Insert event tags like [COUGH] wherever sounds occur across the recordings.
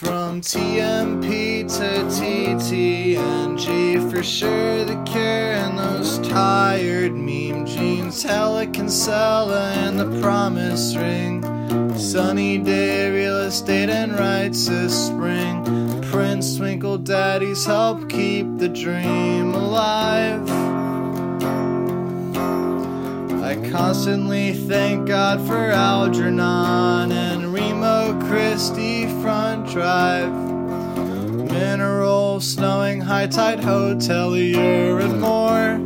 From TMP to TTNG, for sure the care and those tired meme jeans. Hella Kinsella and the promise ring. Sunny day, real estate and rights this spring. Prince Twinkle Daddies help keep the dream alive. I constantly thank God for Algernon and Remo Christie Front Drive. Mineral, snowing, high tide hotelier, and more.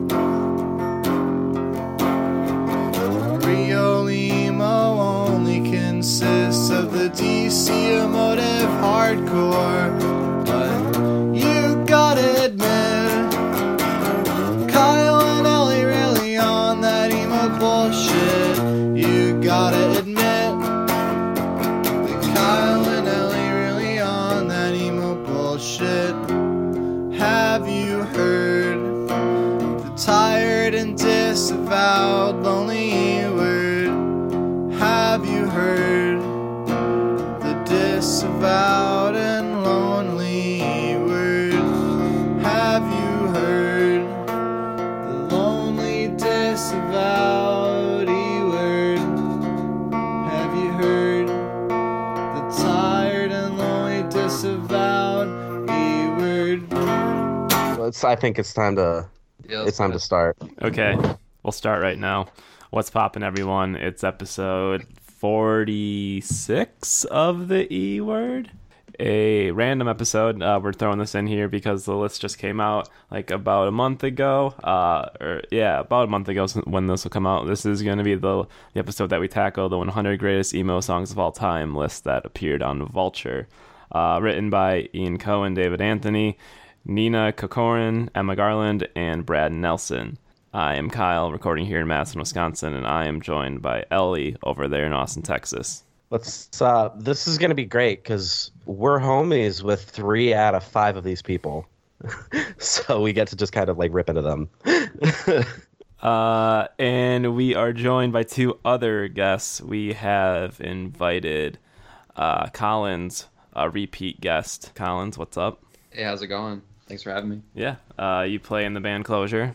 Rio Limo only consists of the DC emotive hardcore. Let's, I think it's time to Yeah, it's time to start. Okay, we'll start right now. What's poppin', everyone? It's episode 46 of the E word. A random episode. Uh, we're throwing this in here because the list just came out like about a month ago. Uh, or yeah, about a month ago when this will come out. This is going to be the, the episode that we tackle the 100 greatest emo songs of all time list that appeared on Vulture. Uh, written by Ian Cohen, David Anthony, Nina Kokorin, Emma Garland, and Brad Nelson. I am Kyle, recording here in Madison, Wisconsin, and I am joined by Ellie over there in Austin, Texas. Let's. Uh, this is gonna be great because we're homies with three out of five of these people, [LAUGHS] so we get to just kind of like rip into them. [LAUGHS] Uh, and we are joined by two other guests. We have invited uh, Collins, a repeat guest. Collins, what's up? Hey, how's it going? Thanks for having me. Yeah, uh, you play in the band Closure.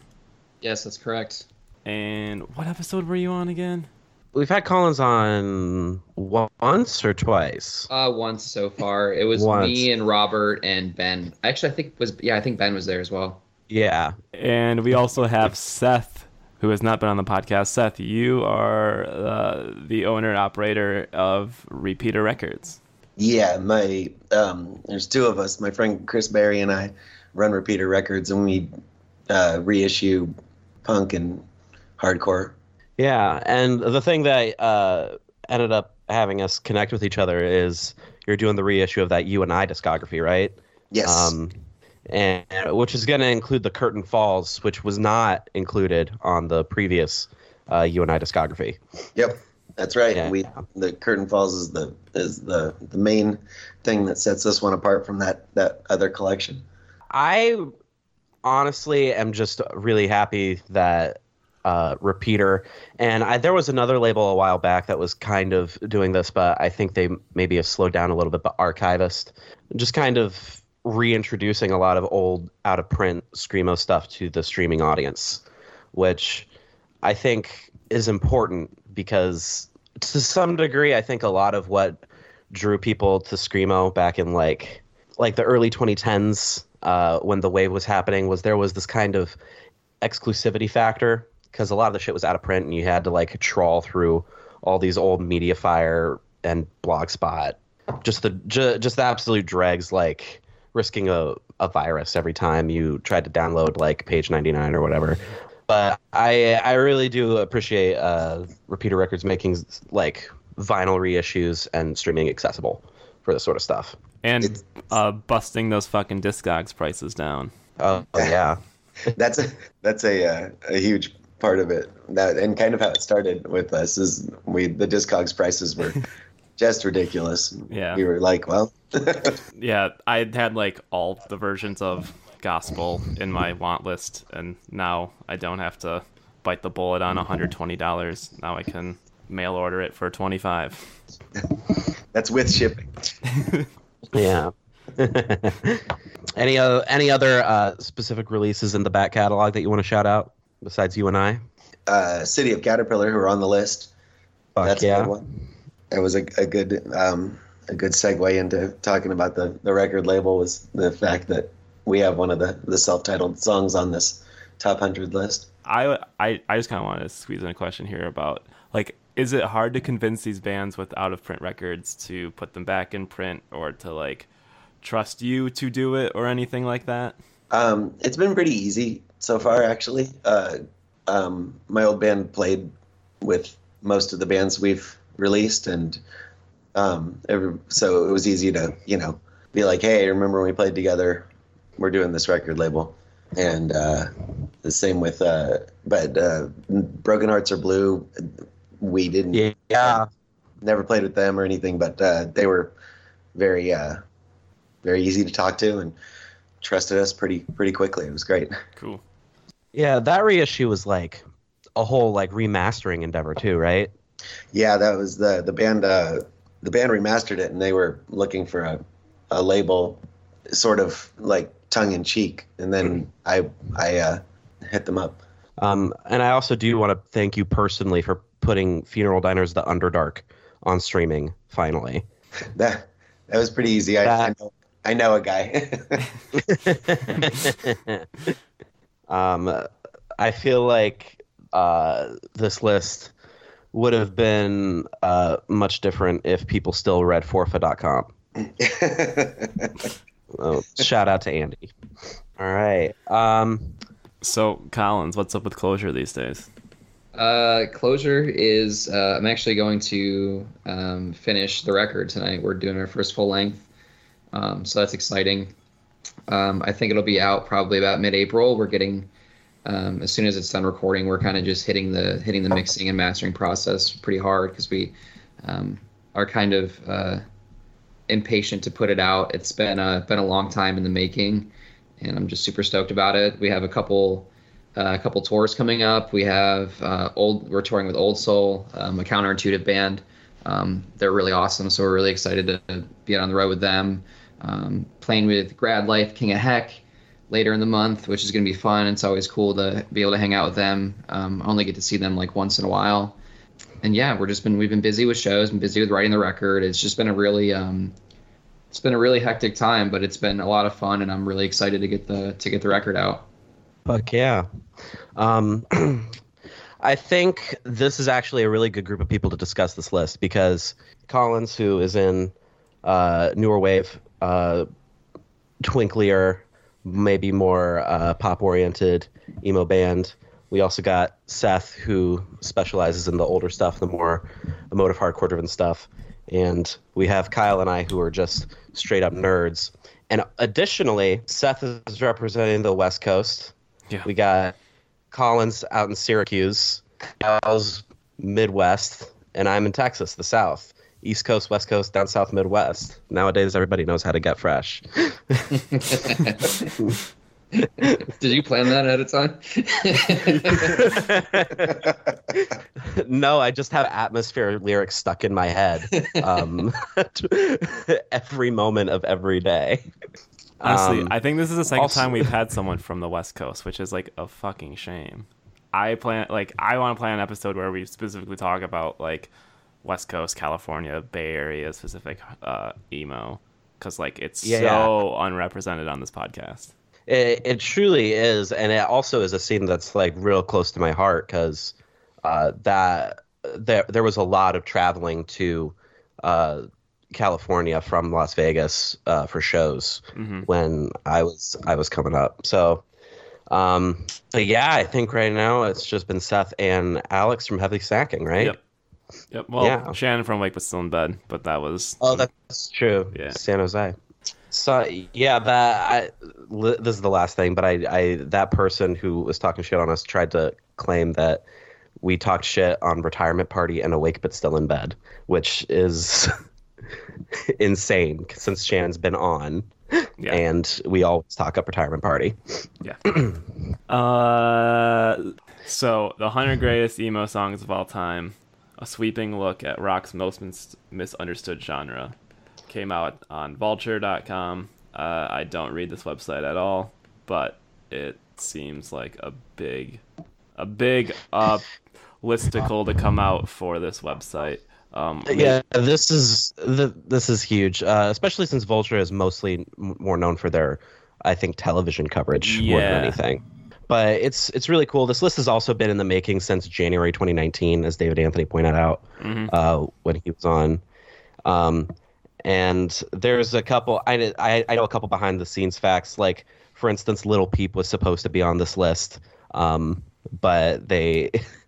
Yes, that's correct. And what episode were you on again? We've had Collins on once or twice. Uh, once so far. It was Once. me and Robert and Ben. Actually, I think was yeah, I think Ben was there as well. Yeah, And we also have Seth, who has not been on the podcast. Seth, you are uh, the owner and operator of Repeater Records. Yeah, my um, there's two of us. My friend Chris Barry and I run Repeater Records, and we uh, reissue punk and hardcore. yeah. And the thing that uh, ended up having us connect with each other is you're doing the reissue of that You and I discography, right? Yes, um, and which is going to include the Curtain Falls, which was not included on the previous uh, you and I discography. yep, that's right. Yeah. We the Curtain Falls is the is the the main thing that sets this one apart from that that other collection. I honestly am just really happy that uh, Repeater and I, there was another label a while back that was kind of doing this, but I think they maybe have slowed down a little bit. But Archivist, just kind of reintroducing a lot of old out of print screamo stuff to the streaming audience, which I think is important because to some degree, I think a lot of what drew people to screamo back in like like the early 2010s uh, when the wave was happening was there was this kind of exclusivity factor because a lot of the shit was out of print and you had to like trawl through all these old MediaFire and Blogspot, just the ju- just the absolute dregs like risking a, a virus every time you tried to download like page 99 or whatever. But i i really do appreciate uh repeater records making like vinyl reissues and streaming accessible for this sort of stuff And uh, busting those fucking Discogs prices down. oh yeah [LAUGHS] That's a that's a uh, a huge part of it. That and kind of how it started with us is we the Discogs prices were [LAUGHS] just ridiculous. Yeah. we were like, well, [LAUGHS] Yeah, I had like all the versions of Gospel in my want list, and now I don't have to bite the bullet on $120. Now I can mail order it for 25 that's with shipping. Yeah. [LAUGHS] any other any other uh, specific releases in the back catalog that you want to shout out besides you and I? Uh, City of Caterpillar, who are on the list. Fuck That's a yeah. good one. That was a, a good um, a good segue into talking about the, the record label was the fact that we have one of the, the self titled songs on this top hundred list. I, I, I just kind of wanted to squeeze in a question here about like, is it hard to convince these bands with out of print records to put them back in print or to like trust you to do it or anything like that? Um, it's been pretty easy so far, actually. Uh, um, my old band played with most of the bands we've released, and um, every, so it was easy to, you know, be like, "Hey, remember when we played together? We're doing this record label." And uh, the same with, uh, but uh, Broken Hearts Are Blue. We didn't, Yeah. Yeah. never played with them or anything, but uh, they were very, uh, very easy to talk to and trusted us pretty, pretty quickly. It was great. Cool. Yeah, that reissue was like a whole like remastering endeavor too, right? Yeah, that was the the band. Uh, the band remastered it, and they were looking for a, a label, sort of like tongue in cheek. And then I I uh, hit them up. Um, and I also do want to thank you personally for putting Funeral Diners The Underdark on streaming finally. That that was pretty easy. I, I know I know a guy. [LAUGHS] um, I feel like uh, this list would have been uh, much different if people still read forfa.com. [LAUGHS] Oh, shout out to Andy. All right. Um, So, Collins, what's up with closure these days? Uh, closure is uh, I'm actually going to um, finish the record tonight. We're doing our first full length, um, so that's exciting. Um, I think it'll be out probably about mid-April. We're getting um, as soon as it's done recording, we're kind of just hitting the hitting the mixing and mastering process pretty hard because we um, are kind of uh, impatient to put it out. It's been a been a long time in the making, and I'm just super stoked about it. We have a couple uh, a couple tours coming up. We have uh, old. We're touring with Old Soul, um, a counterintuitive band. Um, they're really awesome, so we're really excited to be on the road with them. Um, playing with Grad Life, King of Heck, later in the month, which is going to be fun. It's always cool to be able to hang out with them. Um, I only get to see them like once in a while. And yeah, we're just been we've been busy with shows, been busy with writing the record. It's just been a really um, it's been a really hectic time, but it's been a lot of fun, and I'm really excited to get the to get the record out. Fuck yeah. Um, [CLEARS THROAT] I think this is actually a really good group of people to discuss this list because Collins, who is in uh, newer wave, uh, twinklier, maybe more uh, pop oriented emo band. We also got Seth, who specializes in the older stuff, the more emotive hardcore driven stuff. And we have Kyle and I, who are just straight up nerds. And additionally, Seth is representing the West Coast. Yeah. We got Collins out in Syracuse, Kyle's Midwest, and I'm in Texas, the South. East Coast, West Coast, down South, Midwest. Nowadays, everybody knows how to get fresh. [LAUGHS] Did you plan that ahead of time? [LAUGHS] no, I just have atmosphere lyrics stuck in my head um, [LAUGHS] every moment of every day. Honestly, Um, I think this is the second also- time we've had someone from the West Coast, which is like a fucking shame. I plan like I want to plan an episode where we specifically talk about like West Coast, California, Bay Area specific uh, emo because like it's Yeah, so unrepresented on this podcast. It, it truly is, and it also is a scene that's like real close to my heart because uh, that there there was a lot of traveling to uh, California from Las Vegas uh, for shows Mhm. when I was I was coming up. So, um, yeah, I think right now it's just been Seth and Alex from Heavy Sacking, right? Yep. Yep. Well, Yeah. Shannon from Wake was still in bed, but that was Oh, that's true. Yeah. San Jose. So yeah, that I, this is the last thing, but I, I that person who was talking shit on us tried to claim that we talked shit on retirement party and awake but still in bed, which is [LAUGHS] [LAUGHS] insane since Shannon's been on, yeah. and we always talk up retirement party. Yeah. [CLEARS THROAT] uh, so the hundred greatest emo songs of all time, a sweeping look at rock's most mis- misunderstood genre. came out on vulture.com. Uh, I don't read this website at all, but it seems like a big, a big uh, listicle to come out for this website. Um, Yeah, this is the this is huge, uh, especially since Vulture is mostly more known for their, I think, television coverage more than anything. But it's it's really cool. This list has also been in the making since January 2019, as David Anthony pointed out Mhm. uh, when he was on. Um, and there's a couple. I, I I know a couple behind the scenes facts. Like for instance, Lil Peep was supposed to be on this list, um, but they [LAUGHS]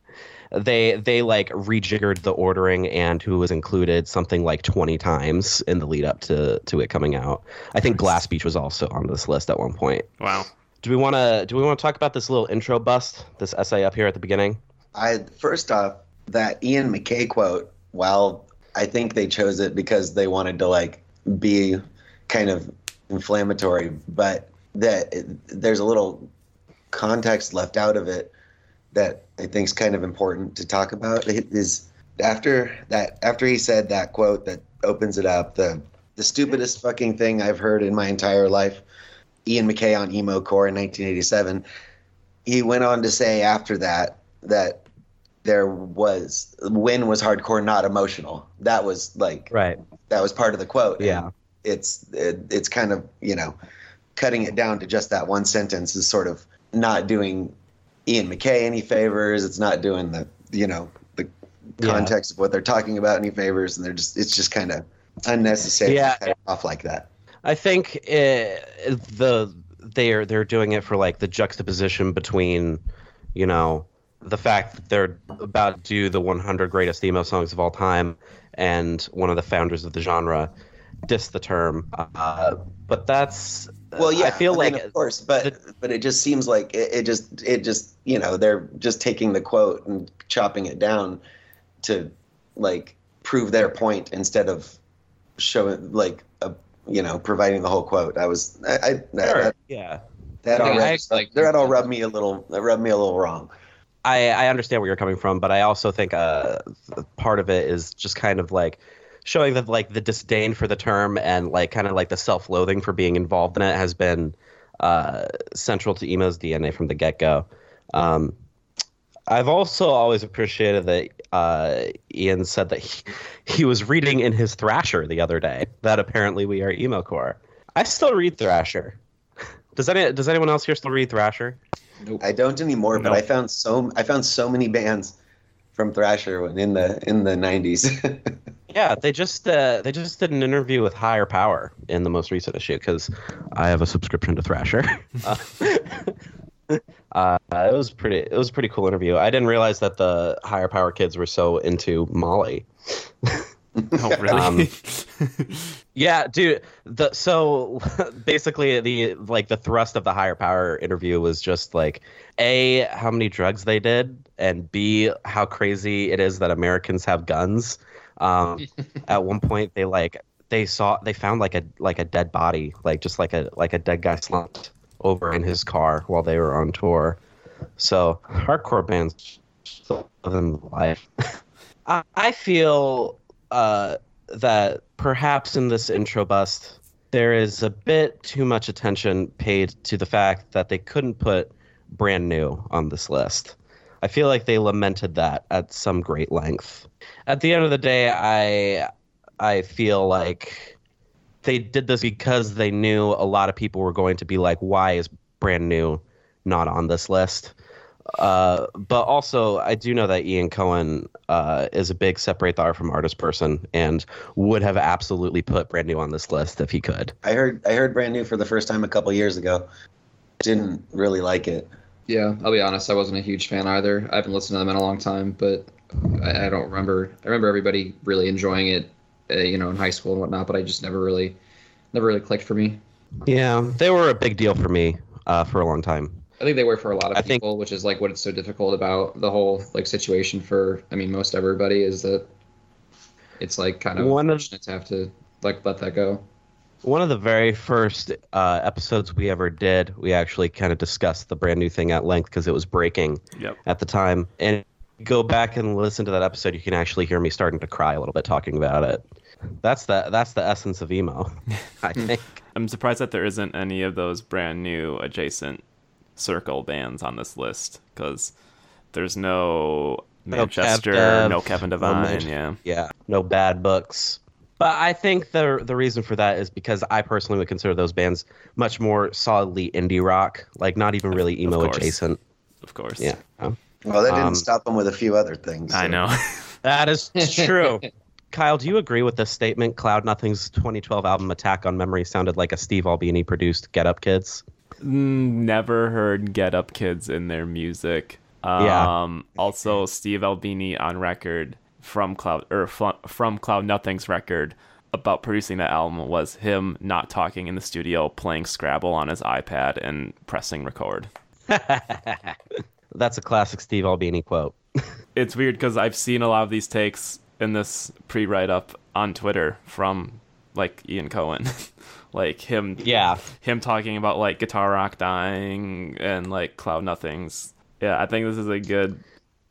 they they like rejiggered the ordering and who was included something like 20 times in the lead up to to it coming out. I think Glass Beach was also on this list at one point. wow. Do we want to do we want to talk about this little intro bust, this essay up here at the beginning? I first off that Ian MacKaye quote. While I think they chose it because they wanted to like be kind of inflammatory, but that there's a little context left out of it that I think is kind of important to talk about. is after that after he said that quote that opens it up the the stupidest fucking thing I've heard in my entire life. Ian MacKaye on Emo Core in 1987. He went on to say after that that there was when was hardcore not emotional. That was like Right. that was part of the quote. Yeah. And it's it, it's kind of you know cutting it down to just that one sentence is sort of not doing Ian MacKaye any favors. It's not doing the you know the Yeah. context of what they're talking about any favors, and they're just it's just kind of unnecessary Yeah. to cut it off like that. I think it, the they're they're doing it for like the juxtaposition between, you know, the fact that they're about to do the 100 greatest emo songs of all time, and one of the founders of the genre diss the term. Uh, but that's Well, yeah, I feel like of course, but but it just seems like it, it just it just you know they're just taking the quote and chopping it down to like prove their point instead of showing like a you know providing the whole quote. I was I, I that, yeah. that already it's like- that all rubbed me a little that rubbed me a little wrong. I, I understand where you're coming from, but I also think uh, part of it is just kind of like showing that like the disdain for the term and like kind of like the self-loathing for being involved in it has been uh, central to emo's DNA from the get-go. Um, I've also always appreciated that uh, Ian said that he, he was reading in his Thrasher the other day that apparently we are emo core. I still read Thrasher. Does any does anyone else here still read Thrasher? I don't anymore, but I found so I found so many bands from Thrasher when in the in the nineties. [LAUGHS] Yeah, they just uh, they just did an interview with Higher Power in the most recent issue because I have a subscription to Thrasher. [LAUGHS] uh, [LAUGHS] uh, it was pretty it was a pretty cool interview. I didn't realize that the Higher Power kids were so into Molly. [LAUGHS] Oh, really? Um, Yeah, dude. The so basically the like the thrust of the higher power interview was just like a how many drugs they did and b how crazy it is that Americans have guns. Um, [LAUGHS] at one point they like they saw they found like a like a dead body like just like a like a dead guy slumped over in his car while they were on tour. So hardcore bands still living life. [LAUGHS] I, I feel uh, that perhaps in this intro bust there is a bit too much attention paid to the fact that they couldn't put brand new on this list. I feel like they lamented that at some great length. At the end of the day, I I feel like they did this because they knew a lot of people were going to be like, "Why is brand new not on this list?" Uh, but also, I do know that Ian Cohen uh, is a big separate the art from artist person and would have absolutely put brand new on this list if he could. I heard I heard brand new for the first time a couple years ago. Didn't really like it. Yeah, I'll be honest. I wasn't a huge fan either. I haven't listened to them in a long time, but I, I don't remember. I remember everybody really enjoying it, uh, you know, in high school and whatnot. But I just never really, never really clicked for me. Yeah, they were a big deal for me uh, for a long time. I think they were for a lot of I think- people, which is like what it's so difficult about the whole like situation for. I mean, most everybody is that it's like kind of One of- unfortunate to have to like let that go. One of the very first uh, episodes we ever did, we actually kind of discussed the brand new thing at length because it was breaking Yep. at the time. And go back and listen to that episode, you can actually hear me starting to cry a little bit talking about it. That's the that's the essence of emo, [LAUGHS] I think. I'm surprised that there isn't any of those brand new adjacent circle bands on this list because there's no No Manchester, Kev no, Dev, Kevin no Devine. Manch- yeah, Yeah, no bad books. But I think the the reason for that is because I personally would consider those bands much more solidly indie rock, like not even really emo course. adjacent. of course. Yeah, Well, that didn't Um, stop them with a few other things. I know. [LAUGHS] that is true. [LAUGHS] Kyle, do you agree with this statement? Cloud Nothing's 2012 album Attack on Memory sounded like a Steve Albini produced Get Up Kids. Mm, Never heard Get Up Kids in their music. Um, Yeah. Also, Steve Albini on record from Cloud or from, from Cloud Nothing's record about producing that album was him not talking in the studio, playing Scrabble on his iPad and pressing record. [LAUGHS] That's a classic Steve Albini quote. [LAUGHS] It's weird because I've seen a lot of these takes in this pre-write up on Twitter from like Ian Cohen, [LAUGHS] like him Yeah, him talking about like guitar rock dying and like cloud nothings. Yeah i think this is a good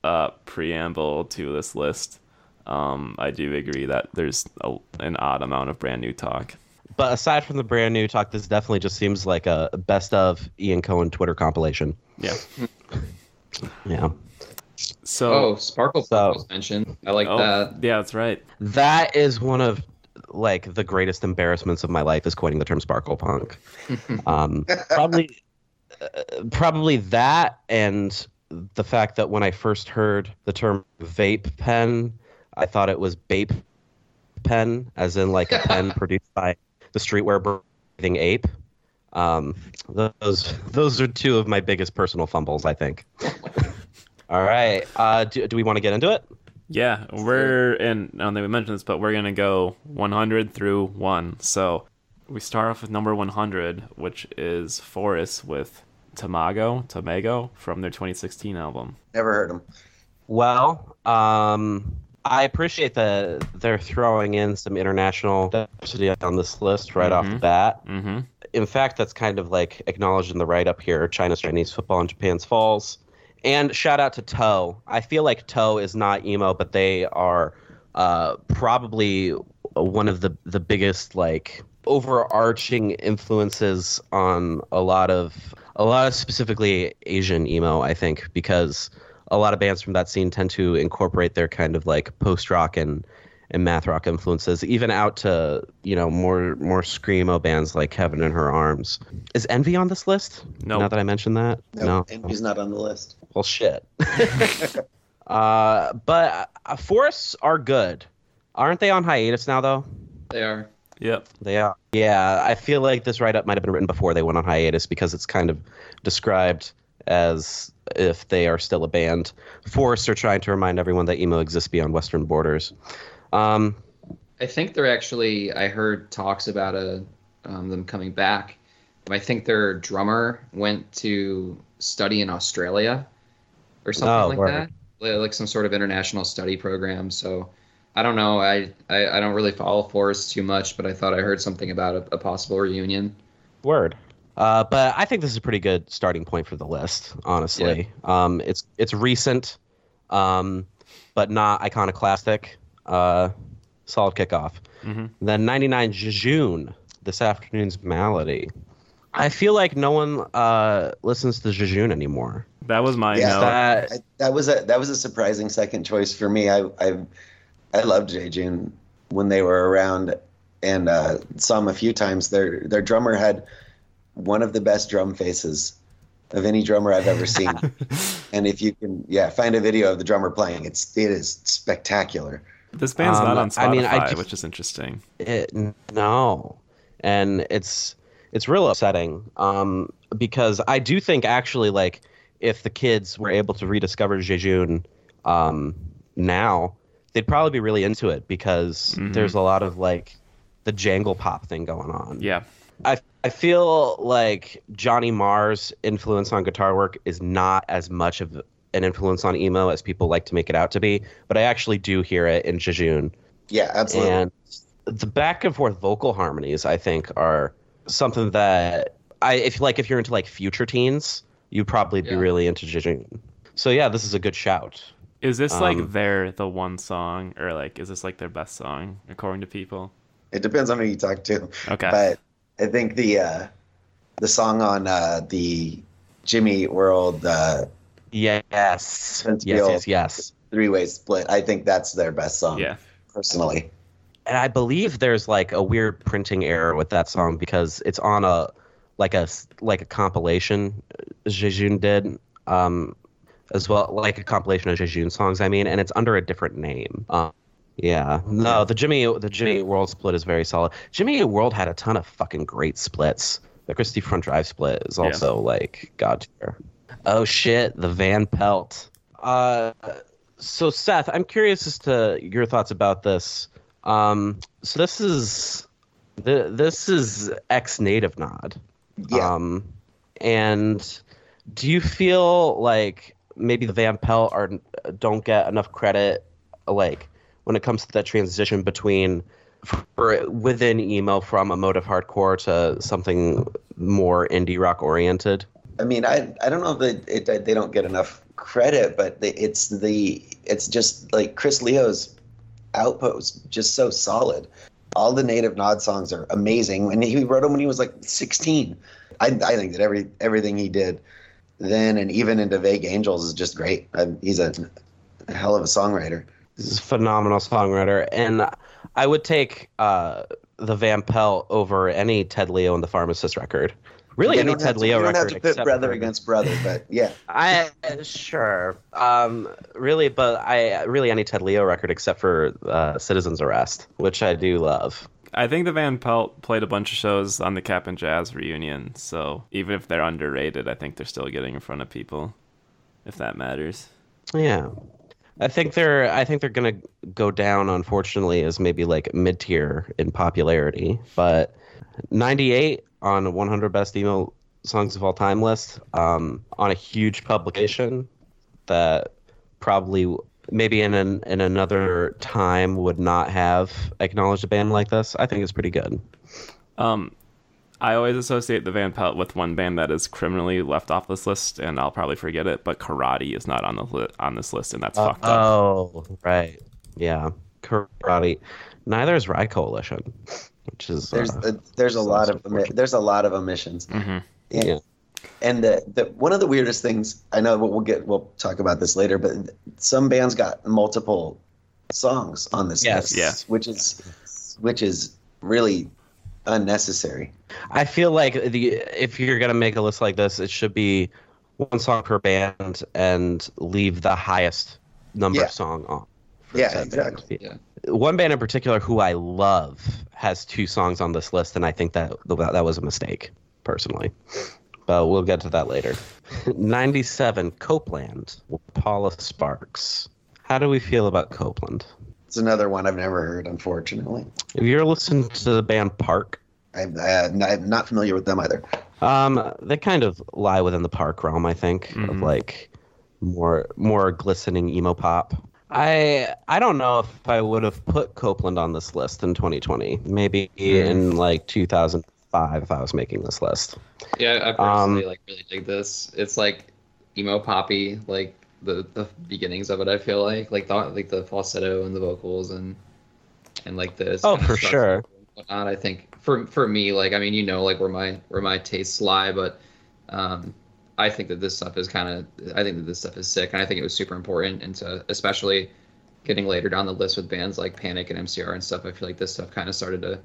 uh preamble to this list. Um i do agree that there's a, an odd amount of brand new talk. But aside from the brand new talk, this definitely just seems like a best of Ian Cohen Twitter compilation. yeah [LAUGHS] Yeah. so Oh, Sparkle So- was mentioned. I like oh, that. yeah that's right That is one of like the greatest embarrassments of my life is coining the term sparkle punk. [LAUGHS] um, probably, uh, probably that, and the fact that when I first heard the term vape pen, I thought it was bape pen, as in like a pen [LAUGHS] produced by the streetwear Bathing Ape. Um, those those are two of my biggest personal fumbles, I think. All right, uh, do, do we want to get into it? yeah we're in i don't think we mentioned this but we're gonna go 100 through 1 so we start off with number 100 which is forest with tamago tamago from their 2016 album Never heard them. Well, um, I appreciate that they're throwing in some international diversity on this list right off the bat. mm-hmm In fact, that's kind of like acknowledged in the write up here China's Chinese football and Japan's falls. And shout out to Toe. I feel like Toe is not emo, but they are uh, probably one of the, the biggest like overarching influences on a lot of a lot of specifically Asian emo, I think, because a lot of bands from that scene tend to incorporate their kind of like post rock and and math rock influences, even out to you know more more screamo bands like Heaven in Her Arms. Is Envy on this list? No. Now that I mentioned that, No, Envy's not on the list. Well, shit. [LAUGHS] [LAUGHS] uh, but uh, forests are good, aren't they? On hiatus now, though. They are. yep They are. Yeah, I feel like this write up might have been written before they went on hiatus because it's kind of described as if they are still a band. Forests are trying to remind everyone that emo exists beyond Western borders. Um, I think they're actually. I heard talks about a um, them coming back. I think their drummer went to study in Australia or something Oh, like word. that, like some sort of international study program. So I don't know. I I, I don't really follow Forrest too much, but I thought I heard something about a, a possible reunion. Word. Uh, but I think this is a pretty good starting point for the list, honestly. Um, it's it's recent, um, but not iconoclastic. Uh, solid kickoff. Mhm. Then 99 Jejune, this afternoon's Malady. I feel like no one uh, listens to Jejune anymore. that was my Yeah. note That I, that was a that was a surprising second choice for me. I I, I loved Jejune when they were around, and uh, saw them a few times. Their their drummer had one of the best drum faces of any drummer I've ever seen. [LAUGHS] and if you can, yeah, find a video of the drummer playing, it's it is spectacular. This band's Um, not on spotify I mean, I just- which is interesting it, no, and it's it's real upsetting um, because I do think actually like if the kids were able to rediscover Jejune um, now, they'd probably be really into it because Mhm. there's a lot of like the jangle pop thing going on. yeah I I feel like Johnny Marr's influence on guitar work is not as much of an influence on emo as people like to make it out to be, but I actually do hear it in Jejune. Yeah, absolutely. And the back and forth vocal harmonies, I think, are something that I if like if you're into like future teens, you'd probably be Yeah. really into Jejune. So yeah, this is a good shout. Is this like Um, their the one song, or like is this like their best song according to people? It depends on who you talk to. Okay. But I think the uh, the song on uh, the Jimmy World uh, Yes. Yes, yes, yes, yes. three way split, I think that's their best song. yeah. Personally. And I believe there's like a weird printing error with that song because it's on a like a like a compilation Jejune did um as well like a compilation of Jejune songs I mean and it's under a different name. Um yeah. No, the Jimmy the Jimmy World split is very solid. Jimmy World had a ton of fucking great splits. The Christie Front Drive split is Yeah. also like god tier. Oh shit, the Van Pelt. Uh so Seth, I'm curious as to your thoughts about this. Um, so this is the this is ex native nod. Yeah. Um, and do you feel like maybe the Van Pelt are don't get enough credit, like when it comes to that transition between for within emo from emotive hardcore to something more indie rock oriented? I mean, I I don't know if they, it, they don't get enough credit, but they, it's the it's just like Chris Leo's output was just so solid. All the native nod songs are amazing, and he wrote them when he was like 16. I I think that every everything he did then and even into Vague Angels is just great. I, he's a hell of a songwriter. He's a phenomenal songwriter, and I would take uh, the Van Pelt over any Ted Leo and the Pharmacist record. Really, You any don't have Ted to- Leo you don't have to pit brother for- against brother, but yeah. [LAUGHS] I sure, um, really, but I really any Ted Leo record except for uh, Citizen's Arrest, which I do love. I think the Van Pelt played a bunch of shows on the Cap'n Jazz reunion, so even if they're underrated, I think they're still getting in front of people, if that matters. Yeah, I think they're I think they're gonna go down unfortunately as maybe like mid tier in popularity, but 98 on a 100 best emo songs of all time list um, on a huge publication that probably maybe in an, in another time would not have acknowledged a band like this. I think it's pretty good. Um, I always associate the Van Pelt with one band that is criminally left off this list, and I'll probably forget it. But Karate is not on the li- on this list, and that's fucked up. Oh, right. Yeah. Karate. Neither is Rye Coalition, which is There's uh, a, there's a lot of there's a lot of omissions. hmm Yeah. Yeah. And the, the one of the weirdest things I know we'll, we'll get we'll talk about this later, but some bands got multiple songs on this Yes. list, Yeah. which is which is really unnecessary. I feel like the if you're gonna make a list like this, it should be one song per band and leave the highest number Yeah. of song on. For Yeah, exactly. band. One band in particular who I love has two songs on this list, and I think that that was a mistake, personally. But we'll get to that later. [LAUGHS] 97 Copeland, Paula Sparks. How do we feel about Copeland? It's another one I've never heard, unfortunately. If you're listening to the band Park, I'm, uh, I'm not familiar with them either. Um, they kind of lie within the park realm, I think, of Mhm. like more more glistening emo pop. I I don't know if I would have put Copeland on this list in 2020. Maybe in like 2005 if I was making this list. Yeah, I Um, personally like really dig this. It's like emo poppy, like the the beginnings of it. I feel like like the like the falsetto and the vocals and and like this. Oh, for sure. Whatnot. I think for for me, like I mean, you know, like where my where my tastes lie, but um, I think that this stuff is kind of I think that this stuff is sick, and I think it was super important, and so especially getting later down the list with bands like Panic and MCR and stuff. I feel like this stuff kind of started to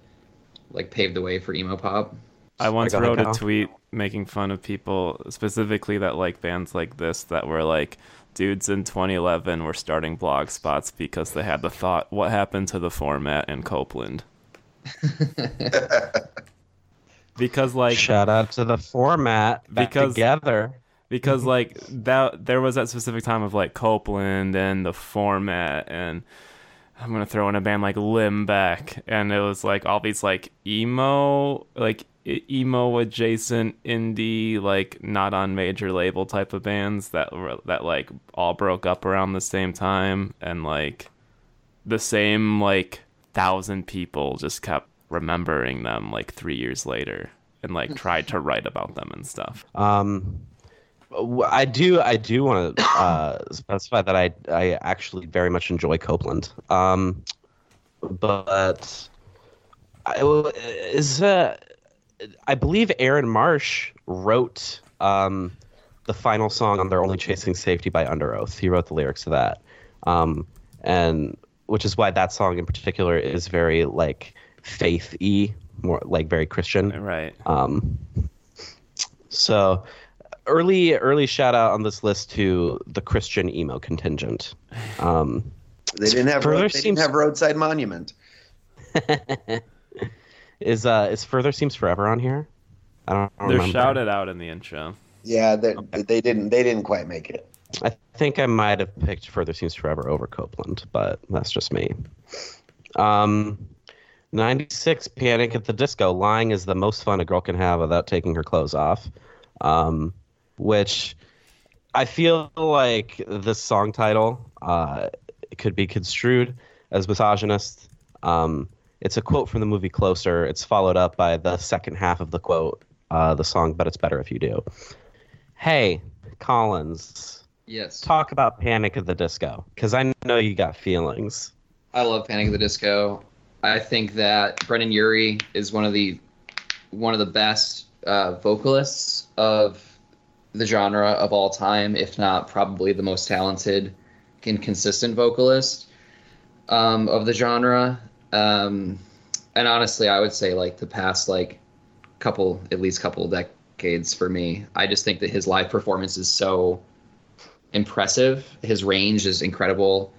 like pave the way for emo pop. I once got it wrote a tweet making fun of people specifically that like bands like this that were like dudes in 2011 were starting blog spots because they had the thought what happened to the format in Copeland [LAUGHS] because like Shout out to the format Because- together. because mm-hmm. like that there was that specific time of like Copeland and the format and I'm gonna throw in a band like Limbeck and it was like all these like emo like emo adjacent indie like not on major label type of bands that were that like all broke up around the same time and like the same like thousand people just kept remembering them like three years later and like tried to write about them and stuff Um, I do. I do want to uh, specify that I I actually very much enjoy Copeland. Um, but I is uh, I believe Aaron Marsh wrote um, the final song on "They're Only Chasing Safety" by Underoath. He wrote the lyrics to that, um, and which is why that song in particular is very like faith y, more like very Christian. Right. Um, so early early shout out on this list to the Christian emo contingent. Um, They didn't have road, they seems- didn't have roadside monument. [LAUGHS] is uh is further seems forever on here? I don't know. They're remember. shouted out in the intro. Yeah, they, they didn't they didn't quite make it. I think I might have picked Further Seems Forever over Copeland, but that's just me. Um, 96 Panic at the Disco. Lying is the most fun a girl can have without taking her clothes off. Um, which I feel like this song title uh, could be construed as misogynist. Um, it's a quote from the movie Closer. It's followed up by the second half of the quote, uh, the song, But It's Better If You Do. Hey, Collins, Yes. talk about Panic at the Disco because I know you got feelings. I love Panic at the Disco. I think that Brendon Urie is one of the one of the best uh, vocalists of the genre of all time, if not probably the most talented and consistent vocalist um, of the genre. Um, and honestly, I would say like the past like couple, at least couple decades for me. I just think that his live performance is so impressive. His range is incredible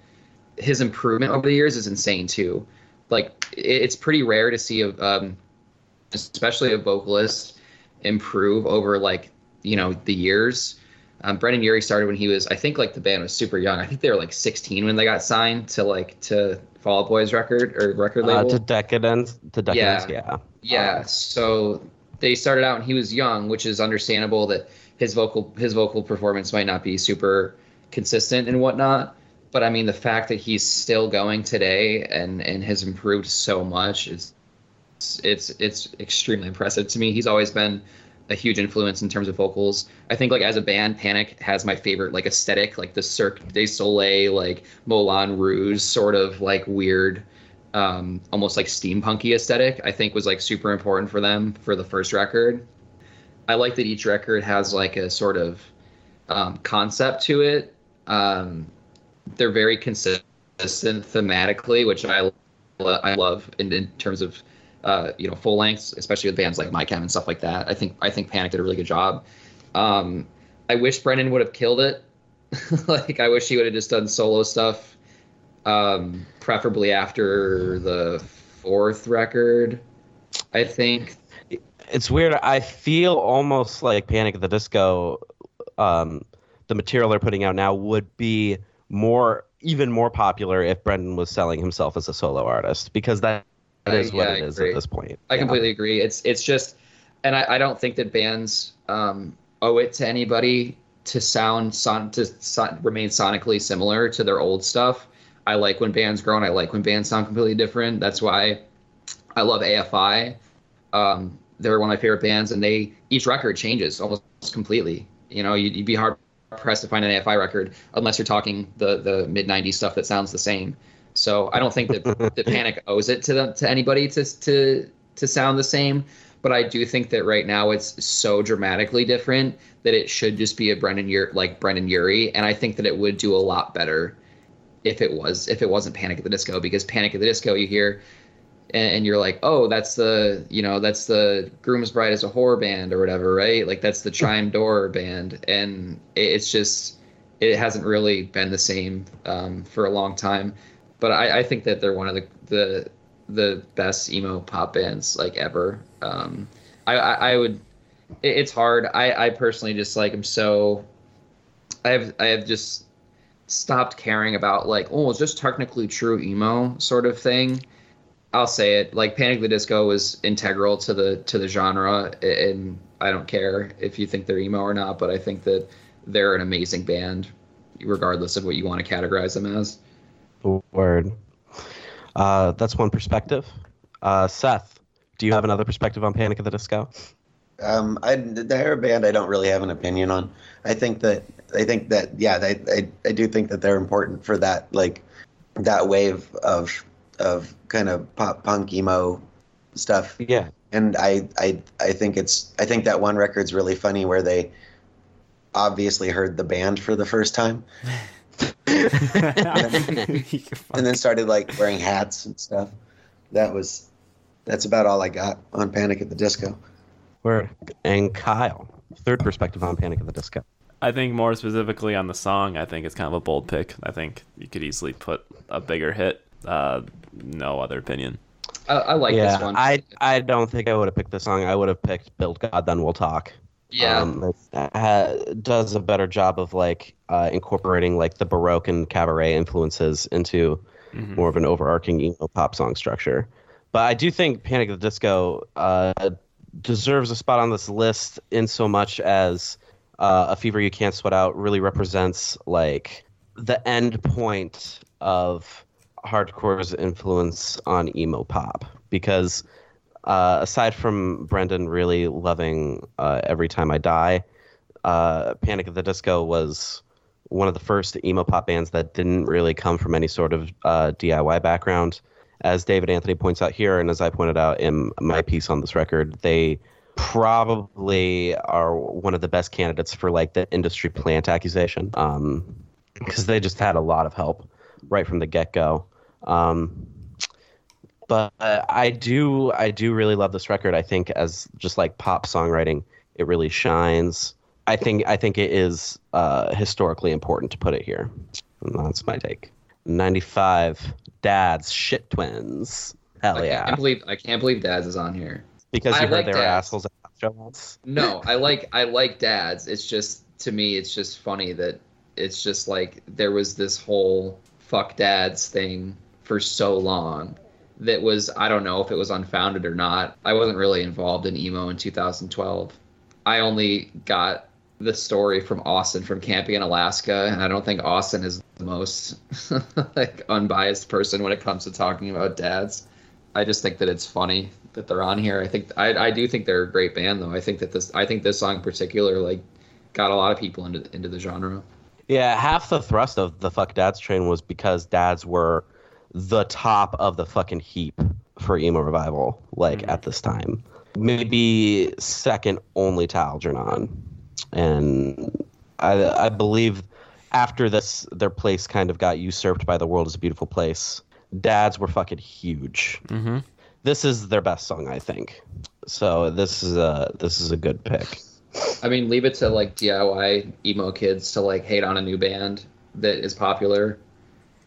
his improvement over the years is insane too. Like it- it's pretty rare to see a, um, especially a vocalist improve over like you know the years. Um, Brendon Urie started when he was, I think, like the band was super young. I think they were like 16 when they got signed to like to Fall Out Boy's record or record Uh, label. to Decaydance, to Decaydance, Yeah. yeah. Yeah, so they started out and he was young, which is understandable that his vocal his vocal performance might not be super consistent and whatnot. But I mean, the fact that he's still going today and and has improved so much is it's it's extremely impressive to me. He's always been a huge influence in terms of vocals. I think like as a band, Panic has my favorite like aesthetic, like the Cirque du Soleil, like Moulin Rouge sort of like weird um, almost like steampunky aesthetic, I think was like super important for them for the first record. I like that each record has like a sort of um, concept to it. Um, they're very consistent thematically, which I I love in, in terms of uh, you know full lengths, especially with bands like My Chem and stuff like that. I think I think Panic did a really good job. Um, I wish Brendon would have killed it. [LAUGHS] like I wish he would have just done solo stuff um, preferably after the fourth record. I think. It's weird. I feel almost like Panic at the Disco, um, the material they're putting out now would be more, even more popular if Brendon was selling himself as a solo artist because that, that is what yeah, it I is agree. at this point. I Yeah. completely agree. It's it's just, and I, I don't think that bands um, owe it to anybody to sound son to son, remain sonically similar to their old stuff. I like when bands grow, and I like when bands sound completely different. That's why I love AFI. Um, they're one of my favorite bands, and they each record changes almost completely. You know, you'd, you'd be hard pressed to find an AFI record unless you're talking the the mid '90s stuff that sounds the same. So I don't think that, [LAUGHS] that Panic owes it to them to anybody to to to sound the same. But I do think that right now it's so dramatically different that it should just be a Brendon Urie like Brendon Urie, and I think that it would do a lot better if it was if it wasn't Panic at the Disco because Panic at the Disco you hear and, and you're like oh that's the you know that's the Groom's Bride as a horror band or whatever right? Like that's the Chime Door band. And it, it's just it hasn't really been the same um, for a long time. But I, I think that they're one of the the the best emo pop bands like ever. Um, I, I I would it, it's hard. I I personally just like I'm so I have I have just stopped caring about like oh it's just technically true emo sort of thing i'll say it like panic at the disco was integral to the to the genre and i don't care if you think they're emo or not but i think that they're an amazing band regardless of what you want to categorize them as Word. Uh, that's one perspective. Uh, Seth, do you have another perspective on Panic at the Disco? Um, I they're a band I don't really have an opinion on. I think that I think that yeah, they, I I do think that they're important for that like that wave of of kind of pop punk emo stuff. Yeah. And I I I think it's I think that one record's really funny where they obviously heard the band for the first time [LAUGHS] and then started like wearing hats and stuff. That was that's about all I got on Panic at the Disco. Word. And Kyle, third perspective on Panic at the Disco. I think more specifically on the song, I think it's kind of a bold pick. I think you could easily put a bigger hit. Uh, no other opinion. I, I like yeah, this one. I I don't think I would have picked this song. I would have picked "Build God, Then We'll Talk." yeah, um, it ha- does a better job of like uh, incorporating like the baroque and cabaret influences into Mhm. more of an overarching emo pop song structure. But I do think Panic at the Disco uh, deserves a spot on this list in so much as uh, a fever you can't sweat out really represents like the end point of hardcore's influence on emo pop because uh, aside from Brendon really loving uh, Every Time I Die, uh, Panic at the Disco was one of the first emo pop bands that didn't really come from any sort of uh, DIY background. As David Anthony points out here, and as I pointed out in my piece on this record, they probably are one of the best candidates for like the industry plant accusation because they just had a lot of help right from the get go. Um, but I do I do really love this record. I think as just like pop songwriting, it really shines. I think I think it is uh, historically important to put it here. And that's my take. Ninety five dads shit twins. Hell I yeah! can't believe I can't believe Dads is on here. because I you heard like they were assholes at. No, I like I like dads. It's just to me, it's just funny that it's just like there was this whole fuck dads thing for so long that was I don't know if it was unfounded or not. I wasn't really involved in emo in 2012. I only got the story from Austin from camping in Alaska, and I don't think Austin is the most [LAUGHS] like unbiased person when it comes to talking about dads. I just think that it's funny that they're on here. I think I, I do think they're a great band though. I think that this I think this song in particular like got a lot of people into into the genre. Yeah, half the thrust of the fuck dads train was because dads were the top of the fucking heap for emo revival, like Mhm. at this time. Maybe second only to Algernon. And I I believe after this their place kind of got usurped by the world is a beautiful place. Dads were fucking huge. Mm-hmm. This is their best song, I think. So this is a this is a good pick. I mean, leave it to like DIY emo kids to like hate on a new band that is popular.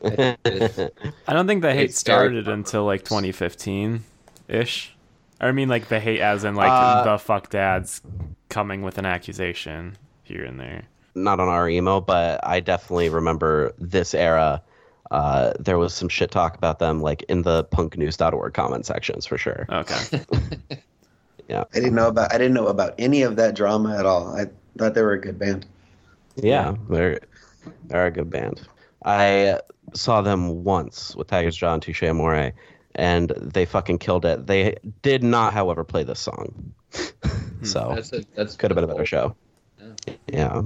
[LAUGHS] I don't think the hate started until like 2015 ish. I mean, like the hate, as in like Uh, the fuck dads coming with an accusation here and there. not on our email, but I definitely remember this era. Uh, there was some shit talk about them, like in the punknews.org comment sections for sure. Okay. [LAUGHS] [LAUGHS] Yeah. I didn't know about I didn't know about any of that drama at all. I thought they were a good band. Yeah, they're they're a good band. I saw them once with Tiger's Jaw and Touche Amore, and they fucking killed it. They did not, however, play this song, [LAUGHS] so That's a, that's could have been a better show. Yeah. Yeah.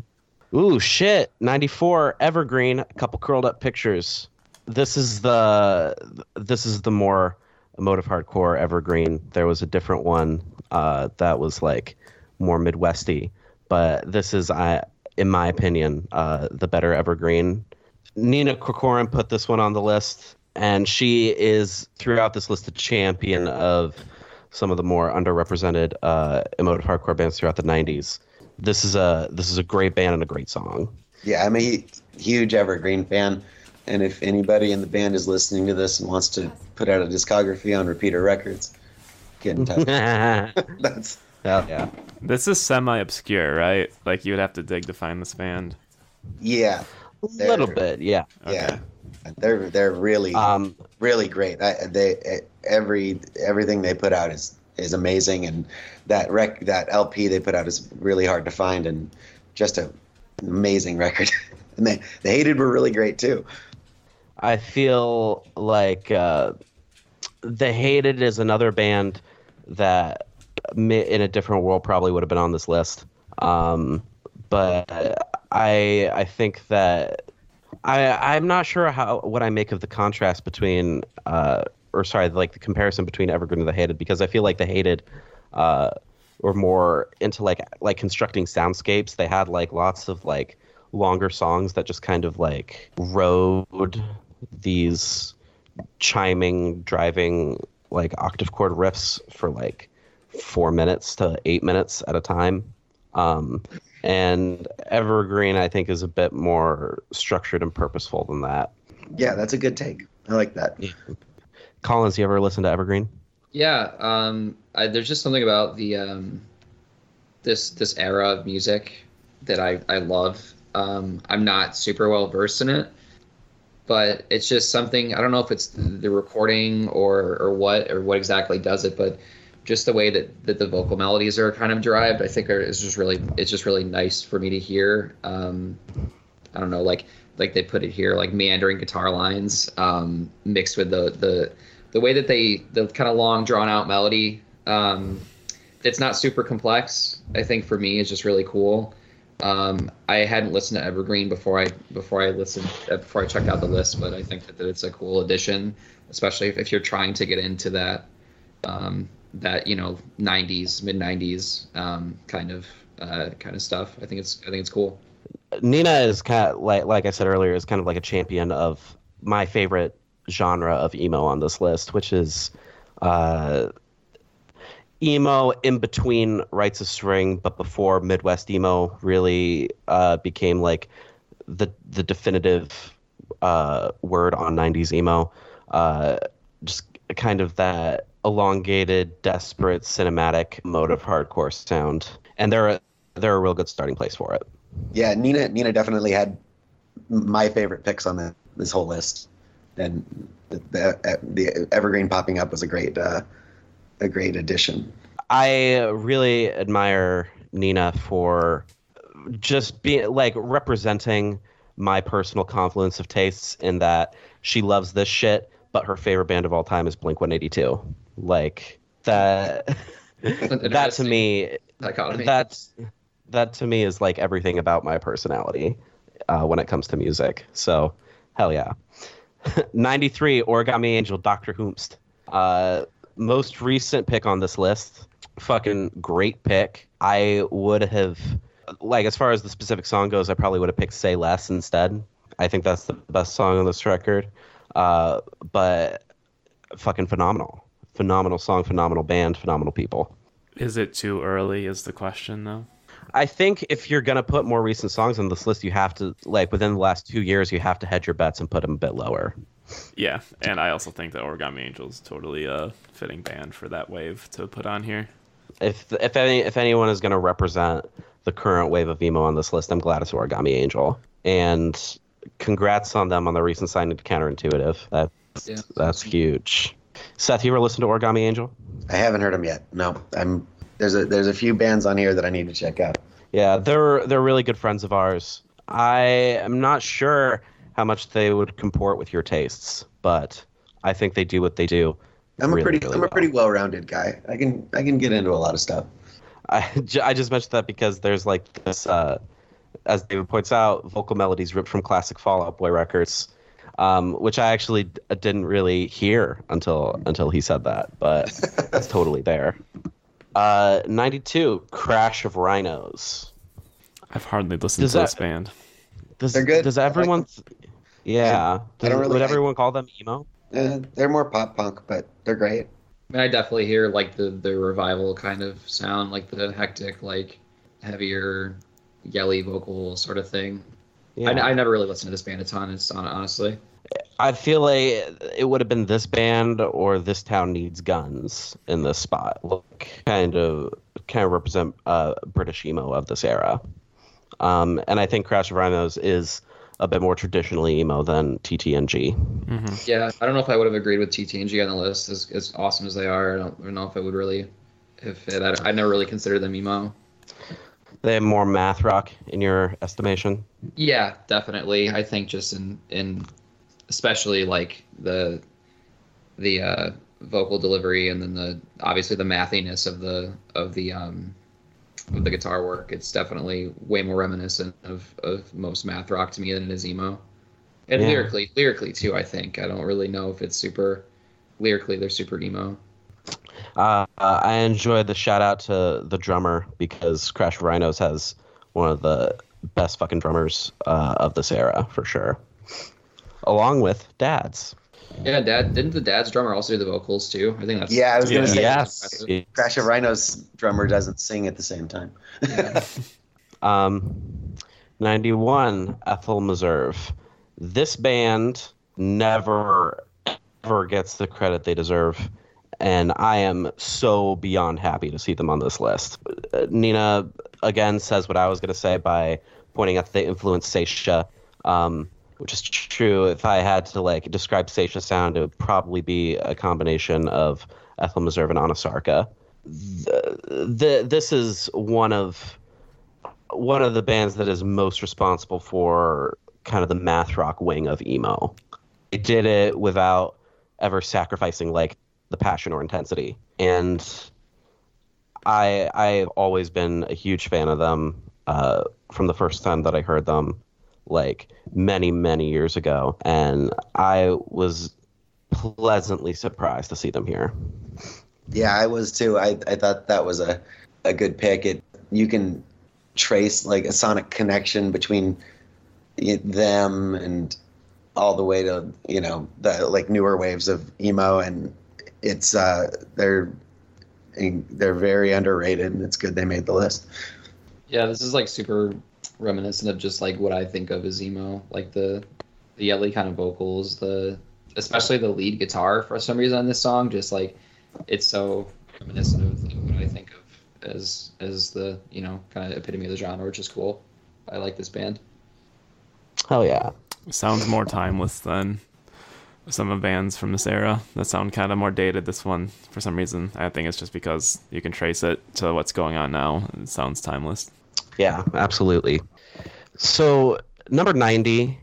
Ooh, shit. 94 Evergreen, a couple curled up pictures. This is the this is the more emotive hardcore Evergreen. There was a different one uh, that was like more Midwesty, but this is I in my opinion uh, the better Evergreen. Nina Corcoran put this one on the list and she is throughout this list a champion of some of the more underrepresented uh, emotive hardcore bands throughout the 90s this is a this is a great band and a great song. Yeah, I'm a huge Evergreen fan, and if anybody in the band is listening to this and wants to put out a discography on Repeater Records, get in touch. Hell [LAUGHS] [LAUGHS] That's yeah. this is semi obscure, right? Like you would have to dig to find this band. yeah, A little bit, yeah. yeah. They're they're really Um, really great. I, they every everything they put out is is amazing, and that rec that LP they put out is really hard to find, and just a an amazing record. [LAUGHS] and they the hated were really great too. I feel like uh, the Hated is another band that in a different world probably would have been on this list. Um, but I I think that I I'm not sure how what I make of the contrast between uh, or sorry like the comparison between Evergreen and the Hated because I feel like the Hated uh, were more into like like constructing soundscapes. They had like lots of like longer songs that just kind of like rode these chiming driving like octave chord riffs for like four minutes to eight minutes at a time. Um, and Evergreen, I think, is a bit more structured and purposeful than that. Yeah, that's a good take. I like that. Collins, you ever listen to Evergreen? Yeah, um, I, there's just something about the um, this this era of music that I I love. Um, I'm not super well versed in it, but it's just something. I don't know if it's the recording or or what or what exactly does it, but just the way that, that the vocal melodies are kind of derived, I think are, is just really it's just really nice for me to hear. Um, I don't know, like like they put it here, like meandering guitar lines um, mixed with the the the way that they the kind of long drawn out melody. Um, it's not super complex. I think for me, it's just really cool. Um, I hadn't listened to Evergreen before I before I listened uh, before I checked out the list, but I think that, that it's a cool addition, especially if, if you're trying to get into that um, that you know 90s mid 90s um, kind of uh, kind of stuff. I think it's I think it's cool. Nina is kind of like like I said earlier is kind of like a champion of my favorite genre of emo on this list, which is uh, emo in between Rites of Spring, but before Midwest emo really uh, became like the the definitive uh, word on '90s emo. Uh, just kind of that elongated, desperate, cinematic mode of hardcore sound, and they're a, they're a real good starting place for it. Yeah, Nina Nina definitely had my favorite picks on the, this whole list, and the, the, the Evergreen popping up was a great uh, a great addition. I really admire Nina for just being like representing my personal confluence of tastes in that she loves this shit, but her favorite band of all time is Blink 182. Like that. that to me, dichotomy. that's that to me is like everything about my personality uh, when it comes to music. So, hell yeah. [LAUGHS] 93 Origami Angel Dr. Whomst. Uh, most recent pick on this list. Fucking great pick. I would have, like, as far as the specific song goes, I probably would have picked Say Less instead. I think that's the best song on this record. Uh, but fucking phenomenal. Phenomenal song, phenomenal band, phenomenal people. Is it too early? Is the question though? I think if you're gonna put more recent songs on this list, you have to like within the last two years, you have to hedge your bets and put them a bit lower. Yeah, and I also think that Origami Angels is totally a fitting band for that wave to put on here. If if any if anyone is gonna represent the current wave of emo on this list, I'm glad it's Origami Angel. And congrats on them on the recent signing to Counterintuitive. That's Yeah. that's huge. Seth, you ever listen to Origami Angel? I haven't heard them yet. No, I'm there's a there's a few bands on here that I need to check out. Yeah, they're they're really good friends of ours. I am not sure how much they would comport with your tastes, but I think they do what they do. I'm a pretty really I'm a pretty well-rounded guy. I can I can get into a lot of stuff. I, I just mentioned that because there's like this, uh, as David points out, vocal melodies ripped from classic Fallout Boy records, um, which I actually d- didn't really hear until until he said that, but it's totally there. Uh, 92, Crash of Rhinos. I've hardly listened Does to that- this band. Does, They're good. Does I like everyone? th- yeah. I don't really would like- everyone call them emo? Uh, they're more pop punk, but they're great. I mean, I definitely hear like the the revival kind of sound, like the hectic, like heavier, yelly vocal sort of thing. Yeah. I, I never really listened to this band a ton. It's hon- honestly. I feel like it would have been this band or this town needs guns in this spot. Look, kind of, kind of represent uh, British emo of this era. Um, and I think Crash of Rhinos is a bit more traditionally emo than TTNG. hmm Yeah, I don't know if I would have agreed with TTNG on the list as, as awesome as they are. I don't, I don't know if it would really have fit. I, I never really considered them emo. They have more math rock in your estimation. Yeah, definitely. I think just in in especially like the the uh vocal delivery and then the obviously the mathiness of the of the um of the guitar work. It's definitely way more reminiscent of, of most math rock to me than it is emo. And Yeah. lyrically lyrically too, I think. I don't really know if it's super lyrically they're super emo. Uh, I enjoyed the shout out to the drummer because Crash Rhinos has one of the best fucking drummers uh, of this era for sure, along with Dad's. Yeah, dad didn't the dad's drummer also do the vocals too? I think that's Yeah, I was gonna Yeah. say Yes. Crash of Rhino's drummer doesn't sing at the same time. [LAUGHS] Um, 91, Ethel Meserve. This band never, ever gets the credit they deserve. And I am so beyond happy to see them on this list. Uh, Nina, again, says what I was going to say by pointing out that they influenced Saetia, um, which is true. If I had to like describe Saetia sound, it would probably be a combination of Ethel Meserve and Anasarka. The, the, this is one of one of the bands that is most responsible for kind of the math rock wing of emo. They did it without ever sacrificing like the passion or intensity. And I I've always been a huge fan of them uh, from the first time that I heard them, like many many years ago, and I was pleasantly surprised to see them here. Yeah, I was too. I, I thought that was a, a good pick. It you can trace like a sonic connection between them and all the way to you know the like newer waves of emo, and it's uh they're they're very underrated, and it's good they made the list. Yeah, this is like super reminiscent of just like what I think of as emo, like the the yelly kind of vocals, the especially the lead guitar for some reason on this song, just like it's so reminiscent of what I think of as as the you know kind of epitome of the genre, which is cool. I like this band. Hell yeah. Sounds more timeless than some of bands from this era that sound kind of more dated. This one, for some reason, I think it's just because you can trace it to what's going on now. It sounds timeless. Yeah, absolutely. So number ninety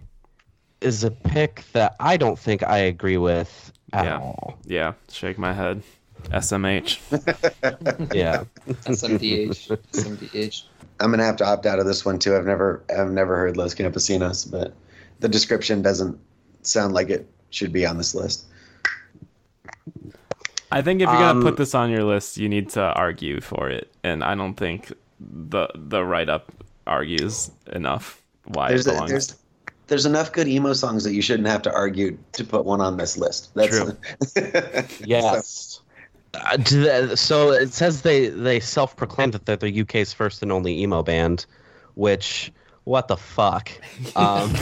is a pick that I don't think I agree with at Yeah. all. Yeah, shake my head. SMH. [LAUGHS] Yeah. SMDH, SMDH. I'm gonna have to opt out of this one too. I've never I've never heard Los Campesinos, but the description doesn't sound like it should be on this list. I think if you're gonna Um, put this on your list, you need to argue for it, and I don't think the the write up argues enough why There's it a, there's there's enough good emo songs that you shouldn't have to argue to put one on this list. That's True. [LAUGHS] Yes. Uh, the- so it says they they self-proclaimed that they're the UK's first and only emo band, which what the fuck? [LAUGHS] Um,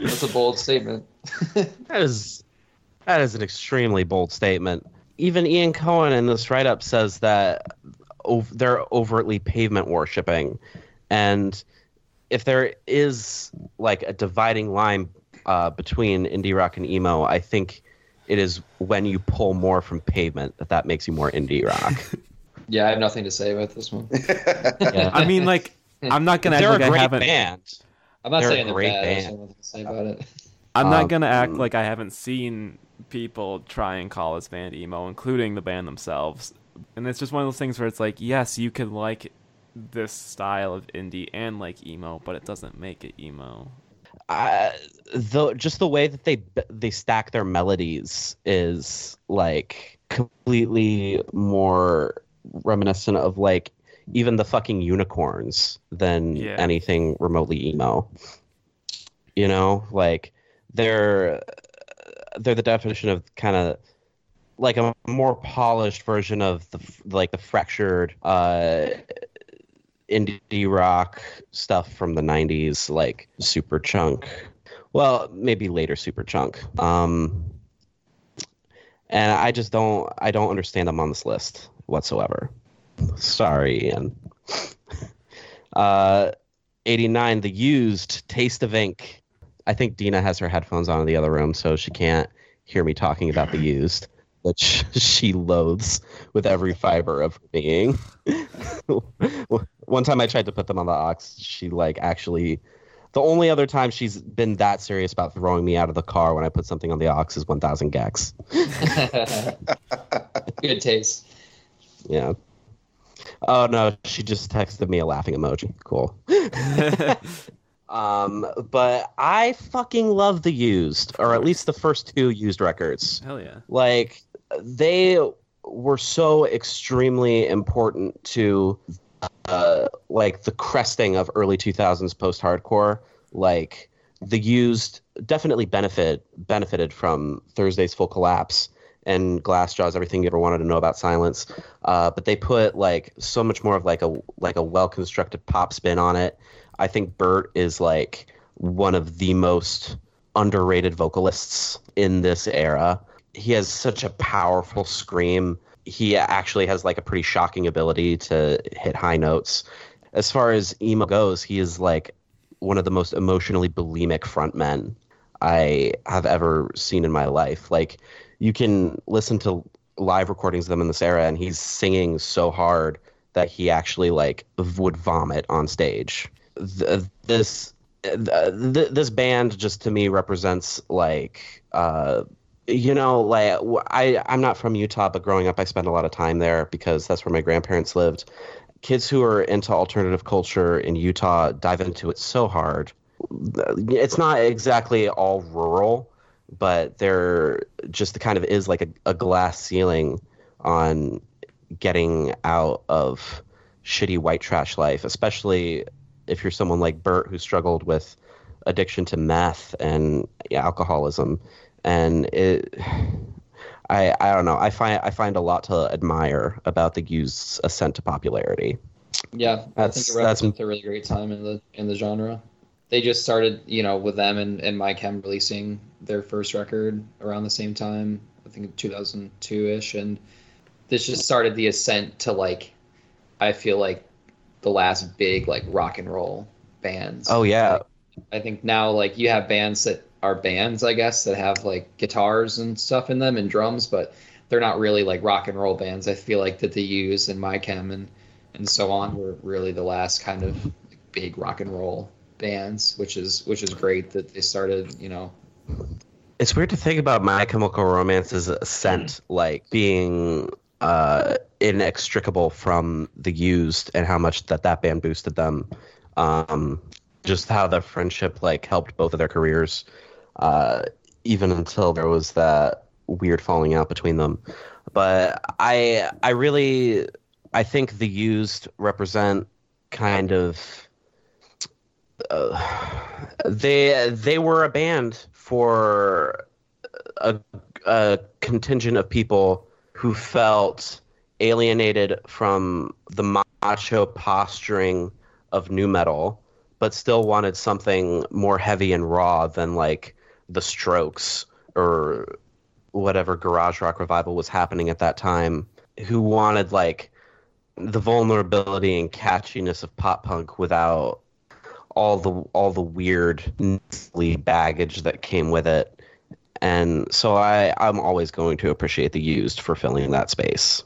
That's a bold statement. [LAUGHS] that is that is an extremely bold statement. Even Ian Cohen in this write-up says that ov- they're overtly pavement worshipping, and if there is like a dividing line uh, between indie rock and emo, I think it is when you pull more from pavement that that makes you more indie rock. [LAUGHS] Yeah, I have nothing to say about this one. [LAUGHS] Yeah. I mean, like, I'm not gonna act they're like a I great haven't. band. I'm not They're a saying they're great bad. I band. have nothing to say about it. I'm not Um, gonna act like I haven't seen people try and call this band emo, including the band themselves. And it's just one of those things where it's like, yes, you can like this style of indie and like emo, but it doesn't make it emo. uh, the just the way that they they stack their melodies is like completely more reminiscent of like even the fucking unicorns than Yeah. anything remotely emo. You know, like they're they're the definition of kind of like a more polished version of the like the fractured uh indie rock stuff from the 90s like Superchunk. Well maybe later Superchunk. Um and i just don't i don't understand them on this list whatsoever. Sorry ian. [LAUGHS] Uh 89 the used taste of ink i think dina has her headphones on in the other room so she can't hear me talking about the used which [LAUGHS] she loathes with every fiber of her being [LAUGHS] one time I tried to put them on the aux, she like actually the only other time she's been that serious about throwing me out of the car when I put something on the aux is 1000 gecs. [LAUGHS] Good taste. Yeah. Oh no, she just texted me a laughing emoji. Cool. Um, but I fucking love the used, or at least the first two used records. Hell yeah. Like they were so extremely important to uh, like the cresting of early 2000s post-hardcore. Like the used definitely benefit benefited from Thursday's full collapse and Glassjaw's everything you ever wanted to know about silence. Uh, but they put like so much more of like a like a well constructed pop spin on it. I think Bert is like one of the most underrated vocalists in this era. He has such a powerful scream. He actually has like a pretty shocking ability to hit high notes. As far as emo goes, he is like one of the most emotionally bulimic frontmen I have ever seen in my life. Like you can listen to live recordings of them in this era, and he's singing so hard that he actually like would vomit on stage. Th- this th- this band just to me represents like uh, you know like I I'm not from Utah, but growing up I spent a lot of time there because that's where my grandparents lived. Kids who are into alternative culture in Utah dive into it so hard. It's not exactly all rural, but there just the kind of is like a, a glass ceiling on getting out of shitty white trash life, especially if you're someone like Bert who struggled with addiction to meth and alcoholism. And it, I, I don't know. I find I find a lot to admire about the used ascent to popularity. Yeah, That's- I think it that's- a really great time in the in the genre. They just started, you know, with them and, and My Chem releasing their first record around the same time. I think 2002 ish, and this just started the ascent to like, I feel like the last big like rock and roll bands. Oh yeah, I think now like you have bands that are bands, I guess, that have like guitars and stuff in them and drums, but they're not really like rock and roll bands. I feel like that they use in My Chem and and so on were really the last kind of like, big rock and roll bands, which is which is great that they started, you know. it's weird to think about My Chemical Romance's ascent like being uh, inextricable from the used and how much that that band boosted them. Um, just how the friendship like helped both of their careers, uh, even until there was that weird falling out between them. But I I really I think the used represent kind of uh, they they were a band for a, a contingent of people who felt alienated from the macho posturing of nu metal, but still wanted something more heavy and raw than like the Strokes or whatever garage rock revival was happening at that time. Who wanted like the vulnerability and catchiness of pop punk without all the all the weird baggage that came with it. And so I, I'm always going to appreciate the used for filling that space.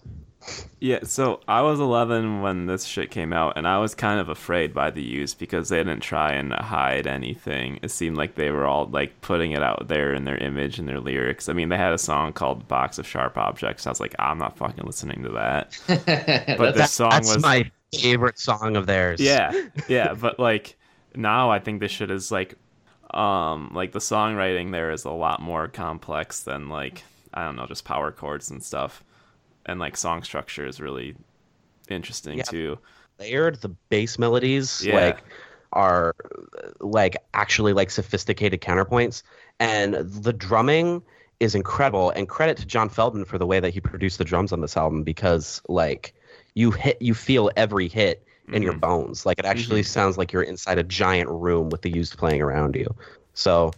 Yeah, so I was 11 when this shit came out, and I was kind of afraid by the used because they didn't try and hide anything. It seemed like they were all like putting it out there in their image and their lyrics. I mean, they had a song called "Box of Sharp Objects." I was like, I'm not fucking listening to that. [LAUGHS] But the That's- song That's was my favorite song of theirs. yeah, [LAUGHS] yeah, but like now I think this shit is like, um, like the songwriting there is a lot more complex than like I don't know, just power chords and stuff, and like song structure is really interesting Yeah. too. layered. The bass melodies Yeah. like are like actually like sophisticated counterpoints, and the drumming is incredible. And credit to John Feldmann for the way that he produced the drums on this album because like you hit, you feel every hit in your Mhm. bones. Like it actually sounds like you're inside a giant room with the used playing around you. So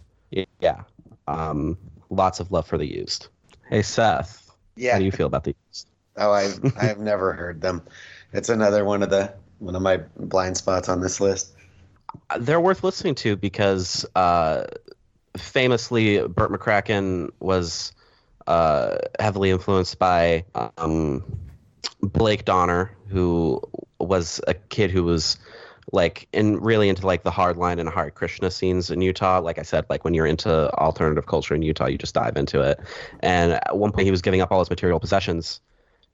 yeah, um, lots of love for the used. Hey Seth, Yeah. how do you feel about the used? Oh, I've I've never heard them. It's another one of the one of my blind spots on this list. they're worth listening to because uh, famously Bert McCracken was uh, heavily influenced by um, Blake Donner, who was a kid who was like and really into like the hardline and Hare Krishna scenes in Utah. Like I said, like when you're into alternative culture in Utah, you just dive into it. And at one point, he was giving up all his material possessions,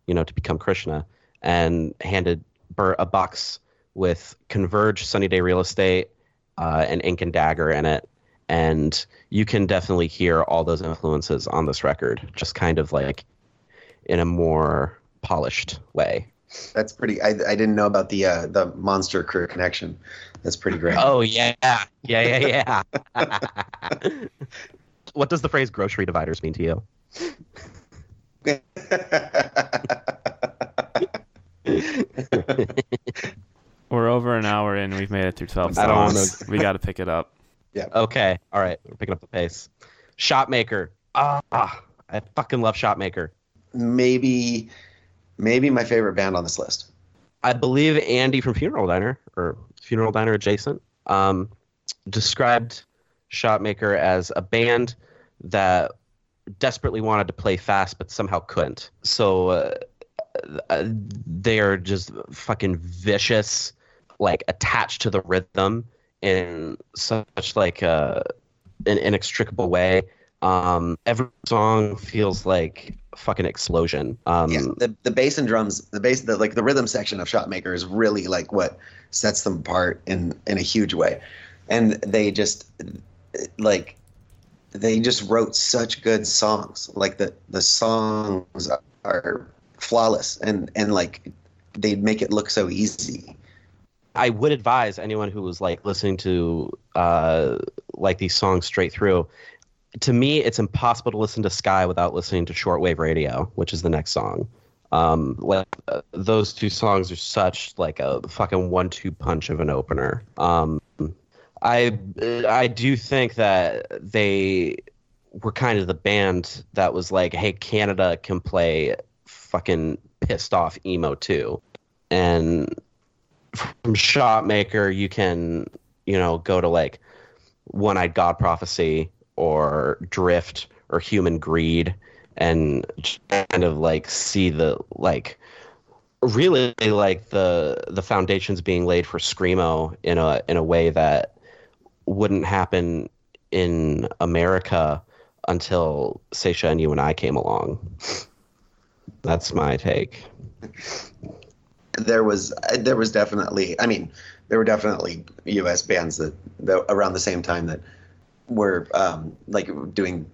you know, to become Krishna, and handed Bert a box with Converge, Sunny Day Real Estate, uh, and Ink and Dagger in it. And you can definitely hear all those influences on this record, just kind of like in a more polished way. That's pretty. I, I didn't know about the uh, the Monster Crew connection. That's pretty great. Oh yeah, yeah, yeah, yeah. [LAUGHS] what does the phrase "grocery dividers" mean to you? [LAUGHS] We're over an hour in. We've made it through 12 I don't songs. we [LAUGHS] got to pick it up. Yeah. Okay, all right, we're picking up the pace. Shotmaker. Ah, I fucking love Shotmaker. maybe maybe my favorite band on this list. I believe Andy from Funeral Diner or Funeral Diner adjacent um, described Shotmaker as a band that desperately wanted to play fast but somehow couldn't. So uh, uh, they are just fucking vicious, like attached to the rhythm in such like uh, an inextricable way. Um, every song feels like fucking explosion. Um, Yeah, the the bass and drums, the bass, the like the rhythm section of Shotmaker is really like what sets them apart in in a huge way, and they just like they just wrote such good songs. Like the the songs are flawless, and and like they make it look so easy. I would advise anyone who was like listening to uh, like these songs straight through. To me, it's impossible to listen to Sky without listening to Shortwave Radio, which is the next song. Um, like uh, those two songs are such like a fucking one-two punch of an opener. Um, I I do think that they were kind of the band that was like, hey, Canada can play fucking pissed off emo too, and from Shotmaker, you can, you know, go to like One Eyed God Prophecy or Drift or Human Greed and kind of like see the like really like the the foundations being laid for screamo in a in a way that wouldn't happen in America until Saetia and you and I came along. That's my take. there was there was definitely I mean there were definitely U.S. bands that, that around the same time that were um, like doing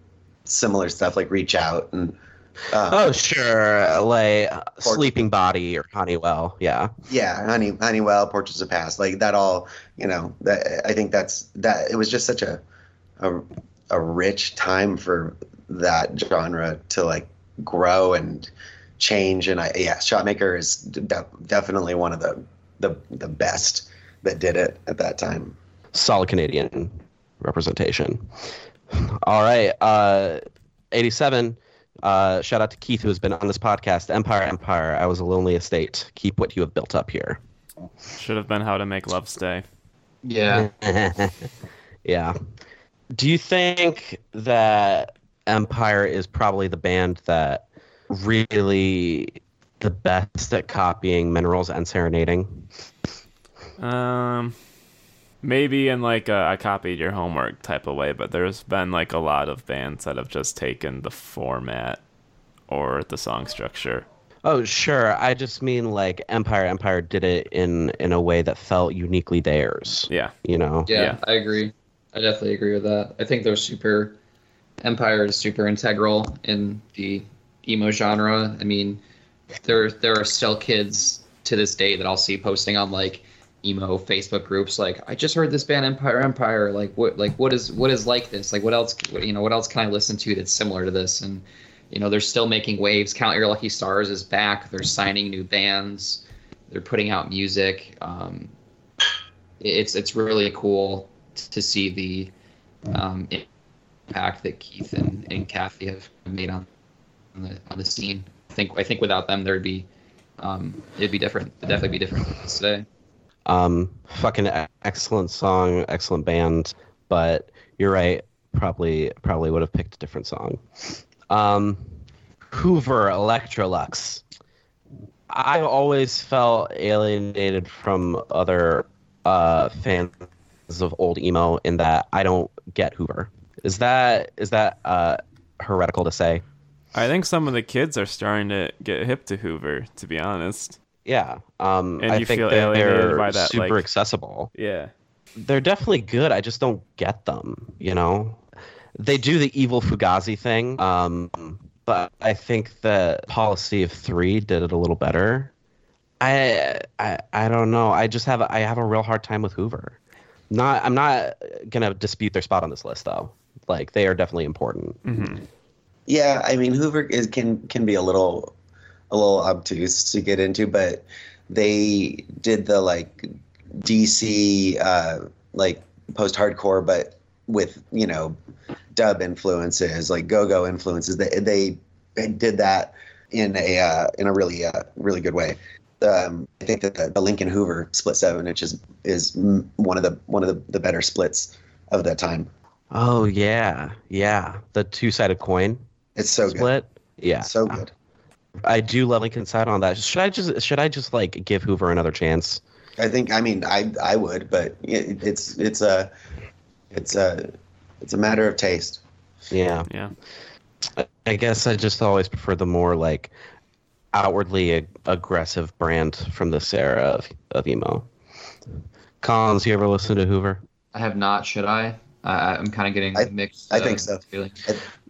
similar stuff like Reach Out and uh, Oh sure, like uh, Sleeping Body or Honeywell, yeah. yeah Honey Honeywell Portraits of Past like that all you know that I think that's that it was just such a a, a rich time for that genre to like grow and change and I yeah Shotmaker is de- definitely one of the the the best that did it at that time. solid Canadian representation. All right, uh, eighty-seven. Uh, shout out to Keith, who has been on this podcast. Empire, Empire. I was a lonely estate. Keep what you have built up here. Should have been How to Make Love Stay. Yeah. [LAUGHS] yeah. Do you think that Empire is probably the band that really the best at copying minerals and serenading? Um, maybe in like a I copied your homework type of way, but there's been like a lot of bands that have just taken the format or the song structure. Oh, sure. I just mean like Empire Empire did it in in a way that felt uniquely theirs. Yeah. You know. Yeah, Yeah. I agree. I definitely agree with that. I think they're super. Empire is super integral in the emo genre. I mean, there there are still kids to this day that I'll see posting on like emo Facebook groups. Like, I just heard this band Empire Empire. Like, what like what is what is like this? Like, what else? You know, what else can I listen to that's similar to this? And you know, they're still making waves. Count Your Lucky Stars is back. They're signing new bands. They're putting out music. Um, it's it's really cool to see the um, impact that Keith and, and Kathy have made on, the on the scene. I think I think without them there'd be um, it'd be different. It'd definitely be different today. Um, fucking excellent song, excellent band, but you're right. Probably probably would have picked a different song. Um, Hoover Electrolux. I've always felt alienated from other uh, fans of old emo in that I don't get Hoover. Is that is that uh, heretical to say? I think some of the kids are starting to get hip to Hoover, to be honest. Yeah, um, And I you think feel that they're by that, super like- accessible. Yeah. They're definitely good. I just don't get them. You know, they do the evil Fugazi thing, um, but I think the policy of three did it a little better. I, I I don't know. I just have a, I have a real hard time with Hoover. Not I'm not gonna dispute their spot on this list though. Like they are definitely important. hmm Yeah, I mean Hoover is can can be a little a little obtuse to get into, but they did the like DC uh, like post hardcore, but with you know dub influences, like go go influences. They they did that in a uh, in a really uh, really good way. Um, I think that the, the Lincoln Hoover split seven inch is is one of the one of the, the better splits of that time. Oh yeah, yeah. The two sided coin It's so good, split. Yeah, so good. I do love Lincoln side on that. Should I just should I just like give Hoover another chance? I think. I mean, I I would, but it, it's it's a it's a it's a matter of taste. Yeah, Yeah. I- I guess I just always prefer the more like outwardly ag- aggressive brand from this era of, of emo. Collins, you ever listen to Hoover? I have not. Should I? I I'm kind of getting I- mixed. I uh, think so. feeling.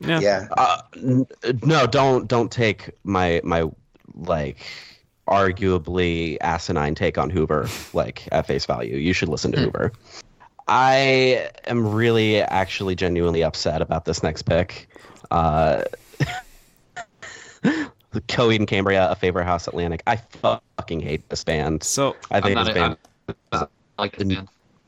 Yeah. Yeah, Uh, n- no, don't don't take my my like arguably asinine take on Hoover like at face value. You should listen to Hoover. I am really actually genuinely upset about this next pick. Uh, [LAUGHS] Coheed and Cambria, a favorite house Atlantic. I fucking hate this band. So I I'm think this a- band I like this band.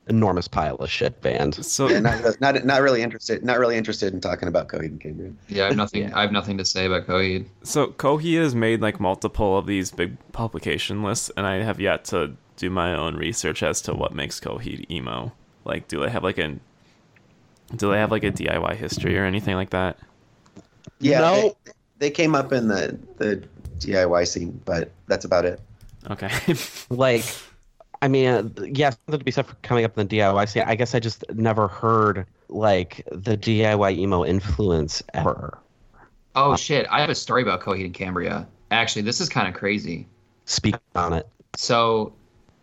Enormous pile of shit band. so yeah not, not not really interested. Not really interested in talking about Coheed and Cambria. Yeah, I have nothing. Yeah. I have nothing to say about Coheed. so Coheed has made like multiple of these big publication lists, and I have yet to do my own research as to what makes Coheed emo. Like, do they have like a do they have like a DIY history or anything like that? Yeah, No. they, they came up in the the DIY scene, but that's about it. Okay. like i mean uh, yeah something to be said for coming up in the diy scene i guess i just never heard like the diy emo influence ever Oh shit! I have a story about Coheed and Cambria. Actually, this is kind of crazy. speak on it So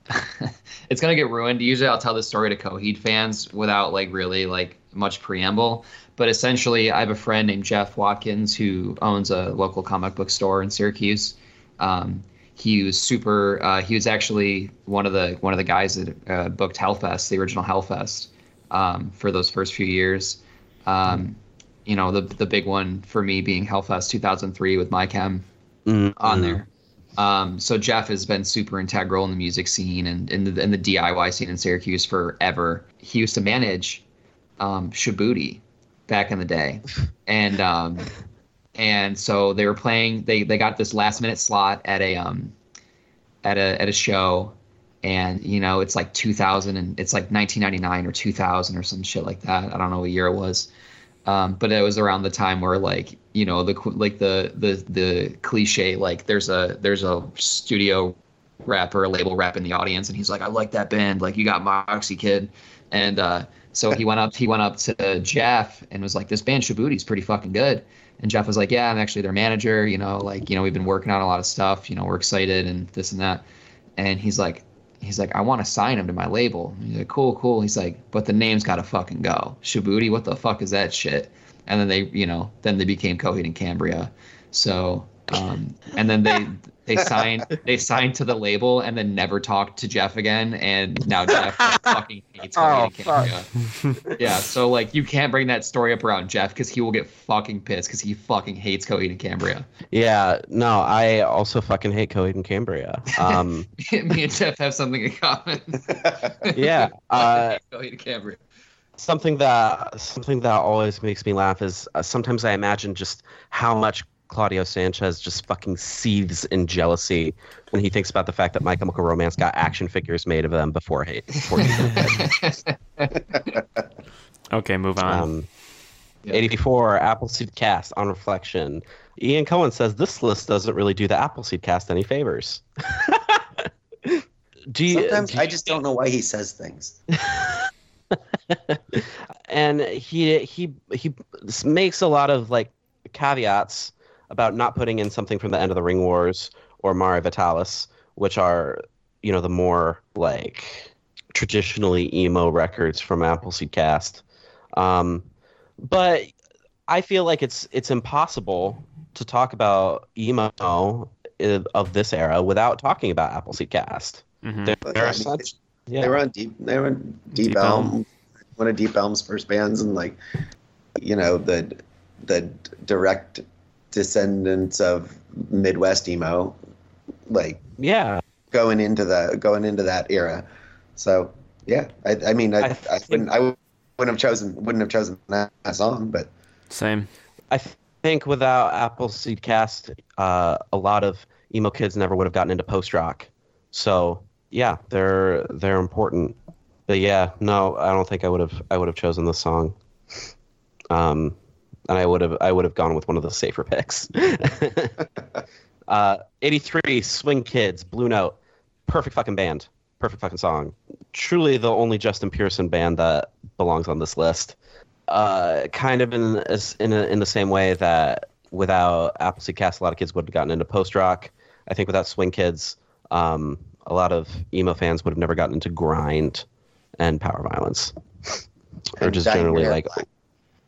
[LAUGHS] it's gonna get ruined. Usually, I'll tell this story to Coheed fans without like really like much preamble. But essentially, I have a friend named Jeff Watkins who owns a local comic book store in Syracuse. Um, he was super. Uh, he was actually one of the one of the guys that uh, booked Hellfest, the original Hellfest, um, for those first few years. Um, you know, the the big one for me being Hellfest 2003 with MyChem Mm, on mm. there. Um, so Jeff has been super integral in the music scene and in the, in the DIY scene in Syracuse forever. He used to manage um, Shabuti back in the day, [LAUGHS] and um, and so they were playing. They they got this last minute slot at a um, at a at a show, and you know it's like 2000 and it's like 1999 or 2000 or some shit like that. I don't know what year it was. Um, but it was around the time where like you know the like the the the cliche like there's a there's a studio rapper a label rep in the audience and he's like I like that band like you got Moxie kid and uh, so he went up he went up to Jeff and was like this band Shabuti's pretty fucking good and Jeff was like yeah I'm actually their manager you know like you know we've been working on a lot of stuff you know we're excited and this and that and he's like he's like, I want to sign him to my label. He's like, cool, cool. He's like, but the name's got to fucking go. Shabuti, what the fuck is that shit? And then they, you know, then they became Coheed and Cambria. So, um, and then they they signed they signed to the label and then never talked to Jeff again. And now Jeff like, [LAUGHS] fucking hates Coheed and Cambria. Yeah, so like you can't bring that story up around Jeff because he will get fucking pissed because he fucking hates Coheed and Cambria. yeah no i also fucking hate coheed and cambria um [LAUGHS] Me and Jeff have something in common. [LAUGHS] yeah uh Coheed and Cambria. something that something that always makes me laugh is uh, sometimes I imagine just how much Claudio Sanchez just fucking seethes in jealousy when he thinks about the fact that My Chemical Romance got action figures made of them before he, before he [LAUGHS] okay, move on. um, Yeah. 84 Appleseed Cast on reflection. Ian Cohen says this list doesn't really do the Appleseed Cast any favors. [LAUGHS] do you, Sometimes do I just don't know why he says things. [LAUGHS] and he he he makes a lot of like caveats about not putting in something from the end of the Ring Wars or Mare Vitalis, which are you know the more like traditionally emo records from Appleseed Cast. Um, but I feel like it's it's impossible to talk about emo of this era without talking about Appleseed Cast. Mhm. There, there are such yeah. They were on deep. They were on Deep, Deep Elm, Elm. one of Deep Elm's first bands, and like, you know, the the direct descendants of Midwest emo, like yeah. going into the going into that era. So yeah, I, I mean, I, I I, wouldn't I wouldn't have chosen wouldn't have chosen that, that song, but Same. I think without Appleseed Cast, uh, a lot of emo kids never would have gotten into post rock. So yeah, they're they're important. But yeah, no, I don't think I would have I would have chosen this song. Um, and I would have I would have gone with one of the safer picks. [LAUGHS] uh, 83 Swing Kids Blue Note, perfect fucking band, perfect fucking song. Truly the only Justin Pearson band that belongs on this list uh, kind of in in a, in the same way that without Appleseed Cast, a lot of kids would have gotten into post rock. I think without Swing Kids, um, a lot of emo fans would have never gotten into grind and power violence, or just generally like.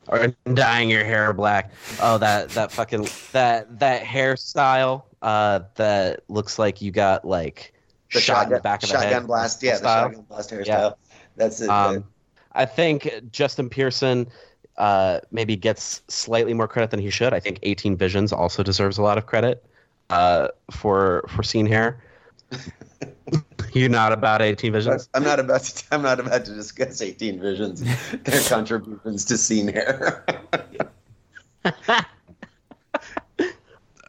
Or dyeing your hair black. Oh, that that fucking that that hairstyle uh, that looks like you got like the shot in shotgun, the back of the shotgun head blast, yeah, the shotgun blast hairstyle. Yeah. That's it. Um, I think Justin Pearson uh, maybe gets slightly more credit than he should. I think 18 Visions also deserves a lot of credit uh, for for Scene Hair. [LAUGHS] You're not about 18 Visions. I'm not about to. [LAUGHS] I'm not about to discuss 18 Visions, their [LAUGHS] contributions to scene hair.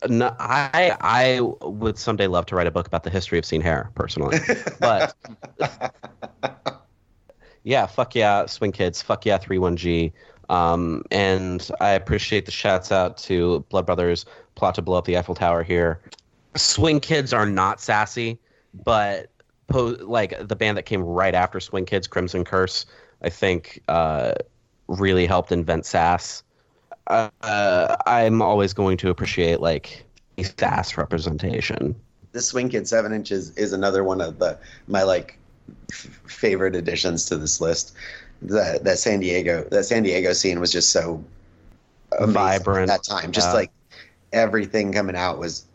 No, I I would someday love to write a book about the history of Scene Hair personally, but [LAUGHS] yeah, fuck yeah, Swing Kids, fuck yeah, 31G. Um, and I appreciate the shouts out to Blood Brothers, plot to blow up the Eiffel Tower here. Swing Kids are not sassy, but po- like the band that came right after Swing Kids, Crimson Curse, I think uh, really helped invent sass. Uh, I'm always going to appreciate like a sass representation. the Swing Kids Seven Inches is another one of the my like f- favorite additions to this list. That that San Diego that San Diego scene was just so Vibrant. at that time. Just Yeah. like everything coming out was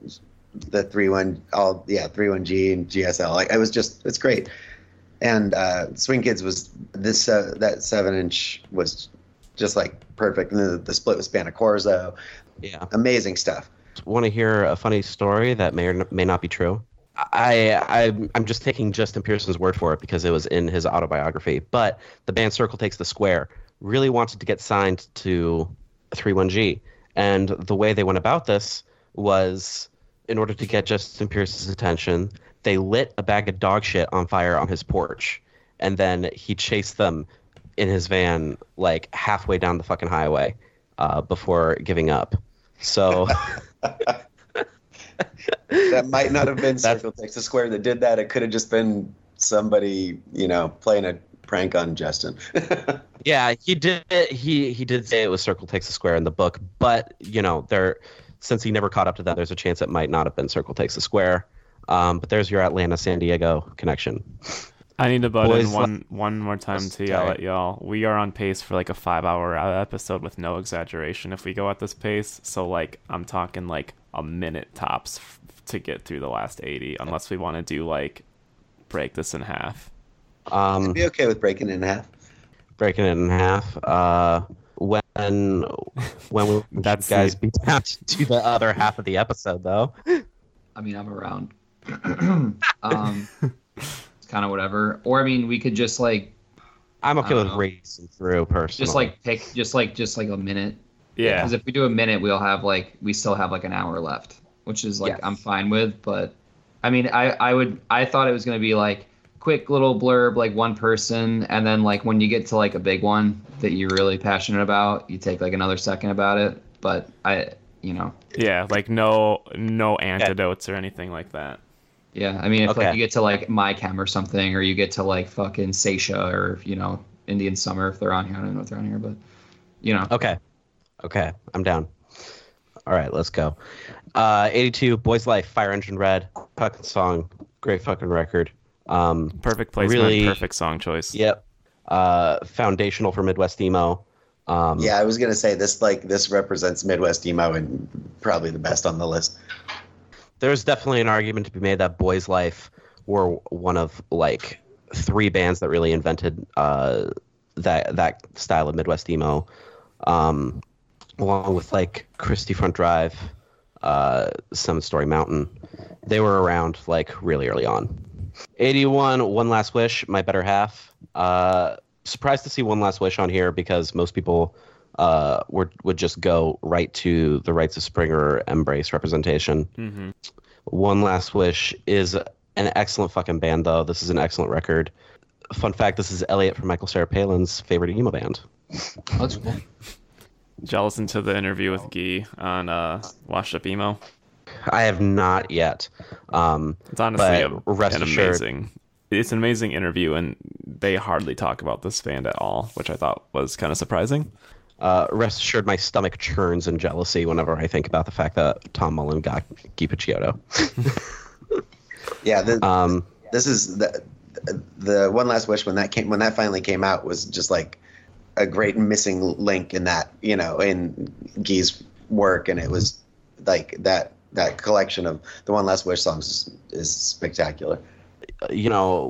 the three one all yeah three one G and GSL. Like it was just it's great. And uh, Swing Kids was this uh, that seven inch was just like perfect. And the, the split with Spanakorzo, Yeah. amazing stuff. Want to hear a funny story that may or may not be true? I, I I'm just taking Justin Pearson's word for it because it was in his autobiography. But the band Circle Takes the Square really wanted to get signed to 31G, and the way they went about this was in order to get Justin Pierce's attention, they lit a bag of dog shit on fire on his porch, and then he chased them in his van like halfway down the fucking highway uh, before giving up. So. [LAUGHS] that might not have been [LAUGHS] Circle Takes the Square that did that. It could have just been somebody, you know, playing a prank on Justin. [LAUGHS] Yeah, he did. He he did say it was Circle Takes the Square in the book, but you know, there since he never caught up to that, there's a chance it might not have been Circle Takes the Square. Um, but there's your Atlanta San Diego connection. I need to butt Boys in one one more time to yell at y'all. We are on pace for like a five hour episode with no exaggeration. If we go at this pace, so like I'm talking like a minute tops f- to get through the last eighty, unless we want to do like break this in half. Um, I'd be okay with breaking it in half. breaking it in half. Uh, when when will [LAUGHS] That's you guys the- be down to do the other half of the episode though? I mean, I'm around. [CLEARS THROAT] um, it's kind of whatever. Or I mean, we could just like I'm okay I don't with know. racing through personally. just like pick just like just like a minute. Yeah, Because if we do a minute, we'll have like we still have like an hour left, which is like Yes. I'm fine with. But I mean, I I would I thought it was gonna be like quick little blurb, like one person, and then like when you get to like a big one that you're really passionate about, you take like another second about it. But I, you know, yeah, like no no antidotes or anything like that. Yeah, I mean, if Okay. like you get to like My Chem or something, or you get to like fucking Saetia or you know Indian Summer if they're on here. I don't know if they're on here, but you know. Okay. Okay. I'm down. All right, let's go. Uh, 82, Boys Life, Fire Engine Red, fucking song, great fucking record. Um, Perfect placement, Really- perfect song choice. yep. Uh, foundational for Midwest emo. Um, Yeah, I was gonna say this like this represents Midwest emo and probably the best on the list. there's definitely an argument to be made that Boys Life were one of like three bands that really invented uh, that that style of Midwest emo, um, along with like Christie Front Drive, uh, Summit Story Mountain. They were around like really early on. 81, One Last Wish, My Better Half. Uh, surprised to see One Last Wish on here because most people uh, would would just go right to the Rites of Spring or Embrace representation. hmm One Last Wish is an excellent fucking band, though. This is an excellent record. Fun fact: This is Elliot from Michael Cera Palin's favorite emo band. That's cool. Did y'all listen to the interview with Guy on uh, Washed Up Emo? I have not yet. Um, It's honestly a, rest an assured- amazing. It's an amazing interview, and they hardly talk about this band at all, which I thought was kind of surprising. uh, rest assured, my stomach churns in jealousy whenever I think about the fact that Tom Mullen got Guy Picciotto. [LAUGHS] Yeah, the, Um, this is the the one last wish when that came when that finally came out was just like a great missing link in that you know in Guy's work, and it was like that that collection of the one last wish songs is, is spectacular. you know,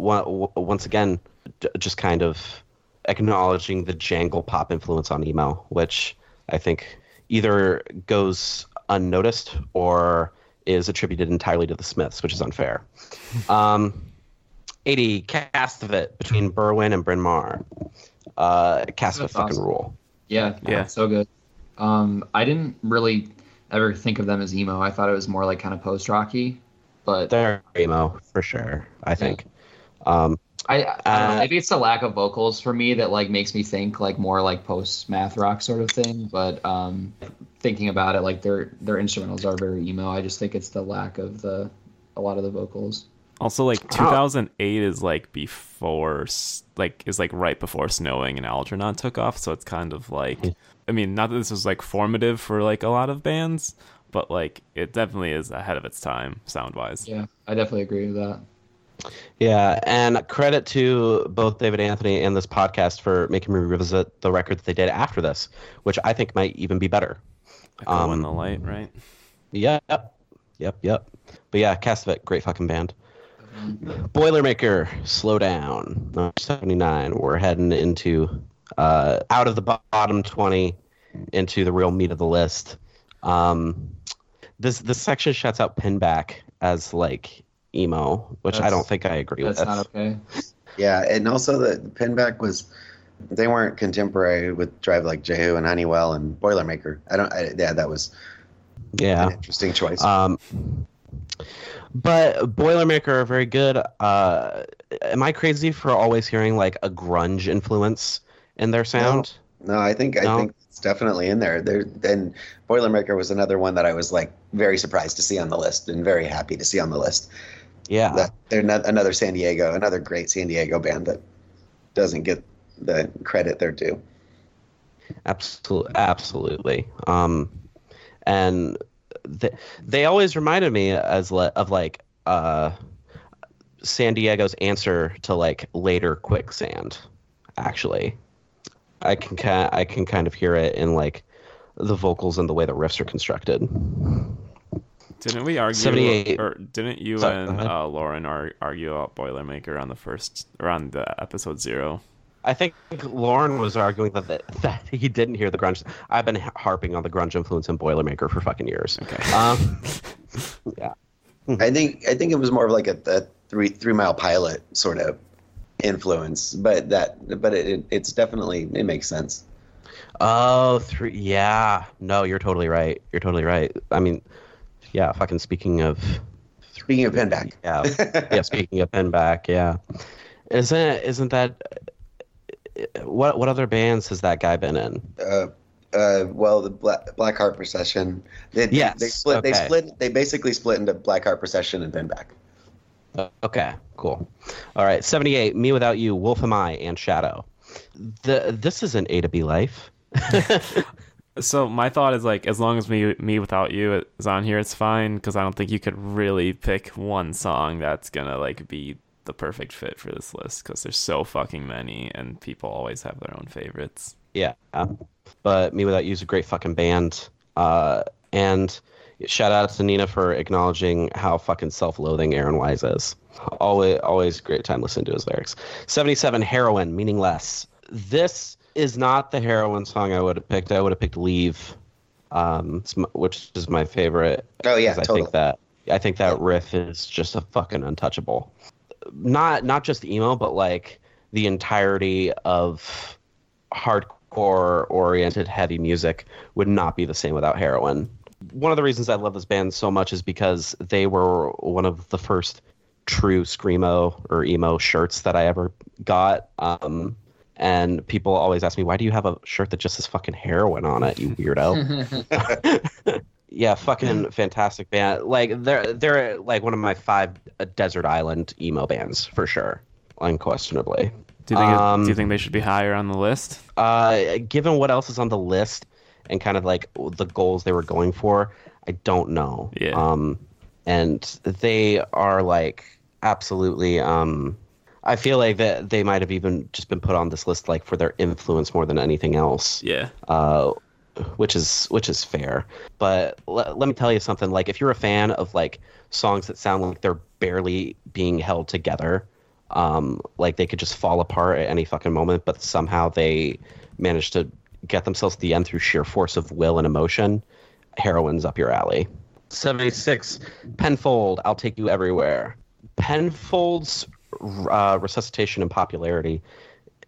once again, just kind of acknowledging the jangle pop influence on emo, which I think either goes unnoticed or is attributed entirely to the Smiths, which is unfair. [LAUGHS] Um, 80 Castevet between Berwyn and Bryn Mawr. Uh, Castevet fucking awesome. rule. Yeah, Yeah. so good. Um, I didn't really ever think of them as emo. I thought it was more like kind of post rocky, but They're emo for sure. I think. Um, I, I don't know, Uh, maybe it's the lack of vocals for me that like makes me think like more like post math rock sort of thing. But um, thinking about it, like their their instrumentals are very emo. I just think it's the lack of the a lot of the vocals. Also, like 2008 is like before, like is like right before Snowing and Algernon took off. So it's kind of like, I mean, not that this was like formative for like a lot of bands, but like it definitely is ahead of its time sound wise. Yeah, I definitely agree with that. Yeah, and credit to both David Anthony and this podcast for making me revisit the record that they did after this, which I think might even be better. Echo in Um, the light, right? Yep, yep, yep. But yeah, Cast great fucking band. Boilermaker, slow down. Number 79. We're heading into uh, out of the bottom 20 into the real meat of the list. Um, this this section shuts out Pinback as like emo, which I don't think I agree with. That's not okay. Yeah, and also the Pinback was they weren't contemporary with Drive Like Jehu and Honeywell and Boilermaker. I don't. I, yeah, that was yeah. an interesting choice. Um, but Boilermaker are very good. Uh, am I crazy for always hearing like a grunge influence in their sound? no, I think I think it's definitely in there. There and Boilermaker was another one that I was like very surprised to see on the list and very happy to see on the list. Yeah, That they're not, another San Diego, another great San Diego band that doesn't get the credit they're due. absolutely, absolutely. Um, and they, they always reminded me as le- of like uh, San Diego's answer to like later Quicksand. Actually, I can ki- I can kind of hear it in like the vocals and the way the riffs are constructed. Didn't we argue? 78. Or didn't you Sorry, and uh, Lauren ar- argue about Boilermaker on the first or on the episode zero? I think Lauren was arguing that, that that he didn't hear the grunge. I've been harping on the grunge influence in Boilermaker for fucking years. Okay. Um, [LAUGHS] yeah. I think I think it was more of like a, a three three mile pilot sort of influence, but that but it, it's definitely it makes sense. Oh, three. Yeah. No, you're totally right. You're totally right. I mean, yeah. Fucking speaking of, Speaking of Pinback, [LAUGHS] yeah, yeah. Speaking of Pinback, yeah. Isn't isn't that what what other bands has that guy been in? uh, uh, well, the Black, Black Heart Procession. They, Yes, they split. They split. They basically split into Black Heart Procession and Pinback. Okay, cool. All right, 78, Me Without You, Wolf Am I, and Shadow. The, this is an A to B life. [LAUGHS] So my thought is like, as long as me me without you is on here, it's fine because I don't think you could really pick one song that's gonna like be the perfect fit for this list because there's so fucking many and people always have their own favorites. Yeah. But Me Without You is a great fucking band. Uh, and shout out to Nina for acknowledging how fucking self loathing Aaron Weiss is. Always, always great time listening to his lyrics. 77, Heroin, Meaningless. This is not the Heroin song I would have picked. I would have picked Leave, um, which is my favorite. Oh yeah, 'cause I totally. think that I think that riff is just a fucking untouchable. Not not just emo, but like the entirety of hardcore oriented heavy music would not be the same without heroin. One of the reasons I love this band so much is because they were one of the first true screamo or emo shirts that I ever got. Um, and people always ask me, "Why do you have a shirt that just says fucking heroin on it, you weirdo?" [LAUGHS] [LAUGHS] yeah, fucking fantastic band. Like they're they're like one of my five uh, desert island emo bands for sure, unquestionably. Do you think Um, do you think they should be higher on the list? Uh, given what else is on the list and kind of like the goals they were going for, I don't know. Yeah. Um, and they are like absolutely. Um, I feel like that they might have even just been put on this list like for their influence more than anything else Yeah. uh, which is which is fair. But le- let me tell you something. Like, if you're a fan of like songs that sound like they're barely being held together, um, like they could just fall apart at any fucking moment, but somehow they manage to get themselves to the end through sheer force of will and emotion, heroin's up your alley. 76, Penfold, I'll Take You Everywhere. Penfold's uh, resuscitation and popularity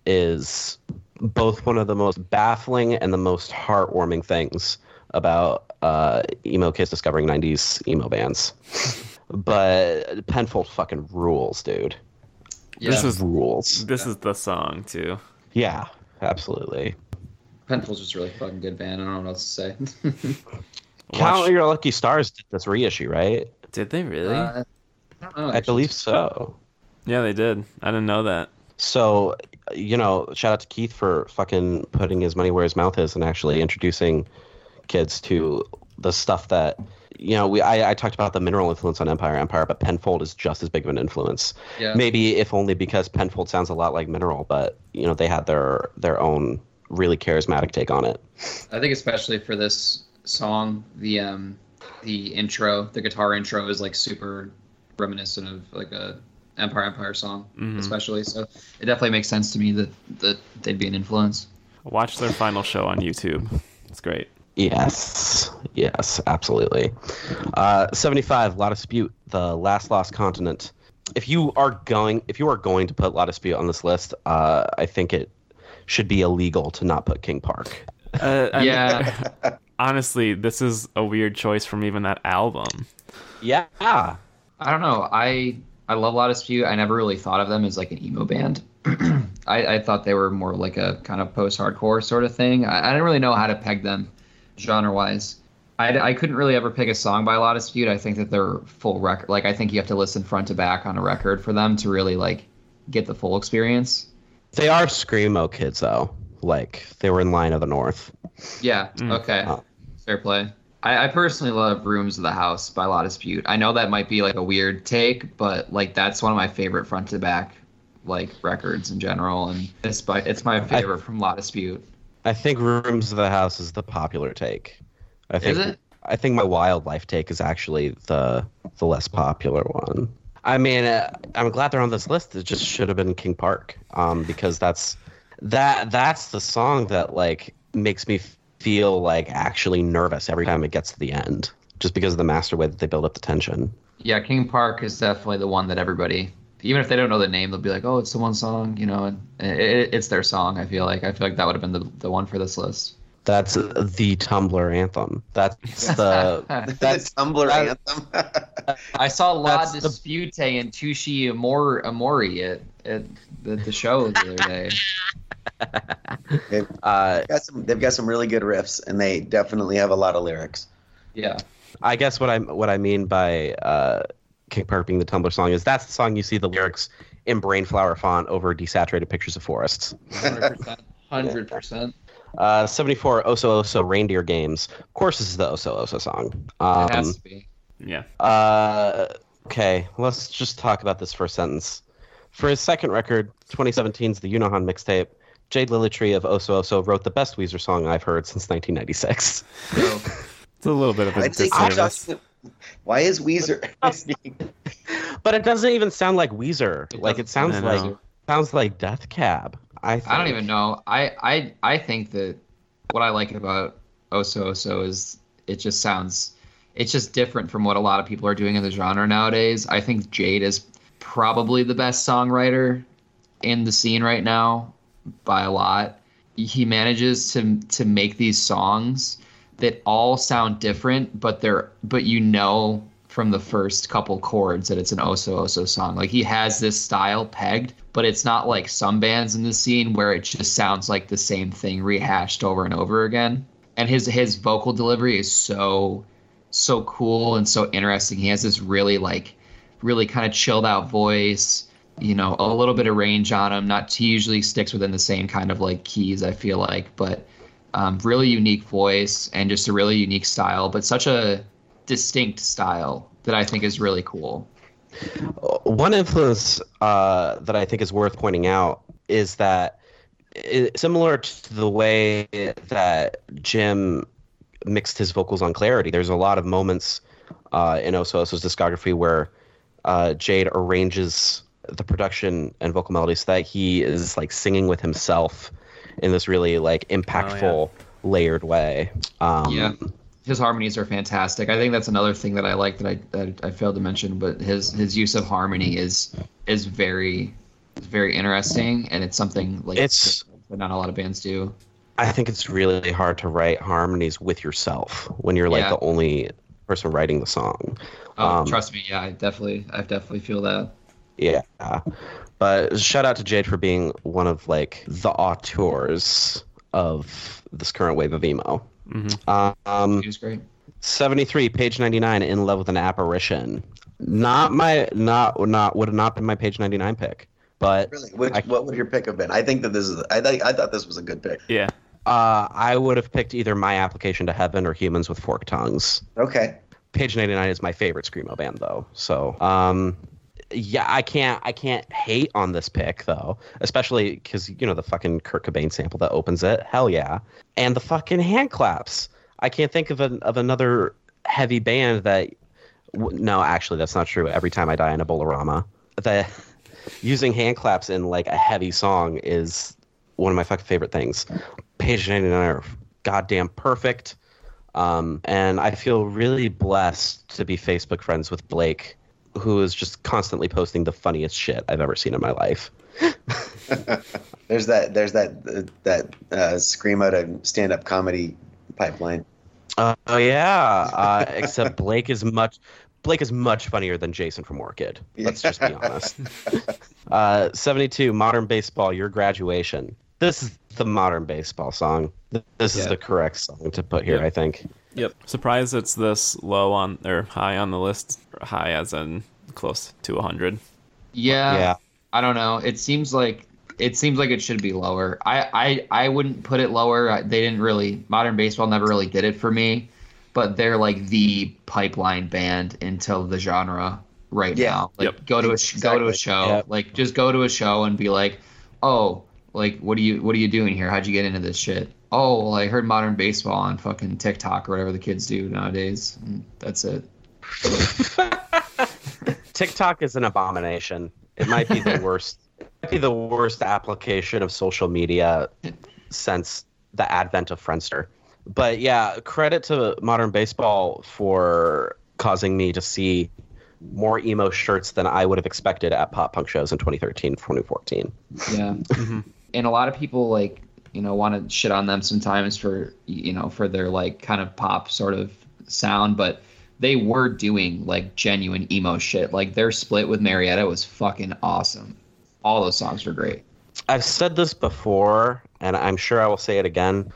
is both one of the most baffling and the most heartwarming things about uh, emo kids discovering 90s emo bands. [LAUGHS] but Penfold fucking rules, dude. Yeah, This is Rules. this is the song too. Yeah, absolutely. Penfold's was a really fucking good band. I don't know what else to say. [LAUGHS] Count Your Lucky Stars did this reissue, right? Did they really? Uh, I don't know. I believe so. yeah, they did. I didn't know that. So, you know, shout out to Keith for fucking putting his money where his mouth is and actually introducing kids to the stuff that you know. We I, I talked about the mineral influence on Empire Empire, but Penfold is just as big of an influence. Yeah. Maybe if only because Penfold sounds a lot like Mineral, but you know they had their their own really charismatic take on it. I think especially for this song, the um, the intro, the guitar intro is like super reminiscent of like a Empire Empire song, Mhm. especially. So it definitely makes sense to me that that they'd be an influence. Watch their final show on YouTube. It's great. Yes, yes, absolutely. Uh, Seventy-five, La Dispute, the last lost continent. If you are going, if you are going to put La Dispute on this list, uh, I think it should be illegal to not put King Park. Uh, I- Yeah, [LAUGHS] honestly, this is a weird choice from even that album. Yeah, I don't know. I I love La Dispute. I never really thought of them as like an emo band. [CLEARS THROAT] I, I thought they were more like a kind of post-hardcore sort of thing. I, I didn't really know how to peg them genre-wise. I, I couldn't really ever pick a song by La Dispute. I think that they're full record. Like I think you have to listen front to back on a record for them to really like get the full experience. They are screamo kids though. Like they were in Line of the North. Yeah. Mm. Okay. Oh. Fair play. I, I personally love Rooms of the House by La Dispute. I know that might be like a weird take, but like that's one of my favorite front to back like records in general, and it's by it's my favorite from La Dispute. I think Rooms of the House is the popular take. I think Is it? I think my wildlife take is actually the the less popular one. I mean, uh, I'm glad they're on this list. It just should have been King Park, um, because that's that that's the song that like makes me feel like actually nervous every time it gets to the end, just because of the master way that they build up the tension. Yeah, King Park is definitely the one that everybody, even if they don't know the name, they'll be like, "Oh, it's the one song," you know, and it, it, it's their song. I feel like I feel like that would have been the, the one for this list. That's the Tumblr anthem. That's [LAUGHS] the That's the Tumblr that- anthem. [LAUGHS] I saw La That's the- Dispute and Touché Amor Amori at, at the, the show the other day. they've, uh, got some, they've got some really good riffs, and they definitely have a lot of lyrics. Yeah. I guess what I what I mean by uh, King Park being the Tumblr song is that's the song you see the lyrics in brain flower font over desaturated pictures of forests. Hundred percent. Hundred percent. Uh, 74 Oso Oso Reindeer Games. Of course, this is the Oso Oso song. It Um, has to be. Yeah. uh, okay, let's just talk about this first sentence. For his second record, 2017's The Yunahon mixtape, Jade Lilitri of Oso Oso wrote the best Weezer song I've heard since 1996. So, [LAUGHS] It's a little bit of a I'd say disservice. Why is Weezer? [LAUGHS] But it doesn't even sound like Weezer. It like it sounds like like sounds like Death Cab. I think. I don't even know. I, I I think that what I like about Oso Oso is it just sounds it's just different from what a lot of people are doing in the genre nowadays. I think Jade is probably the best songwriter in the scene right now by a lot. He manages to to make these songs that all sound different, but they're but you know from the first couple chords that it's an Oso Oso song. Like he has this style pegged, but it's not like some bands in the scene where it just sounds like the same thing rehashed over and over again. And his his vocal delivery is so so cool and so interesting. He has this really like really kind of chilled out voice, you know, a little bit of range on him. Not he usually sticks within the same kind of like keys, I feel like, but um, really unique voice and just a really unique style, but such a distinct style that I think is really cool. One influence uh, that I think is worth pointing out is that i similar to the way that Jim mixed his vocals on Clarity, there's a lot of moments uh, in Oso Oso's discography where uh, Jade arranges the production and vocal melodies so that he is like singing with himself in this really like impactful, layered way. Um, Yeah. His harmonies are fantastic. I think that's another thing that I like that I that I failed to mention, but his his use of harmony is is very is very interesting, and it's something like It's- that not a lot of bands do. I think it's really hard to write harmonies with yourself when you're like Yeah. the only person writing the song. Oh, Um, trust me, yeah, I definitely I definitely feel that. Yeah. But shout out to Jade for being one of like the auteurs of this current wave of emo. Mhm. Um, He was great. 73, page 99, In Love with an Apparition. Not my, not, not, would have not been my page 99 pick. But Really, Which, I- what would your pick have been? I think that this is. I think I thought this was a good pick. Yeah. uh, I would have picked either My Application to Heaven or Humans with Forked Tongues. Okay. Page 99 is my favorite screamo band though. So, um yeah, I can't I can't hate on this pick though, especially cuz you know the fucking Kurt Cobain sample that opens it. Hell yeah. And the fucking hand claps. I can't think of an, of another heavy band that no, actually that's not true. Every time I die in Ebolarama, that [LAUGHS] using hand claps in like a heavy song is one of my fucking favorite things. Page 99 are goddamn perfect. Um, and I feel really blessed to be Facebook friends with Blake, who is just constantly posting the funniest shit I've ever seen in my life. [LAUGHS] There's that. There's that. Uh, that uh, screamo to stand up comedy pipeline. Uh, oh yeah, uh, except Blake is much Blake is much funnier than Jason from Orchid. Let's just be honest. [LAUGHS] Uh, Seventy-two, modern baseball, your graduation. This is the modern baseball song. This is Yeah. the correct song to put here, Yep. I think. Yep. Surprised it's this low on or high on the list. High as in close to 100. Yeah, yeah, I don't know. It seems like it seems like it should be lower. I I, I wouldn't put it lower. They didn't really modern baseball never really did it for me, but they're like the pipeline band into the genre right Yeah. now. Like Yep. go to a sh- go to a show. Yep. Like just go to a show and be like, "Oh, like what are you what are you doing here? How'd you get into this shit?" Oh, well, I heard modern baseball on fucking TikTok or whatever the kids do nowadays. That's it. [LAUGHS] TikTok is an abomination. It might be the [LAUGHS] worst. It might be the worst application of social media since the advent of Friendster. But yeah, credit to modern baseball for causing me to see more emo shirts than I would have expected at pop punk shows in 2013, 2014. Yeah. Mm-hmm. And a lot of people like, you know, want to shit on them sometimes for, you know, for their like kind of pop sort of sound, but they were doing like genuine emo shit. Like their split with Marietta was fucking awesome. All those songs were great. I've said this before, and I'm sure I will say it again.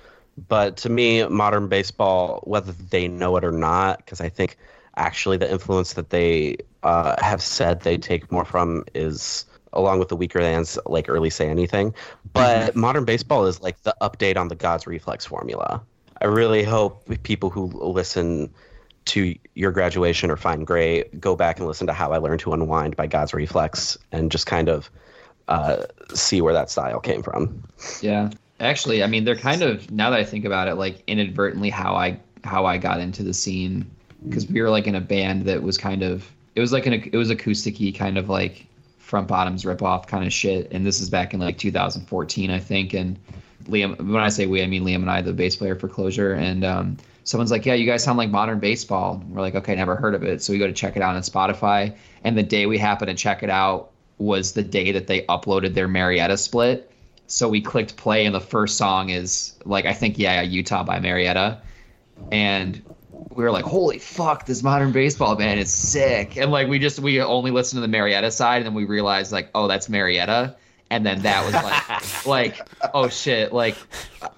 But to me, modern baseball, whether they know it or not, because I think actually the influence that they uh, have said they take more from is along with the Weakerthans like early say anything. But modern baseball is like the update on the god's reflex formula. I really hope people who listen to your graduation or fine gray go back and listen to how i learned to unwind by god's reflex and just kind of uh, see where that style came from. Yeah. Actually, I mean, they're kind of now that I think about it, like inadvertently how I how I got into the scene. Because we were like in a band that was kind of it was like an it was acousticy kind of like front bottoms rip off kind of shit, and this is back in like 2014, I think. And Liam, when I say we, I mean Liam and I, the bass player for Closure, and um, someone's like, "Yeah, you guys sound like modern baseball." We're like, "Okay, never heard of it." So we go to check it out on Spotify, and the day we happen to check it out was the day that they uploaded their Marietta split. So we clicked play, and the first song is like I think yeah, Utah by Marietta, and we were like, holy fuck, this modern baseball band is sick. And like we just we only listened to the Marietta side, and then we realized like, oh, that's Marietta. And then that was like, [LAUGHS] like, oh shit, like,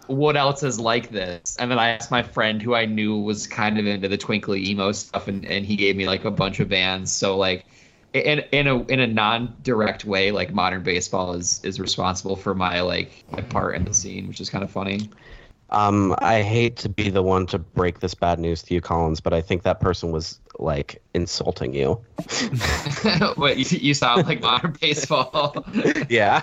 what else is like this? And then I asked my friend who I knew was kind of into the twinkly emo stuff, and, and he gave me like a bunch of bands. So like, in in a in a non-direct way, like modern baseball is is responsible for my like my part in the scene, which is kind of funny. Um, I hate to be the one to break this bad news to you, Collins, but I think that person was like insulting you. [LAUGHS] Wait, you, you sound like modern baseball. [LAUGHS] yeah.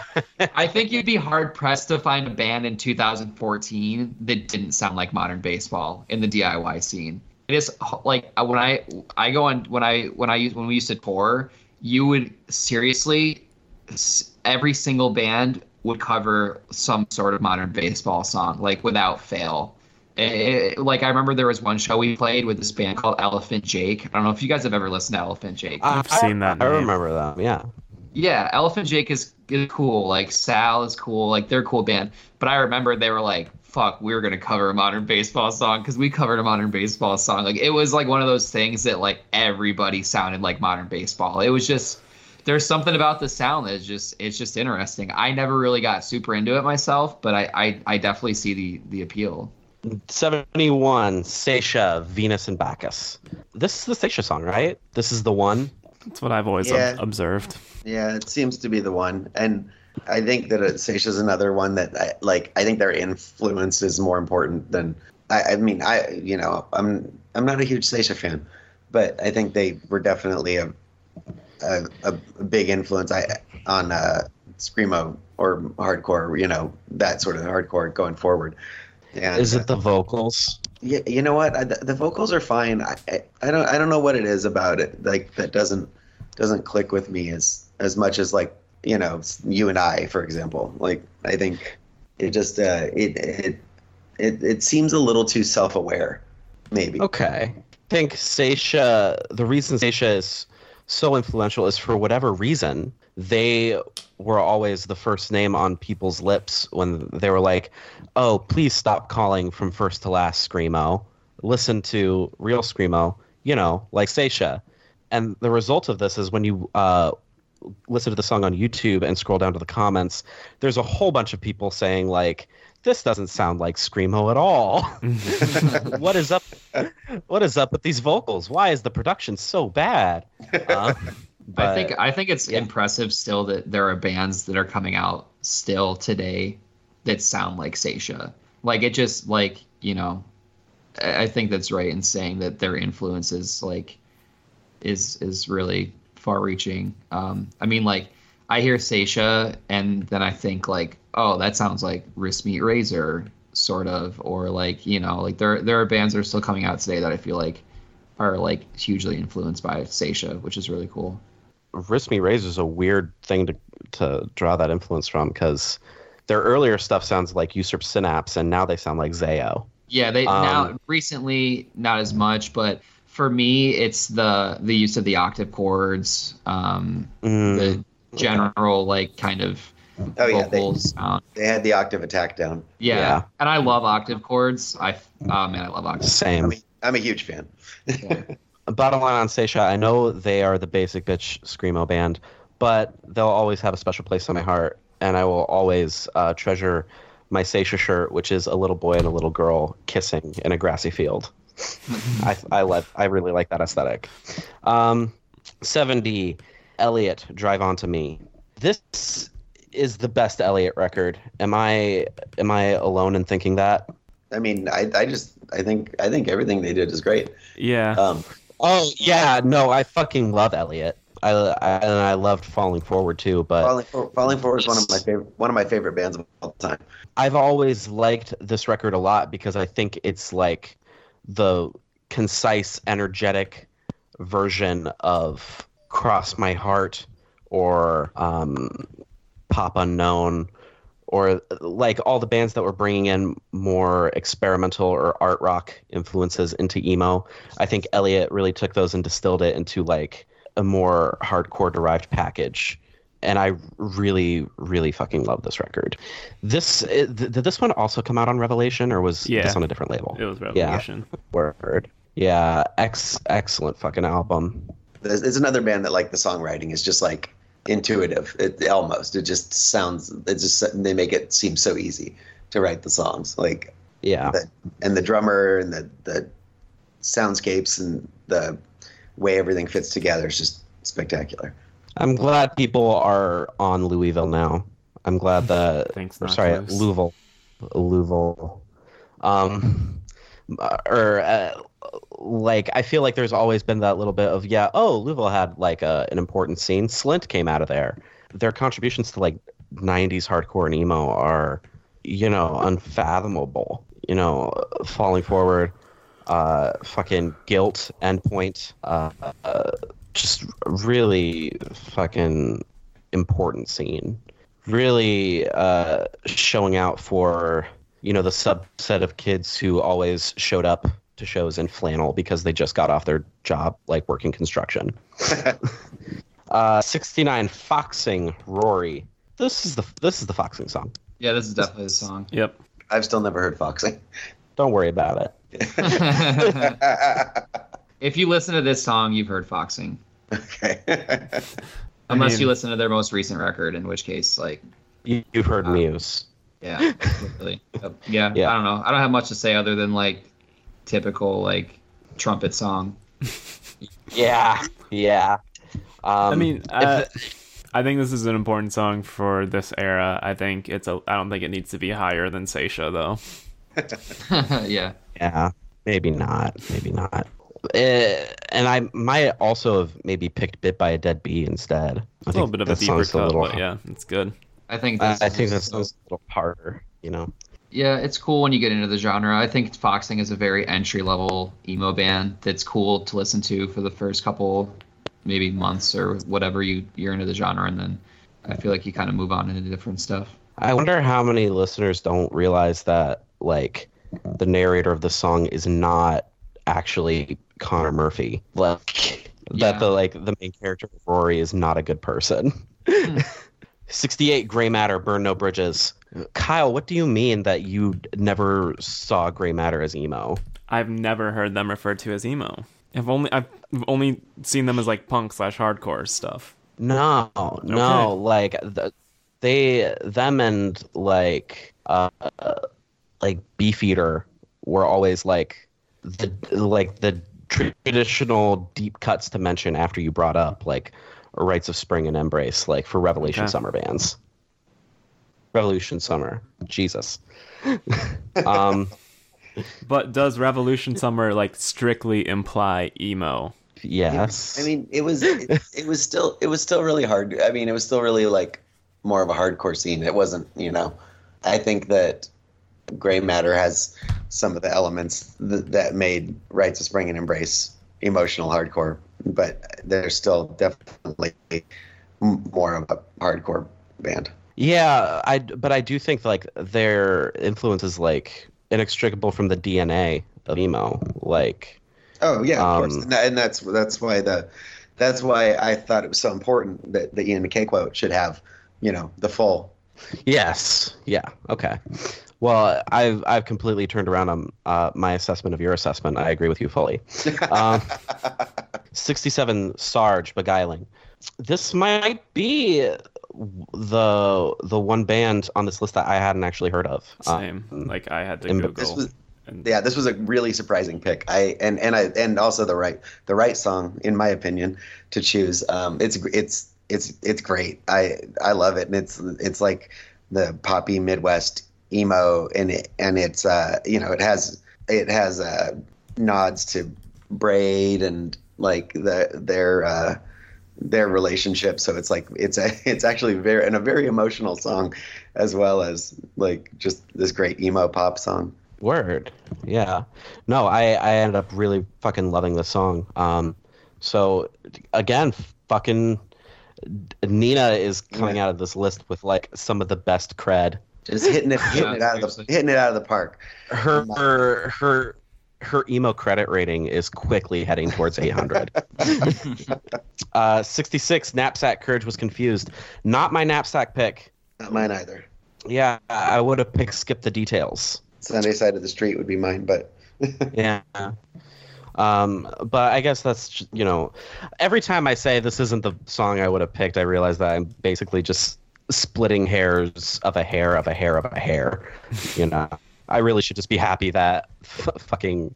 I think you'd be hard pressed to find a band in 2014 that didn't sound like modern baseball in the DIY scene. It is like uh, when I I go on when I when I use when we used to tour, you would seriously every single band would cover some sort of modern baseball song like without fail. It- it- like I remember there was one show we played with this band called Elephant Jake. I don't know if you guys have ever listened to Elephant Jake. I've seen that I name. remember that. Yeah. Yeah, Elephant Jake is, is cool. Like Sal is cool. Like they're a cool band. But I remember they were like, "Fuck, we were gonna cover a modern baseball song because we covered a modern baseball song." Like it was like one of those things that like everybody sounded like modern baseball. It was just there's something about the sound that's just it's just interesting. I never really got super into it myself, but I I, I definitely see the the appeal. 71, Saetia, Venus and Bacchus. This is the Saetia song, right? This is the one. That's what I've always Yeah. ob- observed. Yeah, it seems to be the one, and I think that Saetia's another one that I like. I think their influence is more important than I. I mean, I you know, I'm I'm not a huge Saetia fan, but I think they were definitely a a, a big influence I on uh, screamo or hardcore. You know, that sort of hardcore going forward. And, Is it the vocals? yeah, you know what? I, the, the vocals are fine. I, I, I don't I don't know what it is about it like that doesn't doesn't click with me as as much as like you know you and I, for example. Like I think it just uh, it it it it seems a little too self aware, maybe. Okay. I think Saetia, the reason Saetia is so influential is for whatever reason, they were always the first name on people's lips when they were like, oh, please stop calling from first to last Screamo. Listen to real Screamo, you know, like Saetia. And the result of this is when you uh, listen to the song on YouTube and scroll down to the comments, there's a whole bunch of people saying, like, this doesn't sound like Screamo at all. [LAUGHS] what is up? What is up with these vocals? Why is the production so bad? Uh, [LAUGHS] I think I think it's yeah. impressive still that there are bands that are coming out still today that sound like Saetia. Like it just like you know, I I think that's right in saying that their influence is like is is really far reaching. Um, I mean, like I hear Saetia and then I think like, oh, that sounds like Wristmeetrazor sort of, or like you know, like there there are bands that are still coming out today that I feel like are like hugely influenced by Saetia, which is really cool. Wristmeetrazor is a weird thing to to draw that influence from because their earlier stuff sounds like Usurp Synapse, and now they sound like Zao. Yeah, they Um, now recently not as much, but for me, it's the the use of the octave chords, um, Mm, the general like kind of Oh yeah, they, vocals sound. they had the octave attack down. Yeah. Yeah. and I love octave chords. I oh man, I love octave. I same. mean, I'm a huge fan. [LAUGHS] Bottom line on Saetia, I know they are the basic bitch screamo band, but they'll always have a special place in my heart, and I will always uh, treasure my Saetia shirt, which is a little boy and a little girl kissing in a grassy field. [LAUGHS] I I like I really like that aesthetic. Um, 70, Elliott, Drive On to Me. This is the best Elliott record. Am I am I alone in thinking that? I mean, I, I just I think I think everything they did is great. Yeah. Um, Oh yeah, no, I fucking love Elliott. I, I and I loved Falling Forward too, but Falling, For- Falling Forward is one of my favorite one of my favorite bands of all time. I've always liked this record a lot because I think it's like the concise, energetic version of Cross My Heart or um, Pop Unknown or like all the bands that were bringing in more experimental or art rock influences into emo. I think Elliott really took those and distilled it into like a more hardcore derived package. And I really, really fucking love this record. This th- did this one also come out on Revelation, or was Yeah. this on a different label? it was Revolution. Word. Yeah, ex excellent fucking album. There's, it's another band that like the songwriting is just like intuitive. It almost it just sounds. It just they make it seem so easy to write the songs. Like Yeah. the, and the drummer and the the soundscapes and the way everything fits together is just spectacular. I'm glad people are on Louisville now. I'm glad that Thanks, or sorry, Nachos. Louisville. Louisville. Um or uh, like I feel like there's always been that little bit of yeah, oh, Louisville had like a, an important scene. Slint came out of there. Their contributions to like 90s hardcore and emo are you know, unfathomable. You know, falling forward uh, fucking guilt endpoint, uh, uh, just really fucking important scene. Really uh, showing out for you know the subset of kids who always showed up to shows in flannel because they just got off their job, like working construction. [LAUGHS] uh, Sixty nine Foxing Rory. This is the this is the Foxing song. Yeah, this is definitely the song. Yep. I've still never heard Foxing. Don't worry about it. [LAUGHS] if you listen to this song, you've heard Foxing. okay. [LAUGHS] Unless mean- you listen to their most recent record, in which case, like, You, you've heard Uh, Muse. yeah, really. yeah, Yeah. I don't know. I don't have much to say other than like typical like trumpet song. [LAUGHS] Yeah, yeah. Um, I mean, if- uh, I think this is an important song for this era. I think it's a. I don't think it needs to be higher than Saetia though. [LAUGHS] yeah. yeah, maybe not, maybe not. Uh, and I might also have maybe picked "Bit by a Dead Bee" instead. I A little bit of a deeper song's cut, little- but yeah, it's good. I think I, this I think that is- sounds a little harder. You know. Yeah, it's cool when you get into the genre. I think Foxing is a very entry level emo band that's cool to listen to for the first couple maybe months or whatever you you're into the genre and then I feel like you kind of move on into different stuff. I wonder how many listeners don't realize that like the narrator of the song is not actually Connor Murphy. Like Yeah. that the like the main character Rory is not a good person. Hmm. [LAUGHS] 68 Gray Matter Burn No Bridges. Kyle, what do you mean that you never saw Gray Matter as emo? I've never heard them referred to as emo. I've only I've only seen them as like punk slash hardcore stuff. No, no, Okay. like the, they them and like uh like Beefeater were always like the like the traditional deep cuts to mention after you brought up like Rites of Spring and Embrace like for Revelation Okay. Summer bands. Revolution Summer. Jesus. [LAUGHS] um But does Revolution Summer like strictly imply emo? yes. I mean, it was it, it was still it was still really hard. I mean, it was still really like more of a hardcore scene. It wasn't, you know. I think that Gray Matter has some of the elements that, that made Rites of Spring and Embrace emotional hardcore, but they're still definitely more of a hardcore band. Yeah, I but I do think like their influence is like inextricable from the DNA of emo. Like, Oh yeah, of course, Um, and, and that's that's why the that's why I thought it was so important that the Ian MacKaye quote should have, you know, the full. yes, yeah, okay. Well, I've I've completely turned around on uh, my assessment of your assessment. I agree with you fully. [LAUGHS] Um, Sixty-seven Sarge beguiling. This might be the the one band on this list that I hadn't actually heard of. Uh, Same. like I had to in- Google. This was yeah, this was a really surprising pick. I and and I and also the right the right song in my opinion to choose. Um, it's it's it's it's great. I I love it, and it's it's like the poppy Midwest emo, and it and it's uh you know it has it has uh nods to Braid and like the their uh their relationship so it's like it's a [LAUGHS] it's actually very and a very emotional song as well as like just this great emo pop song Word. Yeah. No, I I ended up really fucking loving the song. Um, so again, fucking Nina is coming Yeah. out of this list with like some of the best cred. just hitting it hitting it out of the [LAUGHS] hitting it out of the park Her her her her emo credit rating is quickly heading towards 800. [LAUGHS] uh, 66 knapsack courage was confused. Not my knapsack pick. not mine either Yeah, I would have picked skip the details. sunday side of the street would be mine but [LAUGHS] Yeah. Um, but I guess that's you know, every time I say this isn't the song I would have picked, I realize that I'm basically just splitting hairs of a hair of a hair of a hair. You know, I really should just be happy that f- fucking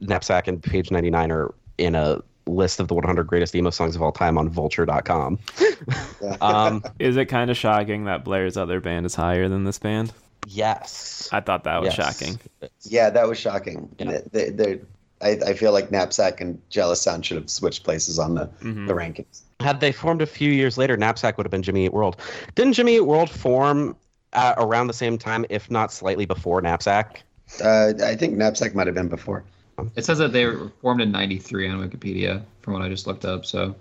knapsack and page 99 are in a list of the 100 greatest emo songs of all time on Vulture.com. [LAUGHS] um, [LAUGHS] Is it kind of shocking that Blair's other band is higher than this band? yes. I thought that was Yes. shocking. yeah that was shocking Yeah. They- they- I, I feel like knapsack and jealous sound should have switched places on the, Mhm. the rankings Had they formed a few years later, Knapsack would have been Jimmy Eat World. Didn't Jimmy Eat World form uh, around the same time, if not slightly before Knapsack? uh, i think knapsack might have been before It says that they were formed in '93 on Wikipedia, from what I just looked up. So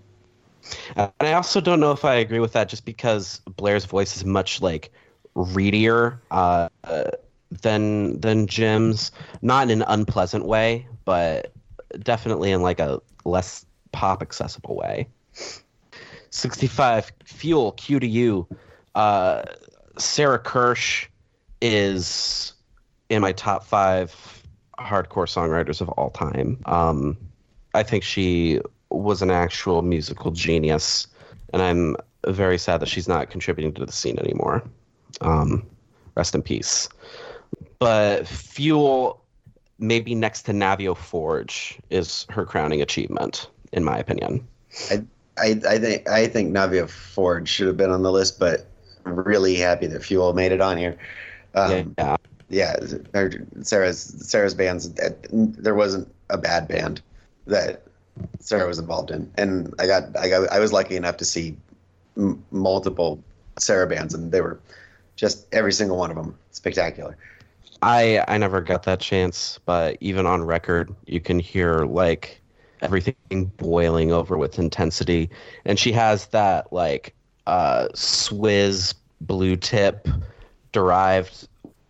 Uh, and I also don't know if I agree with that, just because Blair's voice is much like readier uh, uh, than than Jim's. Not in an unpleasant way, but definitely in like a less pop accessible way. Sixty-five fuel Q to you. Uh, Sarah Kirsch is in my top five hardcore songwriters of all time. Um, I think she was an actual musical genius, and I'm very sad that she's not contributing to the scene anymore. Um, rest in peace. But Fuel, maybe next to Navio Forge, is her crowning achievement, in my opinion. I, I think I think Navio Forge should have been on the list, but really happy that Fuel made it on here. Um, yeah, yeah, Sarah's Sarah's bands. There wasn't a bad band that Sarah was involved in, and I got I got I was lucky enough to see m- multiple Sarah bands, and they were just every single one of them spectacular. I I never got that chance, but even on record, you can hear like everything boiling over with intensity, and she has that like uh, Swizz blue tip derived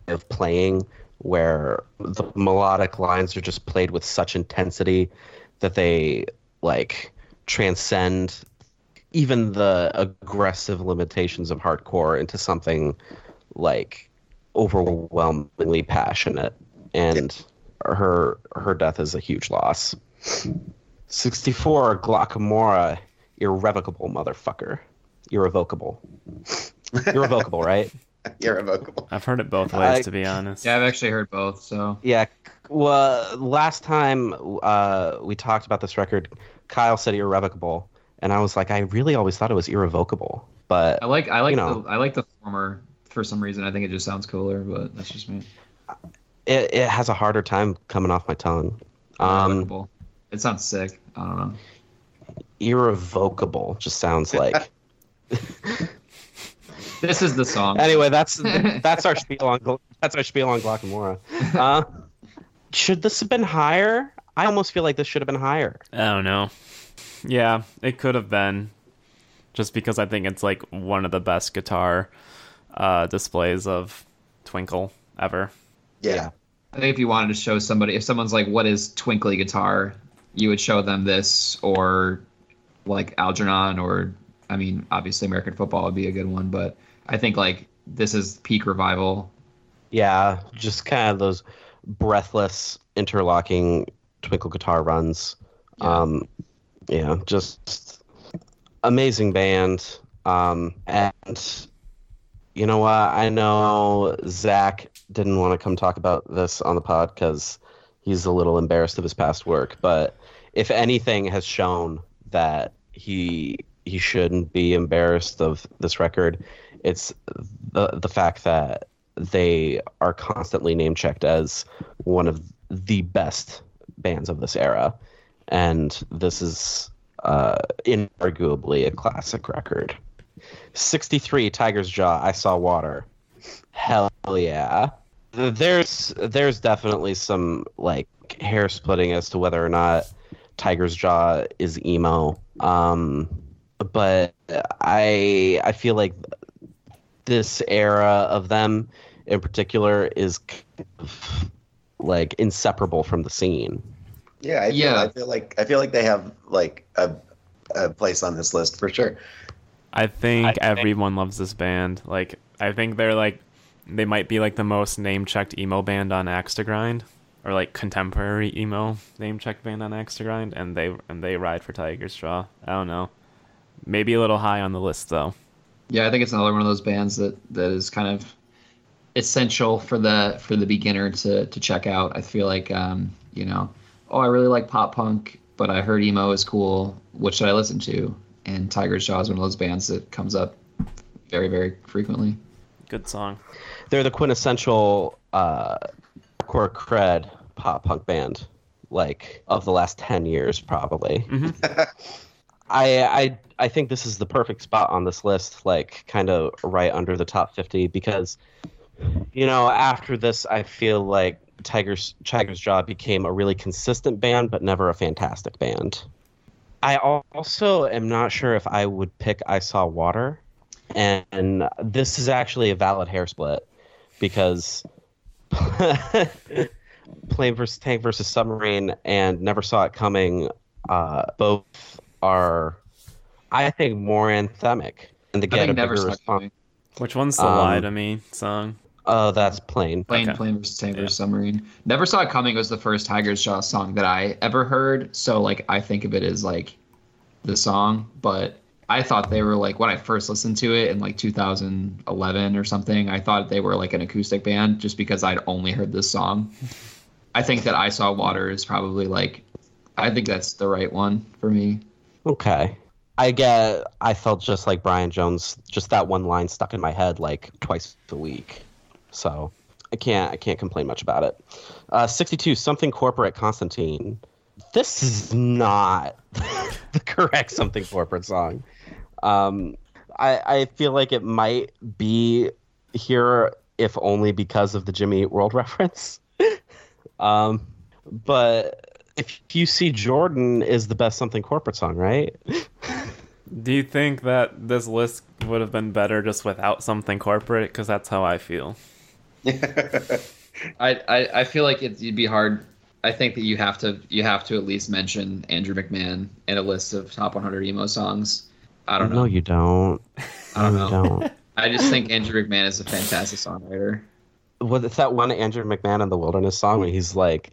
of playing where the melodic lines are just played with such intensity that they like transcend even the aggressive limitations of hardcore into something like overwhelmingly passionate. And her her death is a huge loss. 64 Glocca Morra irrevocable motherfucker irrevocable irrevocable right [LAUGHS] Irrevocable. I've heard it both ways, I- to be honest. yeah, I've actually heard both. So yeah well last time uh, we talked about this record kyle said irrevocable and i was like i really always thought it was irrevocable but I like I like You know. the I like the former for some reason. I think it just sounds cooler, but that's just me. it, it has a harder time coming off my tongue um, Irrevocable. it sounds sick. I don't know. irrevocable just sounds like [LAUGHS] This is the song. anyway, that's [LAUGHS] that's our spiel on that's our spiel on Glocca Morra. Uh, should this have been higher? I almost feel like this should have been higher. I don't know. Yeah, it could have been. Just because I think it's like one of the best guitar uh, displays of Twinkle ever. Yeah. I think if you wanted to show somebody, if someone's like, "What is twinkly guitar?" you would show them this, or like Algernon, or I mean, obviously American football would be a good one, but I think like this is peak revival. Yeah, just kind of those breathless interlocking twinkle guitar runs. Yeah. Um, yeah, just amazing band. Um, and you know what? I know Zach didn't want to come talk about this on the pod because he's a little embarrassed of his past work. But if anything has shown that he he shouldn't be embarrassed of this record, it's the the fact that they are constantly name checked as one of the best bands of this era, and this is uh, inarguably a classic record. 63 Tiger's Jaw, I Saw Water. Hell yeah. There's there's definitely some like hair splitting as to whether or not Tiger's Jaw is emo. Um, but I I feel like this era of them in particular is like inseparable from the scene. Yeah, I feel, Yeah. I feel like I feel like they have like a, a place on this list for sure. I think I think- everyone loves this band. Like, I think they're like, they might be like the most name checked emo band on Axe to Grind, or like contemporary emo name checked band on Axe to Grind, and they and they ride for Tiger's Jaw. I don't know, maybe a little high on the list though. Yeah, I think it's another one of those bands that that is kind of essential for the for the beginner to to check out. I feel like um, you know, oh, I really like pop punk, but I heard emo is cool. What should I listen to? And Tiger's Jaw is one of those bands that comes up very very frequently. Good song. They're the quintessential uh, core cred pop punk band, like of the last ten years, probably. [LAUGHS] I I I think this is the perfect spot on this list, like kind of right under the top fifty, because you know after this, I feel like Tiger's Tiger's Jaw became a really consistent band, but never a fantastic band. I also am not sure if I would pick I Saw Water, and this is actually a valid hair split because [LAUGHS] Plane versus Tank versus Submarine and Never Saw It Coming uh, both are, I think, more anthemic and they get a never bigger response. Which one's the Um, Lie to Me song? Oh, that's plain. Plane, Okay. Plane versus Tank versus Submarine. Never Saw It Coming was the first Tiger's Jaw song that I ever heard. So like I think of it as like the song, but I thought they were like when I first listened to it in like 2011 or something. I thought they were like an acoustic band just because I'd only heard this song. [LAUGHS] I think that I Saw Water is probably like I think that's the right one for me. Okay. I get. I felt just like Brian Jones. Just that one line stuck in my head like twice a week. So I can't. I can't complain much about it. Uh, Sixty-two. Something corporate. Constantine. This is [LAUGHS] not [LAUGHS] the correct something corporate song. Um, I I feel like it might be here if only because of the Jimmy Eat World [LAUGHS] reference. um, but if you see Jordan is the best something corporate song, right? [LAUGHS] Do you think that this list would have been better just without something corporate? Because that's how I feel. [LAUGHS] I, I, I feel like it, it'd be hard. I think that you have to you have to at least mention Andrew McMahon in a list of top 100 emo songs. I don't know. No, you don't. I don't know. you don't. [LAUGHS] I just think Andrew McMahon is a fantastic songwriter. Well, it's that one Andrew McMahon in the Wilderness song where he's like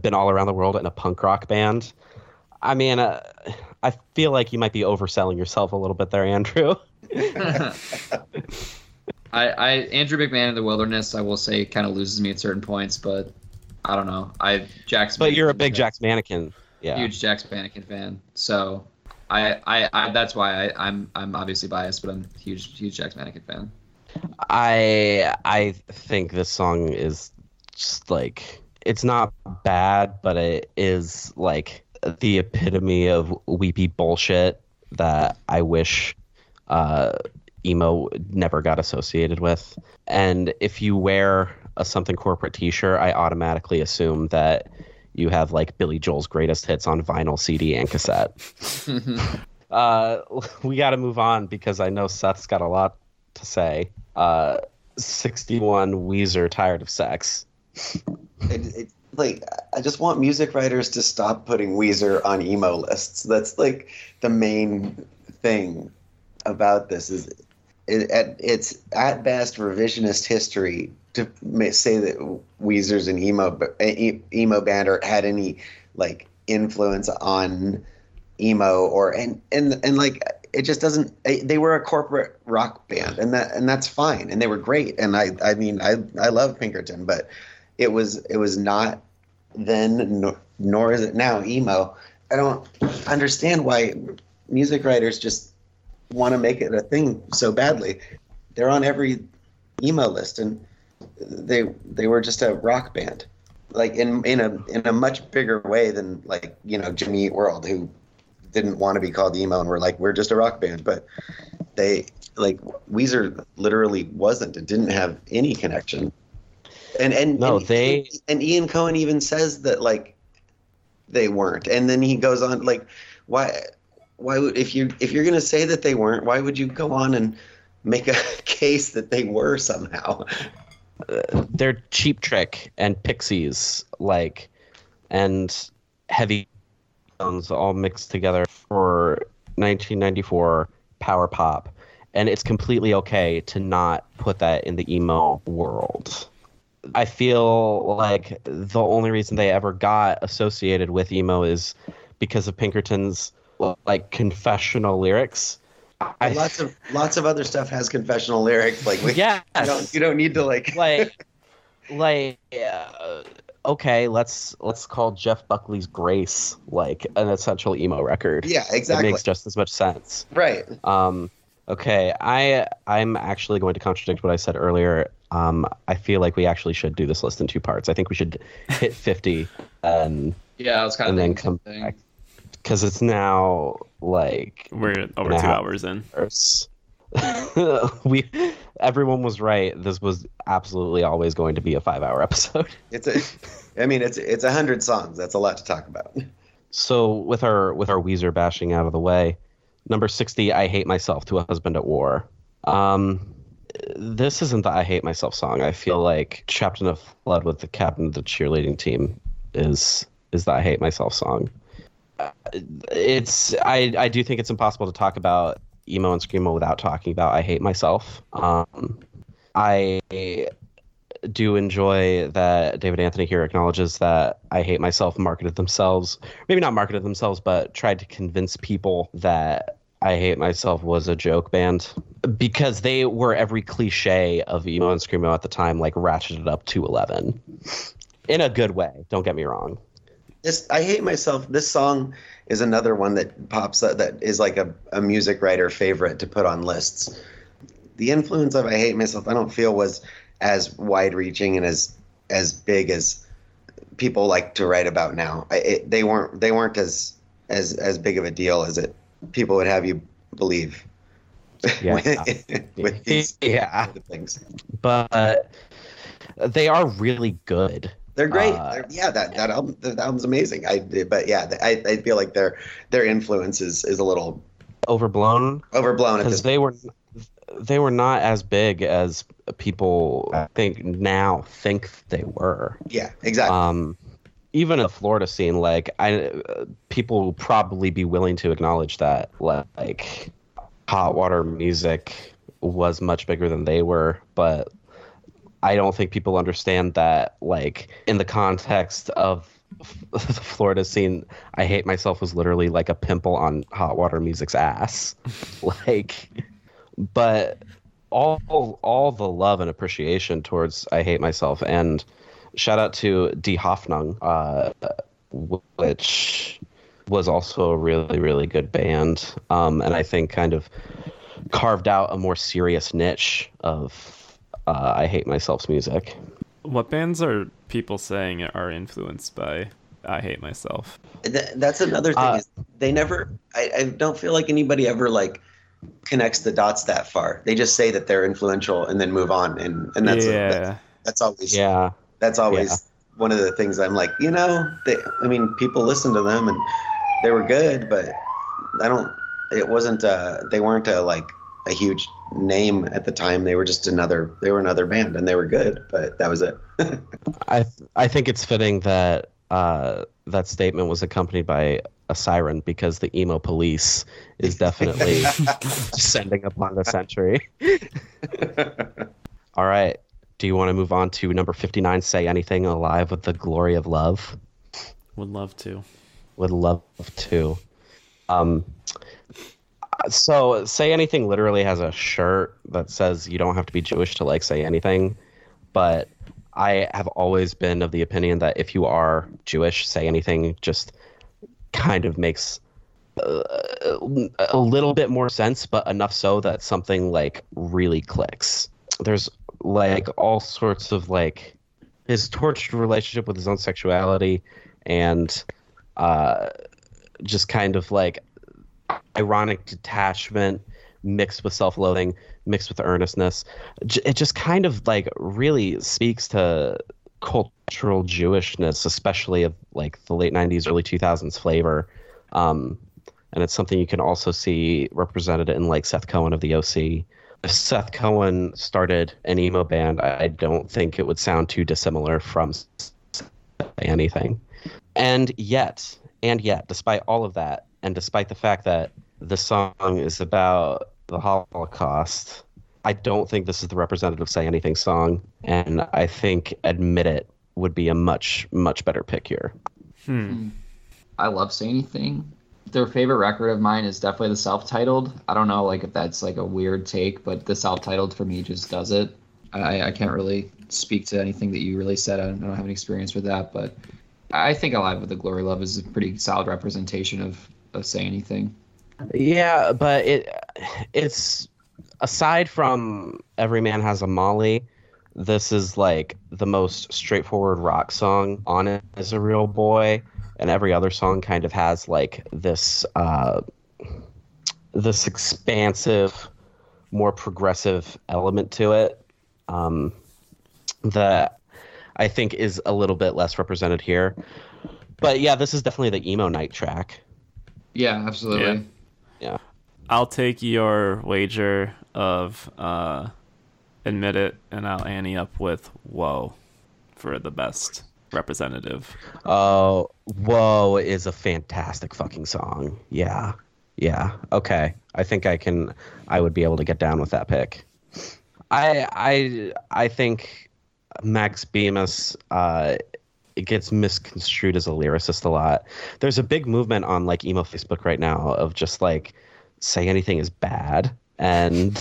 been all around the world in a punk rock band. I mean, uh, I feel like you might be overselling yourself a little bit there, Andrew. [LAUGHS] I, I Andrew McMahon in the Wilderness, I will say, kind of loses me at certain points, but I don't know. I Jack's. But you're a big Jack's mannequin. Yeah. huge Jack's Mannequin fan, so I, I, I that's why I, I'm I'm obviously biased, but I'm a huge huge Jack's Mannequin fan. I I think this song is just like it's not bad, but it is like the epitome of weepy bullshit that I wish uh, emo never got associated with. And if you wear a something corporate T-shirt, I automatically assume that you have like Billy Joel's greatest hits on vinyl, CD, and cassette. [LAUGHS] uh, we got to move on because I know Seth's got a lot to say. Uh, 61 Weezer, tired of sex. it, it, like I just want music writers to stop putting Weezer on emo lists. That's like the main thing about this is it, at, it's at best revisionist history to say that Weezer's an emo emo band or had any like influence on emo or and and and like it just doesn't. They were a corporate rock band, and that and that's fine, and they were great. And I I mean I I love Pinkerton, but it was it was not then, nor, nor is it now emo. I don't understand why music writers just want to make it a thing so badly. They're on every emo list, and they they were just a rock band, like in in a in a much bigger way than like you know Jimmy Eat World, who didn't want to be called emo and were like we're just a rock band, but they like Weezer literally wasn't. It didn't have any connection. And and No, and, they- and Ian Cohen even says that like they weren't, and then he goes on like why why would if you if you're gonna say that they weren't, why would you go on and make a [LAUGHS] case that they were somehow? they're cheap trick and pixies like and heavy tones all mixed together for 1994 power pop and it's completely okay to not put that in the emo world i feel like the only reason they ever got associated with emo is because of pinkerton's like confessional lyrics I, lots of lots of other stuff has confessional lyrics. Like yes. you don't you don't need to like like [LAUGHS] like uh, okay let's let's call jeff buckley's grace like an essential emo record yeah exactly. it exactly makes just as much sense right. um okay i i'm actually going to contradict what i said earlier um i feel like we actually should do this list in two parts i think we should hit 50 [LAUGHS] and Yeah, I was kind of and then come the back because it's now like We're over two hours in. hours. [LAUGHS] we everyone was right. This was absolutely always going to be a five hour episode. [LAUGHS] It's a, I mean, it's it's a hundred songs. That's a lot to talk about. So with our with our Weezer bashing out of the way, number sixty, I hate myself to a husband at war. Um, this isn't the I hate myself song. I feel like trapped in a flood with the captain of the cheerleading team is is the I hate myself song. Uh, It's I I do think it's impossible to talk about emo and screamo without talking about I hate myself. Um, I do enjoy that David Anthony here acknowledges that I Hate Myself marketed themselves, maybe not marketed themselves, but tried to convince people that I Hate Myself was a joke band because they were every cliche of emo and screamo at the time, like ratcheted up to 11 in a good way. Don't get me wrong. This I hate myself. This song is another one that pops up that is like a, a music writer favorite to put on lists. The influence of I hate myself, I don't feel was as wide reaching and as as big as people like to write about now. It, they weren't they weren't as as as big of a deal as it people would have you believe. Yeah. [LAUGHS] with these Yeah. things. But they are really good. They're great. Uh, They're- yeah, that that album that album's amazing. I but yeah, I, I feel like their their influence is, is a little Overblown overblown because they were they were not as big as people I think now think they were. Yeah, exactly. Um, even in the Florida scene, like I, people will probably be willing to acknowledge that like hot water music was much bigger than they were, but I don't think people understand that like in the context of [LAUGHS] the Florida scene, I hate myself was literally like a pimple on hot water music's ass. [LAUGHS] like but all all the love and appreciation towards I hate myself and shout out to Die Hoffnung, uh, which was also a really really good band um, and I think kind of carved out a more serious niche of uh, I hate myself's music. What bands are people saying are influenced by I Hate Myself? Th- that's another thing. Uh, is they never. I, I don't feel like anybody ever like connects the dots that far. They just say that they're influential and then move on, and and that's yeah. that's, that's always Yeah, that's always Yeah. one of the things I'm like, you know, they, I mean, people listen to them and they were good, but I don't. It wasn't. Uh, they weren't a like a huge name at the time. They were just another. They were another band, and they were good, but that was it. [LAUGHS] I I think it's fitting that uh, that statement was accompanied by a siren because the emo police is definitely [LAUGHS] descending upon the century. [LAUGHS] All right. Do you want to move on to number 59, Say Anything Alive with the Glory of Love? Would love to. Would love to. Um, So, Say Anything literally has a shirt that says you don't have to be Jewish to like Say Anything. But I have always been of the opinion that if you are Jewish, Say Anything just kind of makes uh, a little bit more sense, but enough so that something like really clicks. There's like all sorts of like his tortured relationship with his own sexuality and uh, just kind of like ironic detachment mixed with self-loathing mixed with earnestness. It just kind of like really speaks to cultural jewishness especially of like the late 90s early 2000s flavor. Um, and it's something you can also see represented in like seth cohen of the oc if seth cohen started an emo band i don't think it would sound too dissimilar from anything. And yet and yet despite all of that and despite the fact that the song is about the Holocaust, I don't think this is the representative Say Anything song. And I think Admit It would be a much, much better pick here. Hmm. I love Say Anything. Their favorite record of mine is definitely the self-titled. I don't know, like if that's like a weird take, but the self-titled for me just does it. I, I can't really speak to anything that you really said. I don't, I don't have any experience with that, but I think Alive with the Glory Love is a pretty solid representation of, of Say Anything. Yeah, but it it's aside from Every Man Has a Molly, this is like the most straightforward rock song on it as a real boy, and every other song kind of has like this uh, this expansive, more progressive element to it um, that I think is a little bit less represented here. But yeah, this is definitely the emo night track. Yeah, absolutely. Yeah. I'll take your wager of uh, admit it, and I'll ante up with whoa for the best representative. Oh, whoa is a fantastic fucking song. Yeah. Yeah. Okay. I think I can I would be able to get down with that pick. I I I think Max Bemis uh it gets misconstrued as a lyricist a lot. There's a big movement on like emo Facebook right now of just like say anything is bad and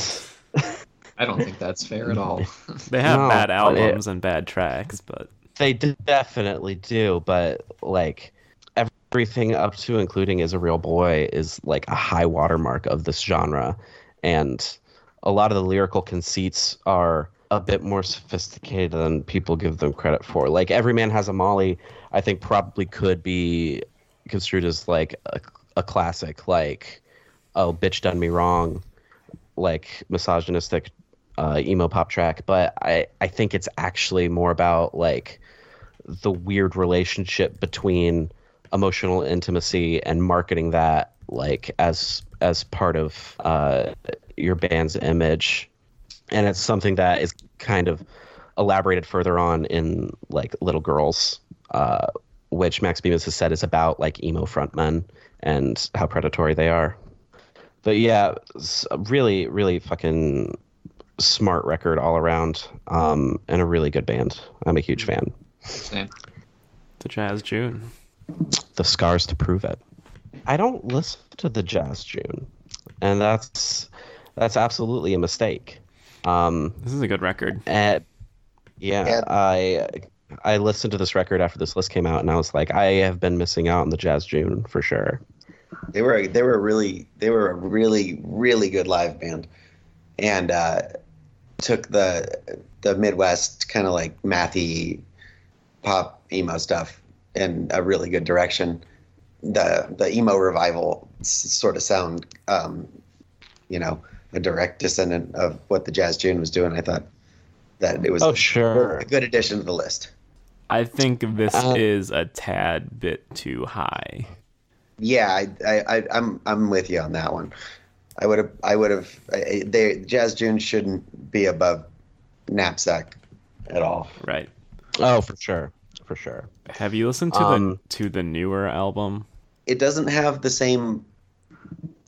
[LAUGHS] I don't think that's fair at all. They have No, bad but it- albums and bad tracks, but They definitely do, but like everything up to including is a real boy is like a high watermark of this genre, and a lot of the lyrical conceits are a bit more sophisticated than people give them credit for. Like every man has a Molly, I think probably could be construed as like a, a classic, like oh bitch done me wrong, like misogynistic uh, emo pop track, but I, I think it's actually more about like the weird relationship between emotional intimacy and marketing that like as as part of uh, your band's image, and it's something that is kind of elaborated further on in like Little Girls, uh, which Max Bemis has said is about like emo frontmen and how predatory they are. But yeah, s- really, really fucking smart record all around, um, and a really good band. I'm a huge fan. Same. the Jazz June. The scars to prove it. I don't listen to the Jazz June, and that's that's absolutely a mistake. Um, This is a good record. and yeah, Yeah. I I listened to this record after this list came out, and I was like, I have been missing out on the Jazz June for sure. They were they were really they were a really really good live band, and uh, took the the Midwest kind of like mathy pop emo stuff in a really good direction. The the emo revival s- sort of sound, um, you know, a direct descendant of what the Jazz June was doing. I thought that it was Oh sure, a good addition to the list. I think this Uh, is a tad bit too high. Yeah, I, I, I, I'm I'm with you on that one. I would have I would have they Jazz June shouldn't be above knapsack at all. Right. oh for sure, for sure. Have you listened to Um, the to the newer album? It doesn't have the same.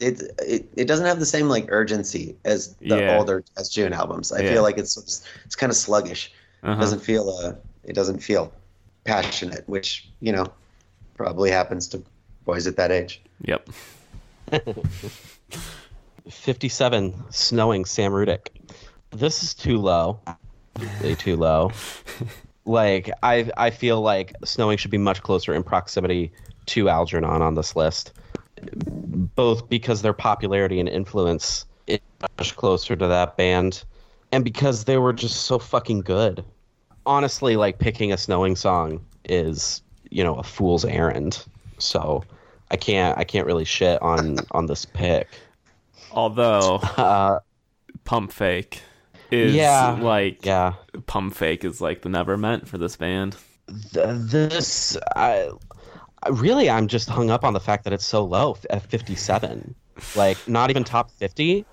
It, it it doesn't have the same like urgency as the Yeah. older Jazz June albums. I Yeah. feel like it's it's, it's kind of sluggish. It Uh-huh. doesn't feel uh it doesn't feel passionate, which you know probably happens to boys at that age. Yep. 57, snowing Sam Rudich. This is too low. Way too low. like I I feel like snowing should be much closer in proximity to Algernon on this list. Both because their popularity and influence is much closer to that band, and because they were just so fucking good. Honestly, like picking a snowing song is, you know, a fool's errand. So I can't I can't really shit on [LAUGHS] on this pick. Although Uh, Pump Fake is Yeah. like yeah. Pump Fake is like the never meant for this band. Th- this I really I'm just hung up on the fact that it's so low at 57 like not even top 50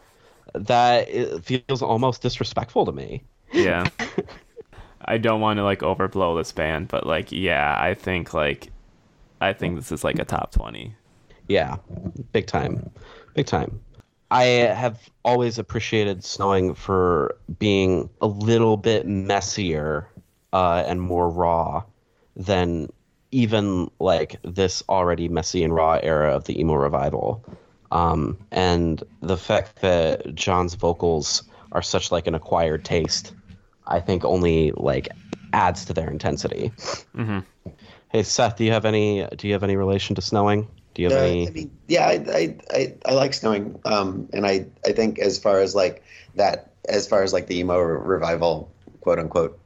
that it feels almost disrespectful to me. Yeah. [LAUGHS] I don't want to like overblow this band, but like yeah, I think like I think this is like a top 20. yeah. Big time. Big time. I have always appreciated snowing for being a little bit messier uh, and more raw than even like this already messy and raw era of the emo revival. Um, and the fact that John's vocals are such like an acquired taste, I think only like adds to their intensity. Mhm. Hey Seth, do you have any do you have any relation to snowing? Do you have Uh, any? I mean, yeah, I, I, I, I like snowing, um, and I, I think as far as like that, as far as like the emo revival, quote unquote,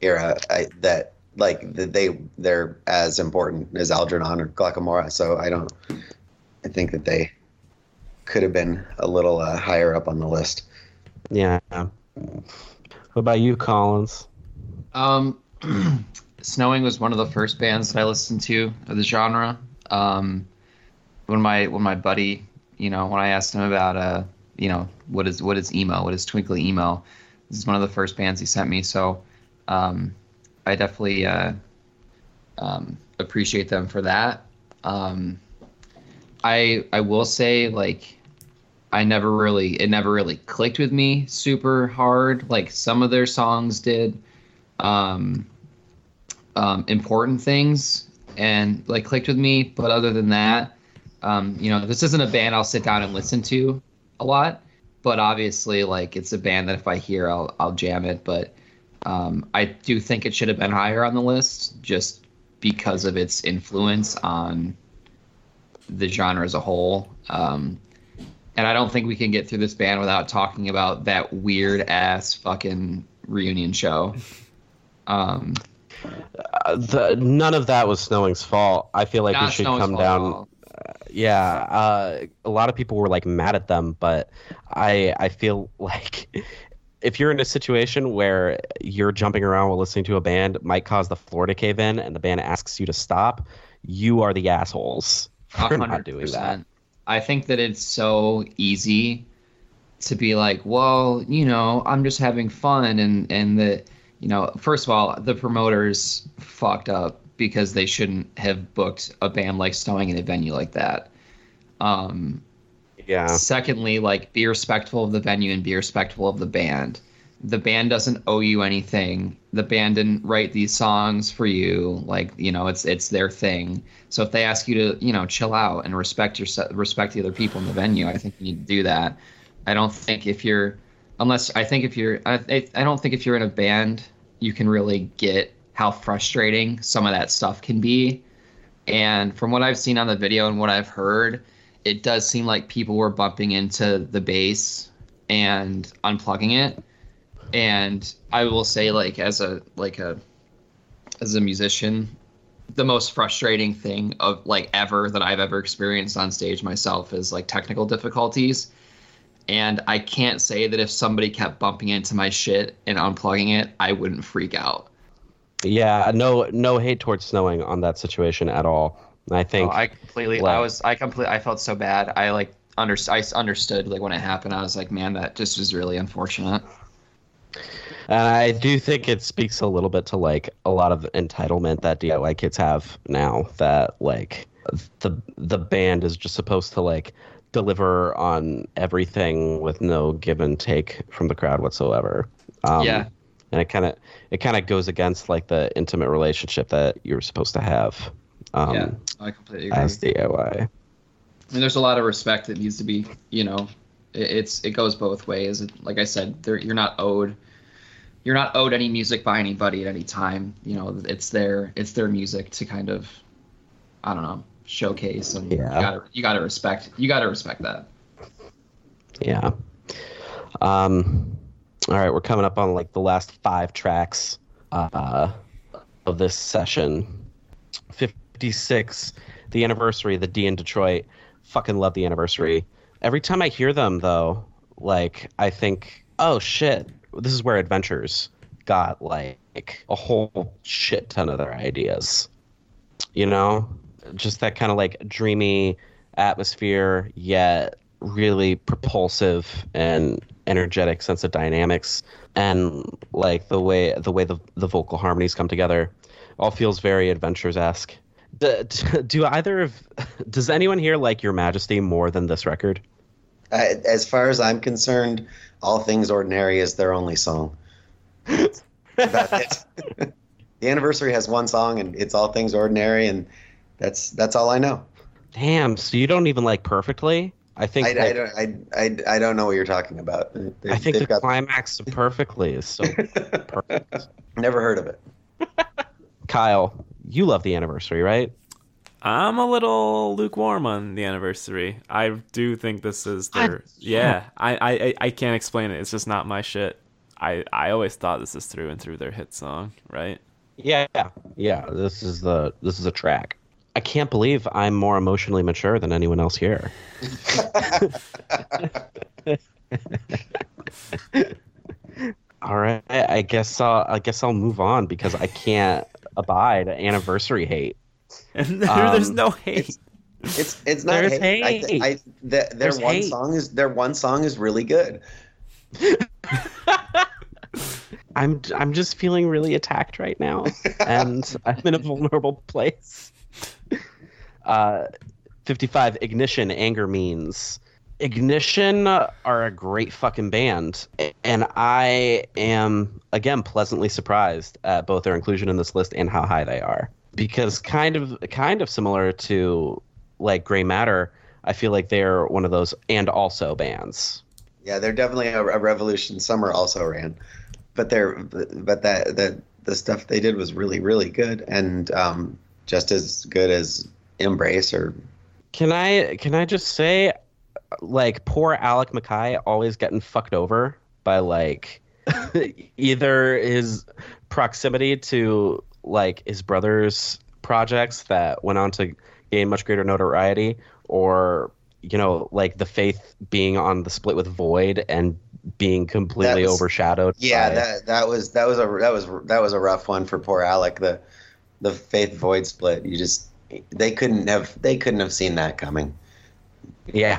era, I, that like they they're as important as Algernon or Glocca Morra. So I don't, I think that they could have been a little uh, higher up on the list. Yeah. What about you, Collins? Um, [CLEARS THROAT] Snowing was one of the first bands that I listened to of the genre. Um, when my when my buddy, you know, when I asked him about uh, you know, what is what is emo, what is twinkly emo, this is one of the first bands he sent me. So, um, I definitely uh, um, appreciate them for that. Um, I I will say like I never really it never really clicked with me super hard. Like some of their songs did um, um, important things and like clicked with me, but other than that, um, you know, this isn't a band I'll sit down and listen to a lot. But obviously, like it's a band that if I hear, I'll I'll jam it. But um, I do think it should have been higher on the list just because of its influence on the genre as a whole. Um, and I don't think we can get through this band without talking about that weird ass fucking reunion show. Um, Uh, the, none of that was Snowing's fault. I feel like we should Snow's come down. all. Yeah, uh, a lot of people were like mad at them, but I I feel [LAUGHS] like if you're in a situation where you're jumping around while listening to a band might cause the floor to cave in, and the band asks you to stop, you are the assholes for not doing that. I think that it's so easy to be like, well, you know, I'm just having fun, and and the, you know, first of all, the promoters fucked up because they shouldn't have booked a band like Snowing in a venue like that. Um, Yeah, Secondly, like be respectful of the venue and be respectful of the band. The band doesn't owe you anything. The band didn't write these songs for you. Like you know, it's it's their thing. So if they ask you to you know chill out and respect your respect the other people in the venue, I think you need to do that. I don't think if you're unless I think if you're I, I I don't think if you're in a band you can really get how frustrating some of that stuff can be. And from what I've seen on the video and what I've heard, it does seem like people were bumping into the bass and unplugging it. And I will say, like as a like a as a musician, the most frustrating thing of like ever that I've ever experienced on stage myself is like technical difficulties. And I can't say that if somebody kept bumping into my shit and unplugging it, I wouldn't freak out. yeah. No, no hate towards Snowing on that situation at all. I think Oh, I completely. like- I was. I completely. I felt so bad. I like under. I understood like when it happened. I was like, man, that just was really unfortunate. And I do think it speaks a little bit to like a lot of entitlement that DIY kids have now that like the the band is just supposed to like deliver on everything with no give and take from the crowd whatsoever. Um, Yeah. And it kind of it kind of goes against like the intimate relationship that you're supposed to have um, yeah, I completely agree. as DIY. I mean, there's a lot of respect that needs to be, you know, It, it's it goes both ways. Like I said, there you're not owed you're not owed any music by anybody at any time. You know, it's their it's their music to kind of I don't know showcase and Yeah. you gotta you gotta respect you gotta respect that. Yeah. Um, all right, we're coming up on like the last five tracks uh, of this session. 56, the anniversary, the D in Detroit. Fucking love the anniversary. Every time I hear them, though, like, I think, oh shit, this is where Adventures got like a whole shit ton of their ideas. You know? Just that kind of like dreamy atmosphere, yet really propulsive and energetic sense of dynamics and like the way the way the, the vocal harmonies come together all feels very adventures esque do, [LAUGHS] do either of [LAUGHS] does anyone here like your majesty more than this record I, as far as I'm concerned, All Things Ordinary is their only song. [LAUGHS] That's it. the anniversary has one song, and it's All Things Ordinary, and that's that's all I know. damn so you don't even like perfectly i think I, I don't I, I, I don't know what you're talking about. They, I think the got climax of perfectly is so perfect never heard of it. kyle you love the anniversary right I'm a little lukewarm on the anniversary. I do think this is their I- yeah. I, I I- I can't explain it. It's just not my shit. I I always thought this is through and through their hit song, right? Yeah, yeah. This is the this is a track. I can't believe I'm more emotionally mature than anyone else here. [LAUGHS] [LAUGHS] [LAUGHS] All right, I guess I'll I guess I'll move on because I can't [LAUGHS] abide anniversary hate. And [LAUGHS] there, there's Um, no hate. It's it's not There's hate. I, hate. I, the, their There's one hate. song is their one song is really good. [LAUGHS] I'm I'm just feeling really attacked right now, and I'm in a vulnerable place. Uh, 55 Ignition Anger Means. Ignition are a great fucking band, and I am again pleasantly surprised at both their inclusion in this list and how high they are. Because kind of kind of similar to like Gray Matter, I feel like they're one of those and also bands. Yeah, they're definitely a, a revolution. Summer also ran, but they're but that that the stuff they did was really really good and um, just as good as Embrace or Can I can I just say, like poor Alec MacKaye always getting fucked over by like [LAUGHS] either his proximity to like his brother's projects that went on to gain much greater notoriety, or you know like the faith being on the split with Void and being completely was- overshadowed. yeah by- that that was that was a that was that was a rough one for poor Alec the the Faith Void split. You just they couldn't have they couldn't have seen that coming. Yeah.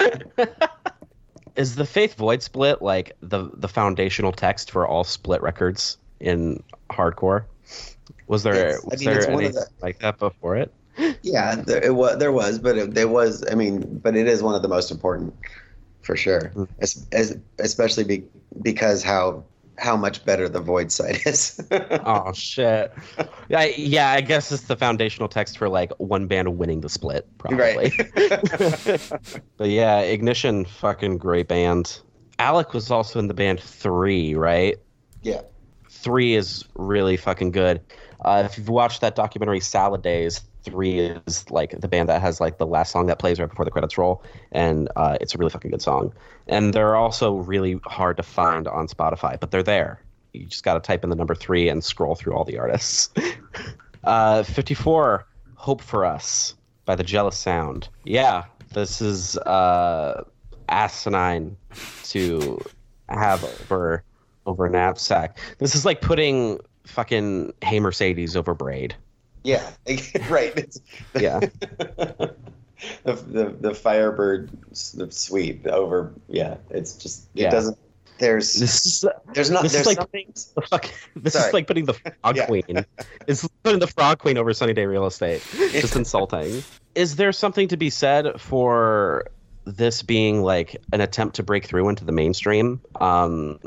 [LAUGHS] Is the Faith Void split like the the foundational text for all split records in hardcore? Was there It's- I was mean, there one of anything the- like that before it? Yeah, there it was there was, but it, there was. I mean, but it is one of the most important for sure, Mm. as, as, especially be, because how how much better the Void side is. [LAUGHS] Oh shit! Yeah, yeah. I guess it's the foundational text for like one band winning the split, probably. right. [LAUGHS] But yeah, Ignition, fucking great band. Alec was also in the band Three, right? yeah. Three is really fucking good. Uh, if you've watched that documentary Salad Days, Three is like the band that has like the last song that plays right before the credits roll, and uh, it's a really fucking good song. And they're also really hard to find on Spotify, but they're there. You just got to type in the number three and scroll through all the artists. [LAUGHS] uh, 54, Hope for Us by The Jealous Sound. Yeah, this is uh, asinine to have over over knapsack. This is like putting fucking Hey Mercedes over Braid. Yeah. [LAUGHS] right. Yeah. [LAUGHS] the, the the Firebird s- the suite over. Yeah. It's just it Yeah. doesn't. There's This is there's not this is like- something. the fuck. This Sorry. is like putting the Frog Yeah. Queen. It's putting the Frog Queen over Sunny Day Real Estate. [LAUGHS] Just insulting. Is there something to be said for this being like an attempt to break through into the mainstream? Um,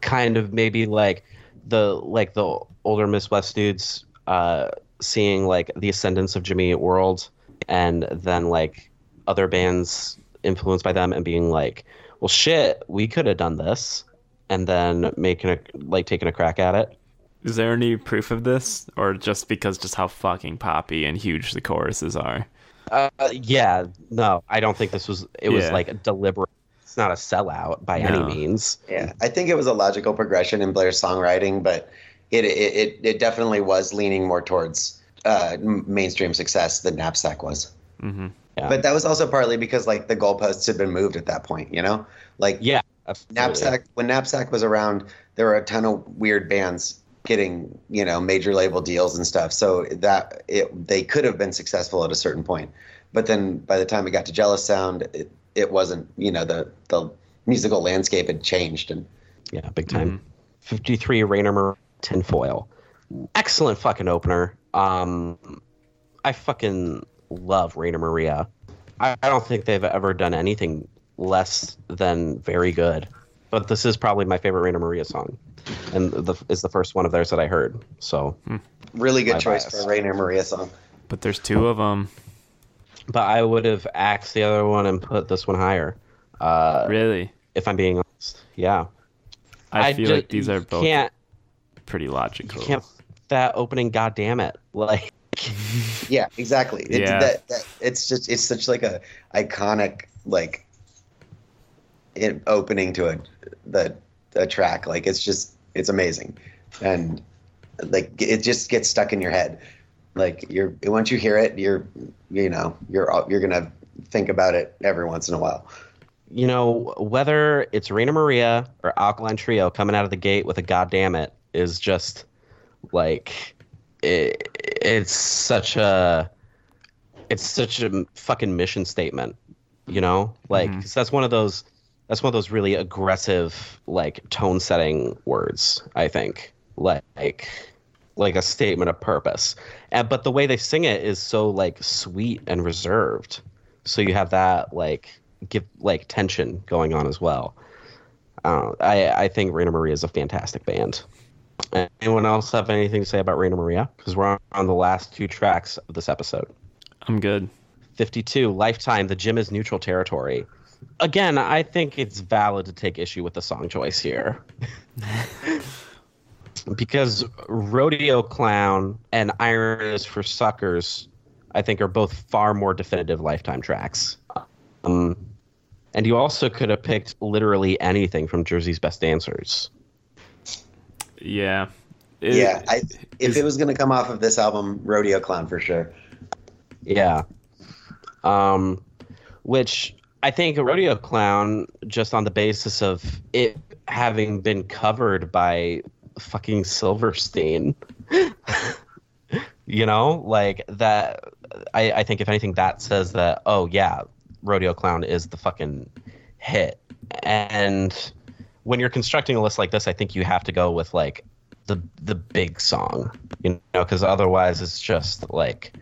kind of maybe like the like the older Midwest dudes uh, seeing like the ascendance of Jimmy Eat World, and then like other bands influenced by them and being like, well, shit, we could have done this, and then making a like taking a crack at it. Is there any proof of this, or just because just how fucking poppy and huge the choruses are? Uh, yeah, no, I don't think this was. It was like a deliberate. It's not a sellout by No. any means. Yeah, I think it was a logical progression in Blair's songwriting, but it it it, it definitely was leaning more towards uh, mainstream success than Knapsack was. hmm Yeah. But that was also partly because like the goalposts had been moved at that point, you know, like Yeah, absolutely. Knapsack when Knapsack was around, there were a ton of weird bands getting you know major label deals and stuff. So that it they could have been successful at a certain point, but then by the time it got to Jealous Sound, it it wasn't. You know the the musical landscape had changed and Yeah, big time. 53 Rainer Maria Tinfoil. Excellent fucking opener. Um, I fucking love Rainer Maria. I, I don't think they've ever done anything less than very good. But this is probably my favorite Rainer Maria song, and the is the first one of theirs that I heard. So, really good choice bias. for a Rainer Maria song. But there's two of them. but I would have axed the other one and put this one higher. Uh, Really, if I'm being honest, yeah. I, feel ju- like these are both Can't pretty logical. you can't that opening? goddamn it! [LAUGHS] Like. Yeah, exactly. It, Yeah. That, that, it's just it's such like a iconic like it, opening to a the a track. Like it's just it's amazing, and like it just gets stuck in your head. Like you're once you hear it, you're you know you're you're gonna think about it every once in a while. you know, whether it's Rainer Maria or Alkaline Trio coming out of the gate with a goddamn it is just like it, it's such a it's such a fucking mission statement, you know? Like 'cause that's one of those that's one of those really aggressive like tone setting words, I think. Like like a statement of purpose. And, but the way they sing it is so like sweet and reserved. So you have that like give like tension going on as well. Uh, I I think Rainer Maria is a fantastic band. Anyone else have anything to say about Rainer Maria? Because we're on, the last two tracks of this episode. I'm good. 52, Lifetime, The Gym is Neutral Territory. Again, I think it's valid to take issue with the song choice here. [LAUGHS] because Rodeo Clown and Iron is for Suckers, I think, are both far more definitive Lifetime tracks. Um, and you also could have picked literally anything from Jersey's Best Dancers. Yeah. It- yeah, I, if it was gonna come off of this album, Rodeo Clown for sure. Yeah. Um, which I think a rodeo clown, just on the basis of it having been covered by fucking Silverstein, [LAUGHS] you know, like that. I, I think if anything, that says that, oh, yeah, rodeo clown is the fucking hit. And when you're constructing a list like this, I think you have to go with like the the big song, you know, because otherwise it's just like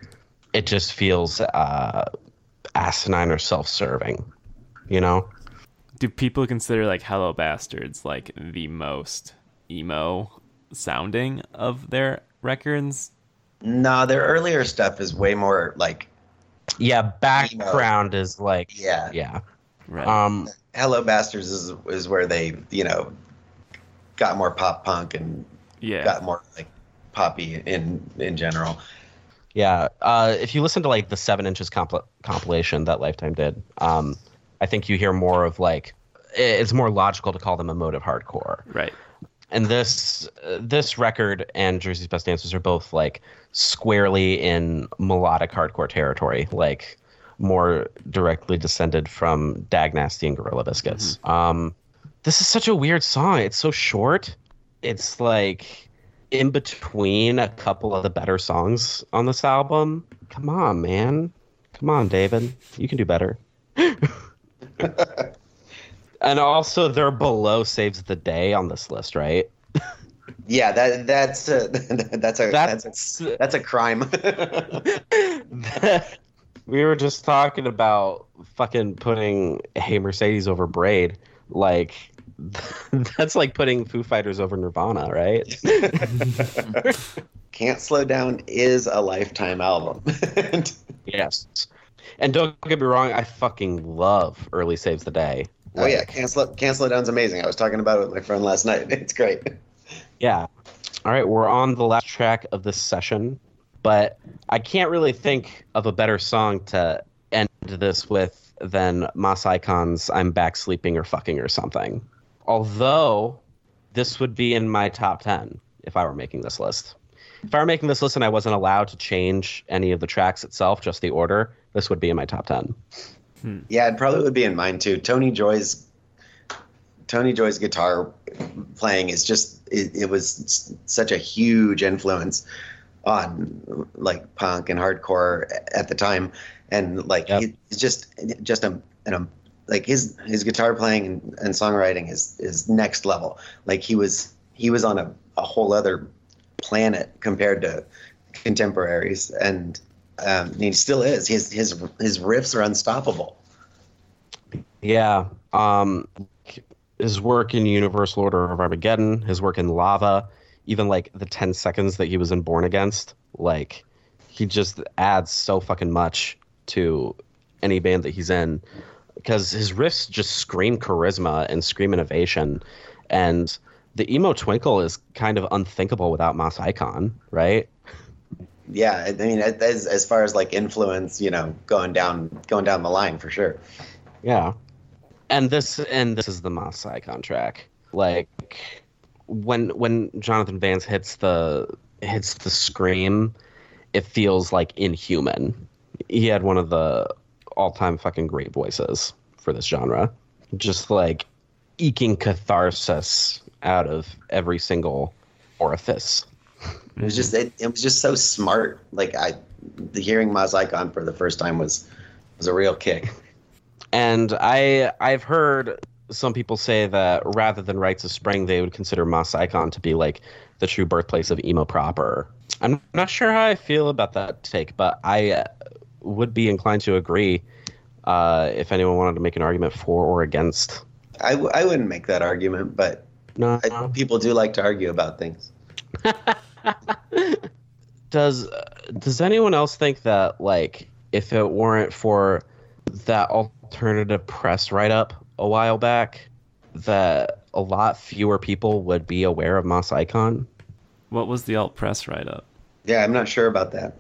it just feels uh, asinine or self-serving, you know. do people consider like Hello Bastards like the most emo sounding of their records? No, their earlier stuff is way more like Yeah, background is like yeah. yeah. Right. Um, Hello Bastards is is where they you know got more pop punk and yeah. got more like poppy in in general. yeah. Uh, if you listen to like the seven inches compl- compilation that Lifetime did, um, I think you hear more of like it's more logical to call them emotive hardcore. Right. and this uh, this record and Jersey's Best Dancers are both like squarely in melodic hardcore territory, like more directly descended from Dag Nasty and Gorilla Biscuits. Um, this is such a weird song. It's so short. It's like in between a couple of the better songs on this album. Come on, man. Come on, David. You can do better. [LAUGHS] and also, they're below Saves the Day on this list, right? Yeah, that that's a, [LAUGHS] that's a that's That's a, that's a crime. [LAUGHS] we were just talking about fucking putting Hey Mercedes over Braid. Like [LAUGHS] that's like putting Foo Fighters over Nirvana, right? [LAUGHS] Can't Slow Down is a lifetime album. [LAUGHS] yes. And don't get me wrong, I fucking love Early Saves the Day. Oh yeah, Like, cancel. Can't Slow Down's amazing. I was talking about it with my friend last night. It's great. Yeah. All right, we're on the last track of this session, but I can't really think of a better song to end this with than Moss Icon's I'm Back Sleeping or Fucking or something. Although this would be in my top 10 if I were making this list. If I were making this list and I wasn't allowed to change any of the tracks itself, just the order, this would be in my top 10. Hmm. Yeah, it probably would be in mine too. Tony Joy's Tony Joy's guitar playing is just it, it was such a huge influence on like punk and hardcore at the time, and like Yep. he's just just a and a like his his guitar playing and, and songwriting is is next level. Like he was he was on a, a whole other planet compared to contemporaries, and um, he still is. His his his riffs are unstoppable. Yeah. Um, his work in Universal Order of Armageddon, his work in Lava, even like the 10 seconds that he was in Born Against, like he just adds so fucking much to any band that he's in because his riffs just scream charisma and scream innovation. And the emo twinkle is kind of unthinkable without Moss Icon, right? Yeah, I mean, as as far as like influence, you know, going down going down the line for sure. Yeah. And this and this is the Moss Icon track. Like when when Jonathan Vance hits the hits the scream, it feels like inhuman. He had one of the all time fucking great voices for this genre. Just like eking catharsis out of every single orifice. It was just it, it was just so smart. Like I, the hearing Moss Icon for the first time was was a real kick. And I I've heard some people say that rather than Rites of Spring, they would consider Moss Icon to be like the true birthplace of emo proper. I'm not sure how I feel about that take, but I uh, would be inclined to agree uh, if anyone wanted to make an argument for or against. I, w- I wouldn't make that argument, but No, I, people do like to argue about things. [LAUGHS] does does anyone else think that like if it weren't for that alternative press write up a while back that a lot fewer people would be aware of Moss Icon? What was the alt press write up? Yeah, I'm not sure about that.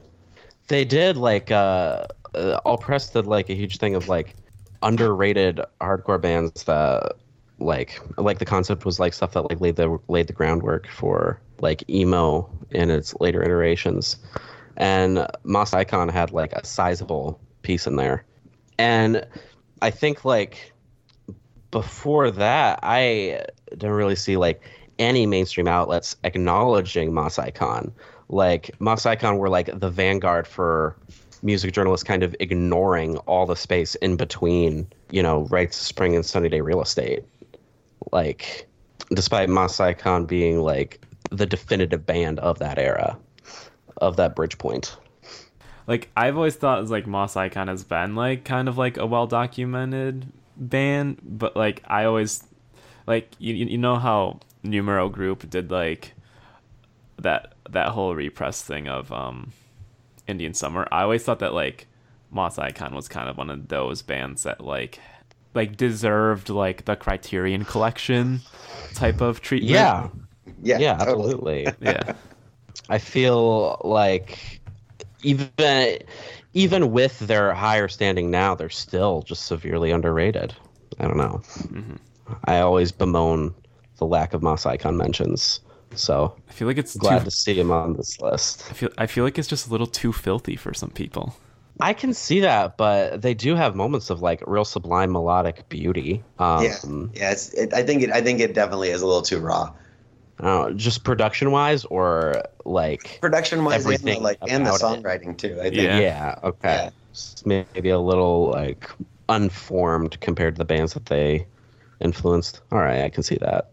They did like uh, uh Alt Press did like a huge thing of like underrated hardcore bands that like like the concept was like stuff that like laid the laid the groundwork for like emo in its later iterations. And Moss Icon had like a sizable piece in there. And I think like before that I didn't really see like any mainstream outlets acknowledging Moss Icon. Like Moss Icon were like the vanguard for music journalists kind of ignoring all the space in between, you know, Rites Spring and Sunny Day Real Estate. Like, despite Moss Icon being like the definitive band of that era, of that bridge point. Like I've always thought like Moss Icon has been like kind of like a well documented band, but like I always like you you know how Numero Group did like that that whole repress thing of um Indian Summer. I always thought that like Moss Icon was kind of one of those bands that like like deserved like the Criterion collection type of treatment. Yeah, Yeah, yeah, totally. absolutely. [LAUGHS] Yeah. I feel like even even with their higher standing now, they're still just severely underrated. I don't know. I always bemoan the lack of Moss Icon mentions. So I feel like it's glad too, to see him on this list. I feel I feel like it's just a little too filthy for some people. I can see that, but they do have moments of like real sublime melodic beauty. Um, Yeah, yeah. It's, it, I think it. I think it definitely is a little too raw. I know, just production wise or like Production wise, and the, Everything like and the about it. songwriting too. I think. Yeah. yeah, okay. Yeah. Maybe a little like unformed compared to the bands that they influenced. All right, I can see that.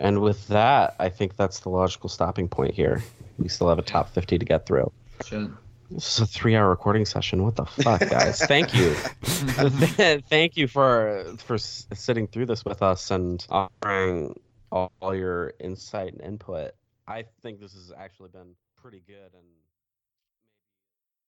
And with that, I think that's the logical stopping point here. We still have a top 50 to get through. Shit. This is a three-hour recording session. What the fuck, guys? Thank you, [LAUGHS] [LAUGHS] thank you for for sitting through this with us and offering all, all your insight and input. I think this has actually been pretty good and.